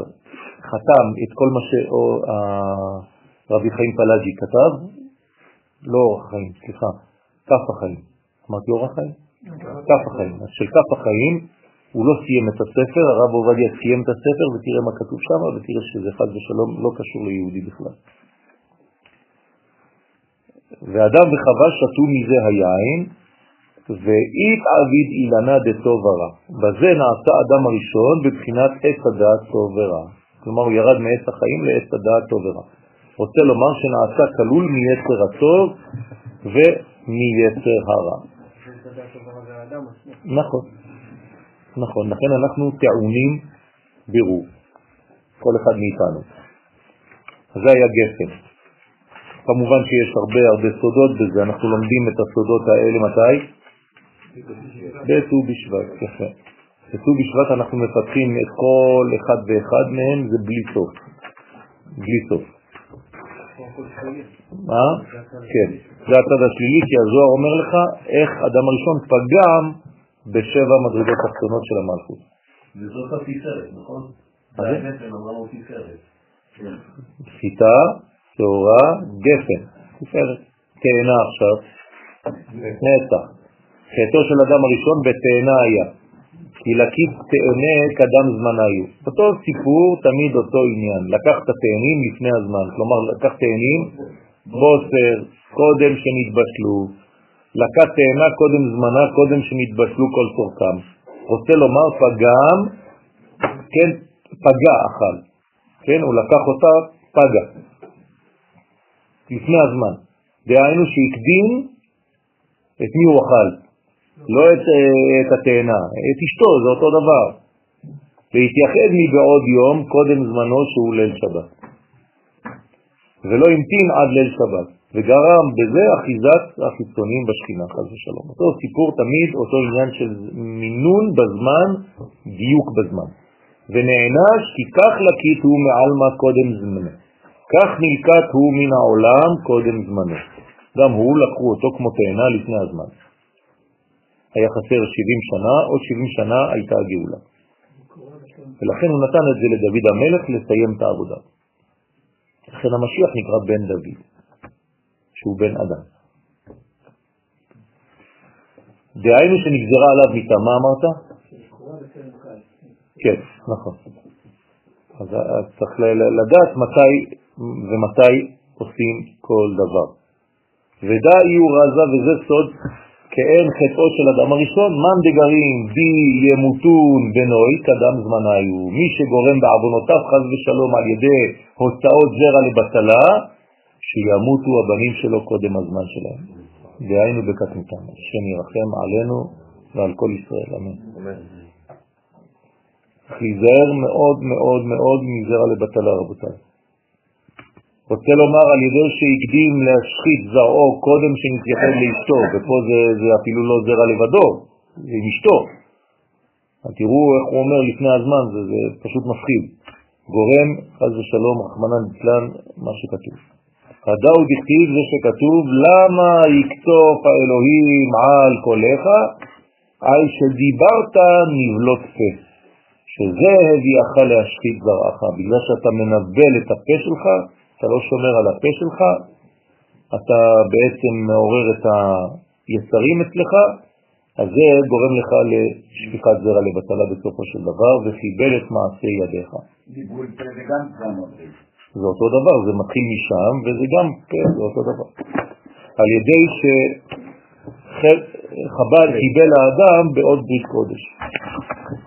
חתם את כל מה שרבי חיים פלאג'י כתב, לא אורח חיים, סליחה, כף החיים. אמרתי אורח חיים? כף החיים. אז של כף החיים הוא לא סיים את הספר, הרב עובדיה סיים את הספר ותראה מה כתוב שם ותראה שזה חד ושלום לא קשור ליהודי בכלל. ואדם וחווה שתו מזה היין, ואית עביד אילנה דטוב ורע. בזה נעשה אדם הראשון בבחינת עץ הדעת טוב ורע. כלומר הוא ירד מעץ החיים לעץ הדעת טוב ורע. רוצה לומר שנעשה כלול מיצר הטוב ומיצר הרע. נכון, נכון, לכן אנחנו טעונים בירור, כל אחד מאיתנו. זה היה גפן. כמובן שיש הרבה הרבה סודות בזה, אנחנו לומדים את הסודות האלה מתי? בט"ו בשבט, יפה. בט"ו בשבט אנחנו מפתחים את כל אחד ואחד מהם, זה בלי סוף. בלי סוף. מה? כן, זה הצד השלילי, כי הזוהר אומר לך איך אדם הראשון פגם בשבע מדרגות תחתונות של המלכות. וזאת התפארת, נכון? זה? בעצם אמרנו תפארת. חיטה, שעורה, גפן, תפארת. תאנה עכשיו, נצח. חטאו של אדם הראשון בתאנה היה, כי לקיף תאנה קדם זמן היו. אותו סיפור, תמיד אותו עניין. לקח את התאנים לפני הזמן, כלומר לקח תאנים, בוסר, קודם שנתבשלו, לקח תאנה קודם זמנה, קודם שנתבשלו כל צורכם. רוצה לומר פגם, כן, פגע אכל, כן, הוא לקח אותה פגע, לפני הזמן. דהיינו שהקדים את מי הוא אכל, לא את, אה, את התאנה, את אשתו, זה אותו דבר. והתייחד מבעוד יום קודם זמנו שהוא ליל שבת. ולא המתין עד ליל שבת, וגרם בזה אחיזת החיצונים בשכינה, חס ושלום. אותו סיפור תמיד, אותו עניין של מינון בזמן, דיוק בזמן. ונענש כי כך לקית הוא מעלמא קודם זמנו. כך נלקט הוא מן העולם קודם זמנו. גם הוא לקחו אותו כמו תאנה לפני הזמן. היה חסר 70 שנה, עוד 70 שנה הייתה הגאולה. ולכן הוא נתן את זה לדוד המלך לסיים את העבודה. לכן המשיח נקרא בן דוד, שהוא בן אדם. דהיינו שנגזרה עליו מיתה, מה אמרת? כן, נכון. אז צריך לדעת מתי ומתי עושים כל דבר. ודא יהיו רזה, וזה סוד כאין חטאו של אדם הראשון, מן דגרים בי ימותון בנוי קדם זמניו. מי שגורם בעוונותיו חז ושלום על ידי הוצאות זרע לבטלה, שימותו הבנים שלו קודם הזמן שלהם. דהיינו בקטנותם. השם ירחם עלינו ועל כל ישראל. אמן. צריך להיזהר מאוד מאוד מאוד מזרע לבטלה, רבותיי. רוצה לומר על ידי שהקדים להשחית זרעו קודם שנתייחד לאשתו, ופה זה, זה אפילו לא זרע לבדו, זה עם אשתו. תראו איך הוא אומר לפני הזמן, זה, זה פשוט מפחיד. גורם, חז ושלום, רחמנן בצלן, מה שכתוב. הדאו דכתיב זה שכתוב, למה יקטוף האלוהים על קולך, על שדיברת נבלות פה. שזה הביאך להשחית זרעך, בגלל שאתה מנבל את הפה שלך, אתה לא שומר על הפה שלך, אתה בעצם מעורר את היצרים אצלך, אז זה גורם לך לשפיכת זרע לבטלה בסופו של דבר, וחיבל את מעשי ידיך. דיבול פה זה גם צלמות. זה אותו דבר, זה מתחיל משם, וזה גם פה, זה אותו דבר. על ידי שחב"ד קיבל האדם בעוד ברית קודש.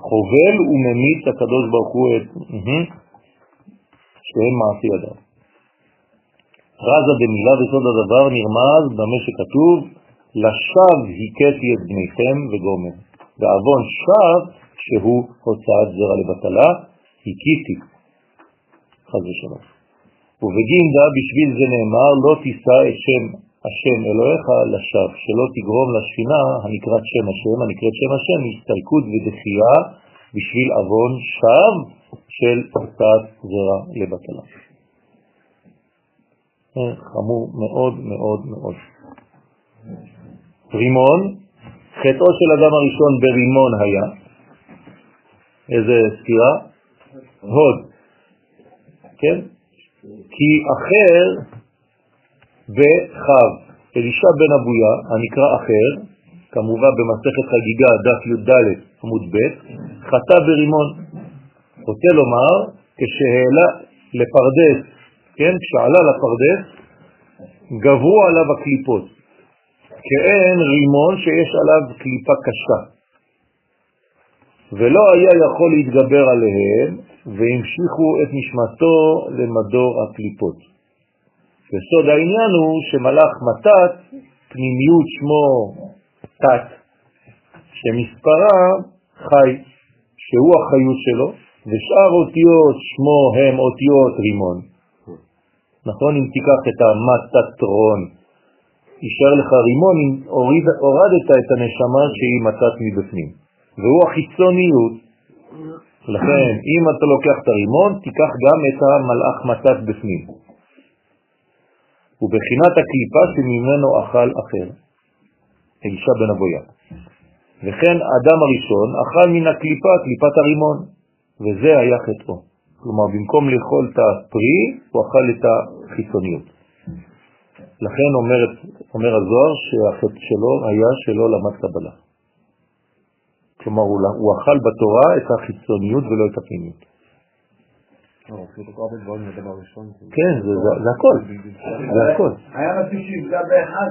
חובל וממיץ הקדוש ברוך הוא את... שהם מעשי ידיו. רזה במילה וסוד הדבר נרמז במה שכתוב לשב הכיתי את בניכם וגומר. בעוון שב שהוא הוצאת זרע לבטלה, הכיתי, חז ושלום. ובגינדה בשביל זה נאמר לא תישא את שם השם אלוהיך לשב, שלא תגרום לשכינה הנקראת שם השם, הנקראת שם השם, הסתלקות ודחייה בשביל עוון שב של הוצאת זרע לבטלה. חמור מאוד מאוד מאוד. רימון, חטאו של אדם הראשון ברימון היה, איזה ספירה? הוד. כן? כי אחר וחב. אלישע בן אבויה, הנקרא אחר, כמובן במסכת חגיגה, דף י"ד עמוד ב', חטא ברימון. רוצה לומר, כשהעלה לפרדס, כן, כשעלה לפרדס, גברו עליו הקליפות, כאין רימון שיש עליו קליפה קשה. ולא היה יכול להתגבר עליהם, והמשיכו את נשמתו למדור הקליפות. וסוד העניין הוא שמלאך מתת, פנימיות שמו תת, שמספרה חי, שהוא החיות שלו, ושאר אותיות שמו הם אותיות רימון. נכון? אם תיקח את המטטרון, יישאר לך רימון אם הוריד, הורדת את הנשמה שהיא מתת מבפנים, והוא החיצוניות. לכן, אם אתה לוקח את הרימון, תיקח גם את המלאך מתת בפנים. ובחינת הקליפה שממנו אכל אחר, אלישע בן אבויה. וכן אדם הראשון אכל מן הקליפה, קליפת הרימון, וזה היה חטאו. כלומר, במקום לאכול את הפרי, הוא אכל את החיצוניות. לכן אומר, אומר הזוהר שהחטא שלו היה שלא למד קבלה. כלומר, הוא, הוא אכל בתורה את החיצוניות ולא את הפנימיות. כן, זה הכל, זה הכל. היה מספיק שיפגע באחד,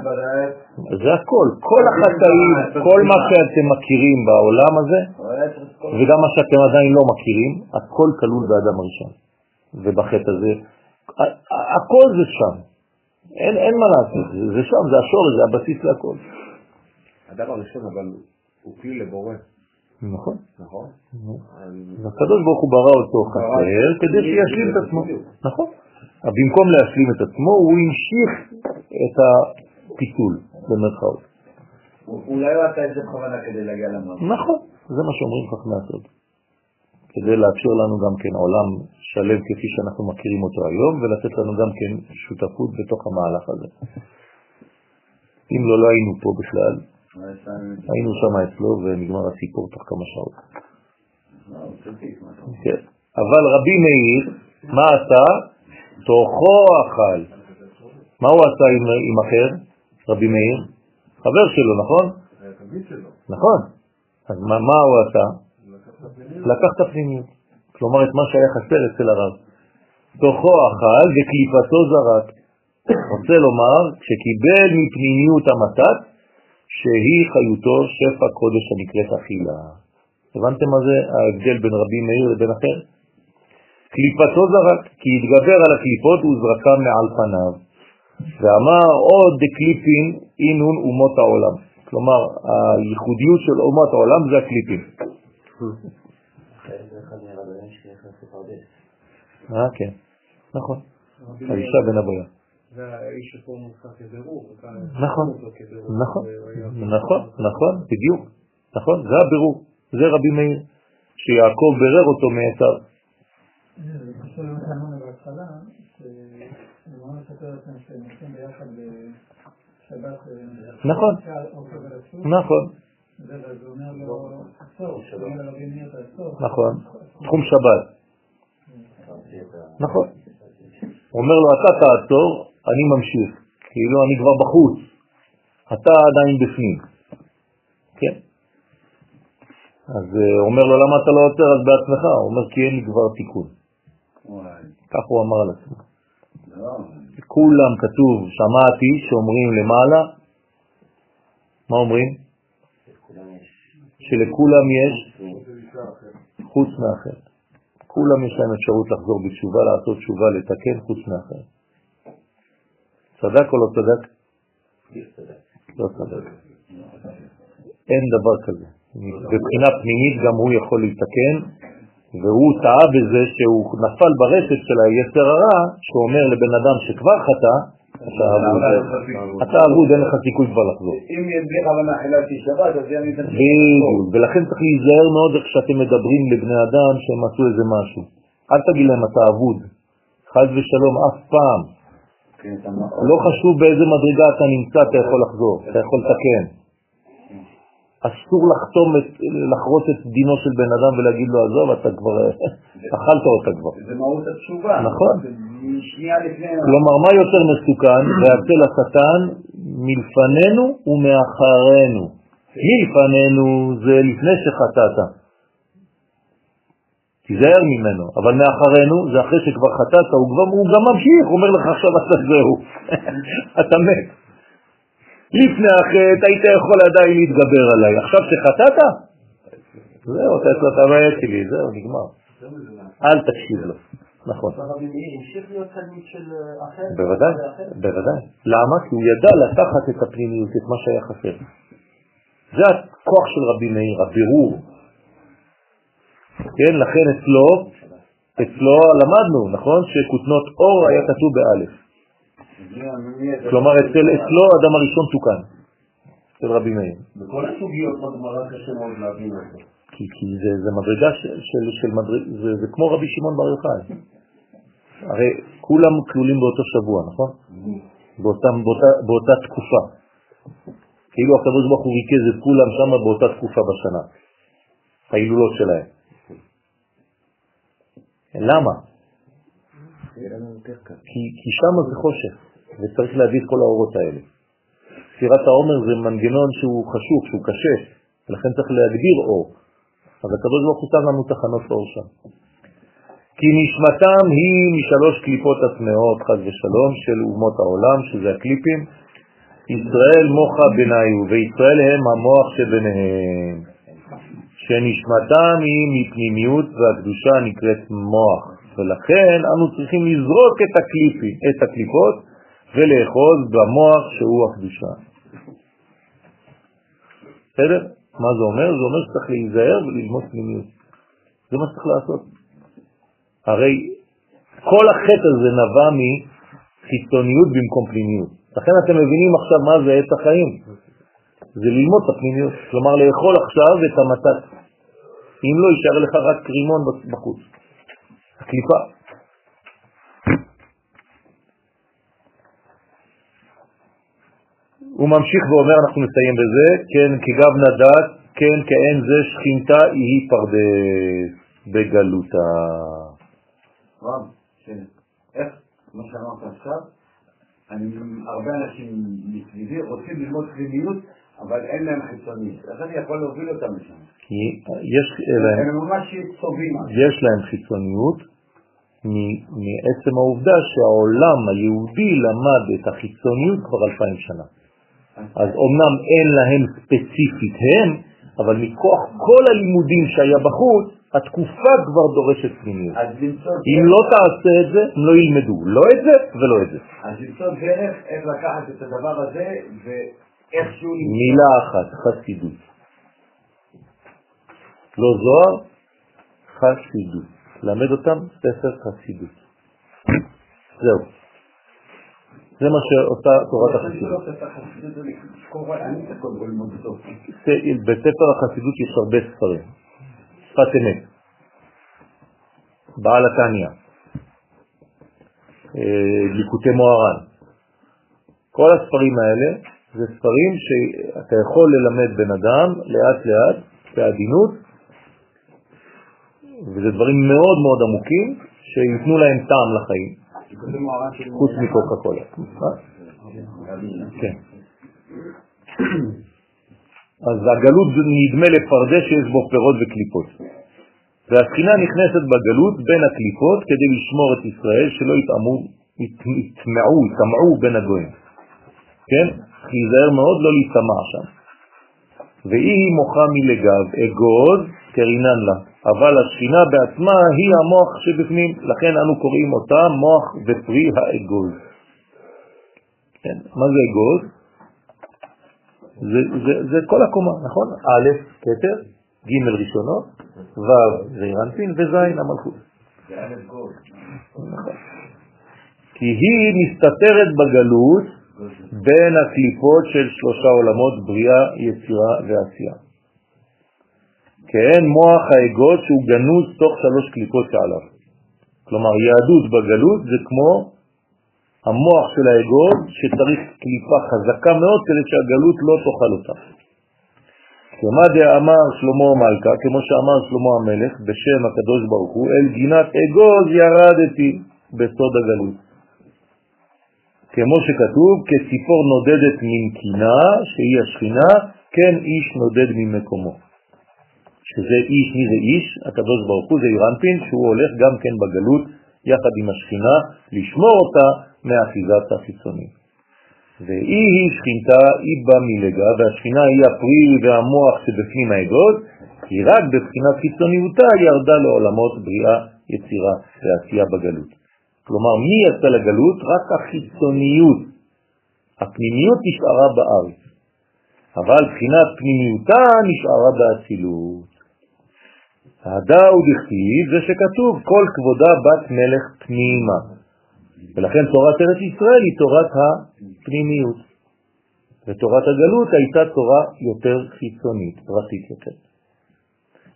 זה הכל, כל החטאים, כל מה שאתם מכירים בעולם הזה, וגם מה שאתם עדיין לא מכירים, הכל כלול באדם הראשון. ובחטא הזה, הכל זה שם. אין, אין מה לעשות, זה שם, זה השורש, זה הבסיס להכל. אדם הראשון, אבל הוא כלי לבורא. נכון. נכון? הקדוש ברוך הוא ברא אותו חסר כדי שישלים את עצמו. נכון. במקום להשלים את עצמו, הוא המשיך את הפיתול, במרכאות. אולי הוא עשה את זה בכוונה כדי להגיע למוות. נכון, זה מה שאומרים חכמי הסוד. כדי לאפשר לנו גם כן עולם שלם כפי שאנחנו מכירים אותו היום, ולתת לנו גם כן שותפות בתוך המהלך הזה. אם לא, לא היינו פה בכלל, היינו שם אצלו ונגמר הסיפור תוך כמה שעות. כן. אבל רבי מאיר, מה עשה? תוכו אכל. מה הוא עשה עם, אחר, רבי מאיר? חבר שלו, נכון? נכון. אז מה הוא עשה? לקח את הפנימיות. כלומר, את מה שהיה חסר אצל הרב. תוכו אכל וקליפתו זרק. רוצה לומר, כשקיבל מפנימיות המתת, שהיא חיותו שפע קודש הנקראת אכילה. הבנתם מה זה ההבדל בין רבי מאיר לבין אחר? קליפתו זרק, כי התגבר על הקליפות וזרקה מעל פניו. ואמר עוד דקליפין אינון אומות העולם. כלומר, הייחודיות של אומות העולם זה הקליפים. אה, כן, נכון. האישה בן אבויה. זה האיש שפה מונחה כבירור. נכון, נכון, נכון, נכון, בדיוק, נכון, זה הבירור, זה רבי מאיר, שיעקב ברר אותו מעשיו. נכון, נכון. נכון, תחום שבת. נכון. הוא אומר לו, אתה תעצור, אני ממשיך. כאילו אני כבר בחוץ, אתה עדיין בפנים. כן? אז הוא אומר לו, למה אתה לא עוצר אז בעצמך? הוא אומר, כי אין לי כבר תיקון. כך הוא אמר על עצמו. כולם כתוב, שמעתי, שאומרים למעלה, מה אומרים? שלכולם יש חוץ מאחר. כולם יש להם אפשרות לחזור בתשובה, לעשות תשובה, לתקן חוץ מאחר. צדק או לא צדק? לא צדק. אין דבר כזה. בבחינה פנימית גם הוא יכול להתקן, והוא טעה בזה שהוא נפל ברשת של היצר הרע, שאומר לבן אדם שכבר חטא, אתה אבוד, אין לך סיכוי כבר לחזור. אם בלי כוונה חיללתי שבת, אז אני אתן בדיוק, ולכן צריך להיזהר מאוד איך שאתם מדברים לבני אדם שהם עשו איזה משהו. אל תגיד להם אתה אבוד, חז ושלום אף פעם. לא חשוב באיזה מדרגה אתה נמצא, אתה יכול לחזור, אתה יכול לתקן. אסור לחתום, את, לחרוץ את דינו של בן אדם ולהגיד לו, עזוב, אתה כבר, אכלת אותה כבר. זה מהות התשובה. נכון. כלומר, מה יותר מסוכן? והצל לשטן מלפנינו ומאחרינו. מלפנינו זה לפני שחטאת. תיזהר ממנו, אבל מאחרינו זה אחרי שכבר חטאת, הוא, כבר, הוא גם ממשיך, הוא אומר לך עכשיו אתה זהו, אתה מת. לפני החטא היית יכול עדיין להתגבר עליי, עכשיו שחטאת? זהו, אתה יש לו את הבעיה שלי, זהו, נגמר. אל תקשיב לו, נכון. בוודאי, בוודאי. למה? כי הוא ידע לקחת את הפנימיות, את מה שהיה חסר. זה הכוח של רבי מאיר, הבירור. כן, לכן אצלו, אצלו למדנו, נכון? שכותנות אור היה כתוב באלף. כלומר, אצל אצלו אדם הראשון תוקן, אצל רבי מאיר. בכל הסוגיות בגמרא קשה מאוד להבין את זה. כי, כי זה, זה מדרגה של, של, של מדרג, זה, זה כמו רבי שמעון בר יוחאי. הרי כולם כלולים באותו שבוע, נכון? באותה, באותה, באותה תקופה. כאילו הקדוש ברוך הוא ריכז את כולם שם באותה תקופה בשנה, ההילולות שלהם. למה? כי, כי שם זה חושך, וצריך להביא את כל האורות האלה. ספירת העומר זה מנגנון שהוא חשוב, שהוא קשה, ולכן צריך להגדיר אור. אז הקדוש ברוך הוא שם לנו תחנות אור שם. כי נשמתם היא משלוש קליפות הטמעות, חז ושלום, של אומות העולם, שזה הקליפים. ישראל מוחה ביניו, וישראל הם המוח שביניהם. שנשמתם היא מפנימיות והקדושה נקראת מוח, ולכן אנו צריכים לזרוק את הקליפים, את הקליפות, ולאחוז במוח שהוא הקדושה. בסדר? מה זה אומר? זה אומר שצריך להיזהר וללמוד פנימיות. זה מה שצריך לעשות. הרי כל החטא הזה נבע מחיצוניות במקום פנימיות. לכן אתם מבינים עכשיו מה זה עץ החיים. זה ללמוד את הפנימיות, כלומר לאכול עכשיו את המתת. אם לא, יישאר לך רק רימון בחוץ. הקליפה. הוא ממשיך ואומר, אנחנו נסיים בזה, כן כגב נדת, כן כאין זה שכינתה היא פרדס בגלותה. רב, כן. איך, מה שאמרת עכשיו, הרבה אנשים מסביבי רוצים ללמוד פנימיות, אבל אין להם חיצוניות. איך אני יכול להוביל אותם לשם? כי יש להם, הם ממש צובעים. יש להם חיצוניות מעצם העובדה שהעולם היהודי למד את החיצוניות כבר אלפיים שנה. אז אומנם אין להם ספציפית הם, אבל מכוח כל הלימודים שהיה בחוץ, התקופה כבר דורשת פנימיות. אם לא תעשה את זה, הם לא ילמדו, לא את זה ולא את זה. אז למצוא דרך איך לקחת את הדבר הזה מילה אחת, חסידות. לא זוהר, חסידות. למד אותם ספר חסידות. זהו. זה מה שעושה תורת החסידות. בספר החסידות יש הרבה ספרים. שפת אמת, בעל התניא, ליקוטי מוהר"ן. כל הספרים האלה זה ספרים שאתה יכול ללמד בן אדם לאט לאט, בעדינות, וזה דברים מאוד מאוד עמוקים שיתנו להם טעם לחיים, חוץ מקוקה קולה. כן. אז הגלות נדמה לפרדס שיש בו פירות וקליפות. והבחינה נכנסת בגלות בין הקליפות כדי לשמור את ישראל שלא יטמעו, יטמעו, יטמעו בין הגויים. כן? להיזהר מאוד לא להיטמע שם. והיא מוחה מלגב, אגוז קרינן לה, אבל השכינה בעצמה היא המוח שבפנים, לכן אנו קוראים אותה מוח ופרי האגוז. כן? מה זה אגוז? זה, זה, זה כל הקומה, נכון? א', כתר, ג' ראשונות, ו' זעירנפין וז' המלכות. נכון. כי היא מסתתרת בגלות בין הקליפות של שלושה עולמות, בריאה, יצירה ועשייה. כאין מוח האגוז שהוא גנוז תוך שלוש קליפות שעליו. כלומר, יהדות בגלות זה כמו המוח של האגוז שצריך קליפה חזקה מאוד כדי שהגלות לא תאכל אותה. כמה דאמר שלמה מלכה, כמו שאמר שלמה המלך בשם הקדוש ברוך הוא, אל גינת אגוז ירדתי בסוד הגלות. כמו שכתוב, כציפור נודדת ממקינה, שהיא השכינה, כן איש נודד ממקומו. שזה איש, מי זה איש? הקדוש ברוך הוא זה אירנפין, שהוא הולך גם כן בגלות יחד עם השכינה, לשמור אותה מאחיזת החיצונים. והיא היא שכינתה, היא במילגה, והשכינה היא הפרי והמוח שבפנים האגוז, היא רק בבחינת חיצוניותה ירדה לעולמות בריאה, יצירה ועשייה בגלות. כלומר, מי יצא לגלות? רק החיצוניות. הפנימיות נשארה בארץ, אבל בחינת פנימיותה נשארה באצילות. ההדה הוא דכתיב זה שכתוב כל כבודה בת מלך פנימה. ולכן תורת ארץ ישראל היא תורת הפנימיות. ותורת הגלות הייתה תורה יותר חיצונית, פרטית יותר.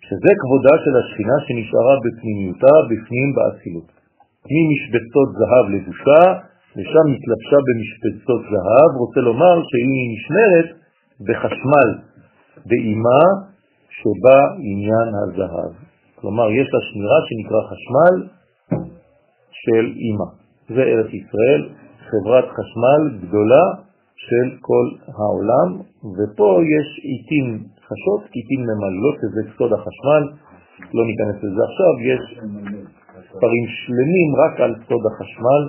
שזה כבודה של השכינה שנשארה בפנימיותה, בפנים באצילות. ממשבצות זהב לבושה, ושם התלבשה במשבצות זהב, רוצה לומר שהיא נשמרת בחשמל באימה שבה עניין הזהב. כלומר, יש לה שמירה שנקרא חשמל של אימא. זה ארץ ישראל, חברת חשמל גדולה של כל העולם, ופה יש עיתים חשות, עיתים ממללות, שזה סוד החשמל, לא ניכנס לזה עכשיו, יש ספרים שלמים רק על סוד החשמל,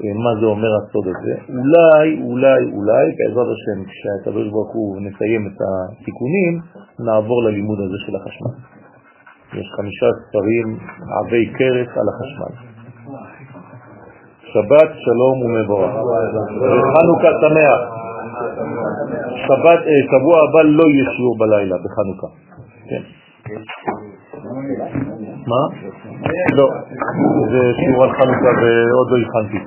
אה, מה זה אומר הסוד הזה. אולי, אולי, אולי, בעזרת השם, כשהקדוש ברוך הוא נסיים את התיקונים, נעבור ללימוד הזה של החשמל. יש חמישה ספרים עבי קרס על החשמל. שבת שלום ומבורך. חנוכה שמח. שבת, אה, שבוע הבא לא יהיה שיעור בלילה בחנוכה. כן. מה? לא, זה שיעור על חנוכה ועוד לא הכנתי.